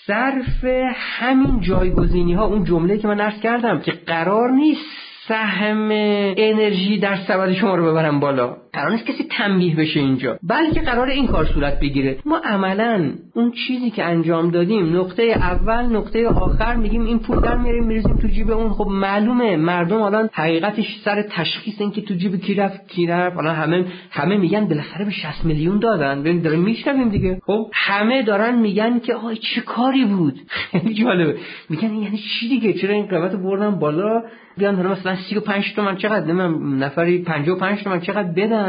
صرف همین جایگزینی ها اون جمله که من عرض کردم که قرار نیست سهم انرژی در سبد شما رو ببرم بالا. قرار نیست کسی تنبیه بشه اینجا. بلکه قرار این کار صورت بگیره. ما عملا اون چیزی که انجام دادیم نقطه اول نقطه آخر میگیم این پول در میاریم میریزیم تو جیب اون. خب معلومه مردم الان حقیقتش سر تشخیص اینکه تو جیب کی رفت کی رفت الان همه همه میگن بالاخره به 60 میلیون دادن. ببین داریم میشنویم دیگه. خب همه دارن میگن که آقا چه کاری بود؟ خیلی جالبه. میگن یعنی چی دیگه؟ چرا این قیمت بردن بالا؟ بیان حالا مثلا 35 تومن چقدر؟ نمی‌دونم نفری 55 تومن چقدر بدن؟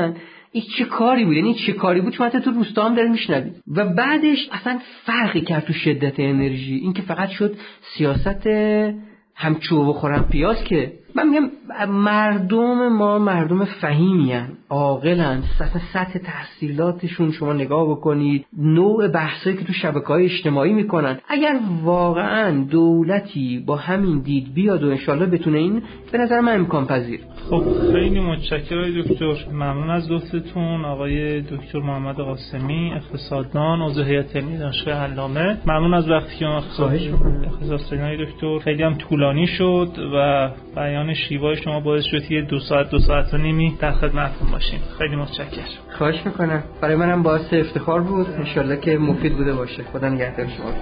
این چه کاری بود؟ یعنی چه کاری بود؟ شما تو روستا هم داره میشنوید و بعدش اصلا فرقی کرد تو شدت انرژی. این که فقط شد سیاست هم چوب بخورم پیاز که من میگم مردم ما مردم فهیمین عاقلن سطح سطح تحصیلاتشون شما نگاه بکنید نوع بحثایی که تو شبکه های اجتماعی می‌کنن. اگر واقعا دولتی با همین دید بیاد و انشالله بتونه این به نظر من امکان پذیر. خب خیلی متشکرم دکتر. ممنون از لطفتون آقای دکتر محمد قاسمی اقتصاددان عضو هیئت علمی دانشگاه علامه. ممنون از وقتی که اختصاص دکتر. خیلی هم طولانی شد و بیان شما باعث شد یه دو ساعت دو ساعت و نیمی در خدمتتون باشیم. خیلی متشکرم. خواهش می‌کنم. برای منم باعث افتخار بود. انشالله که مفید بوده باشه. خدا نگهدار شما.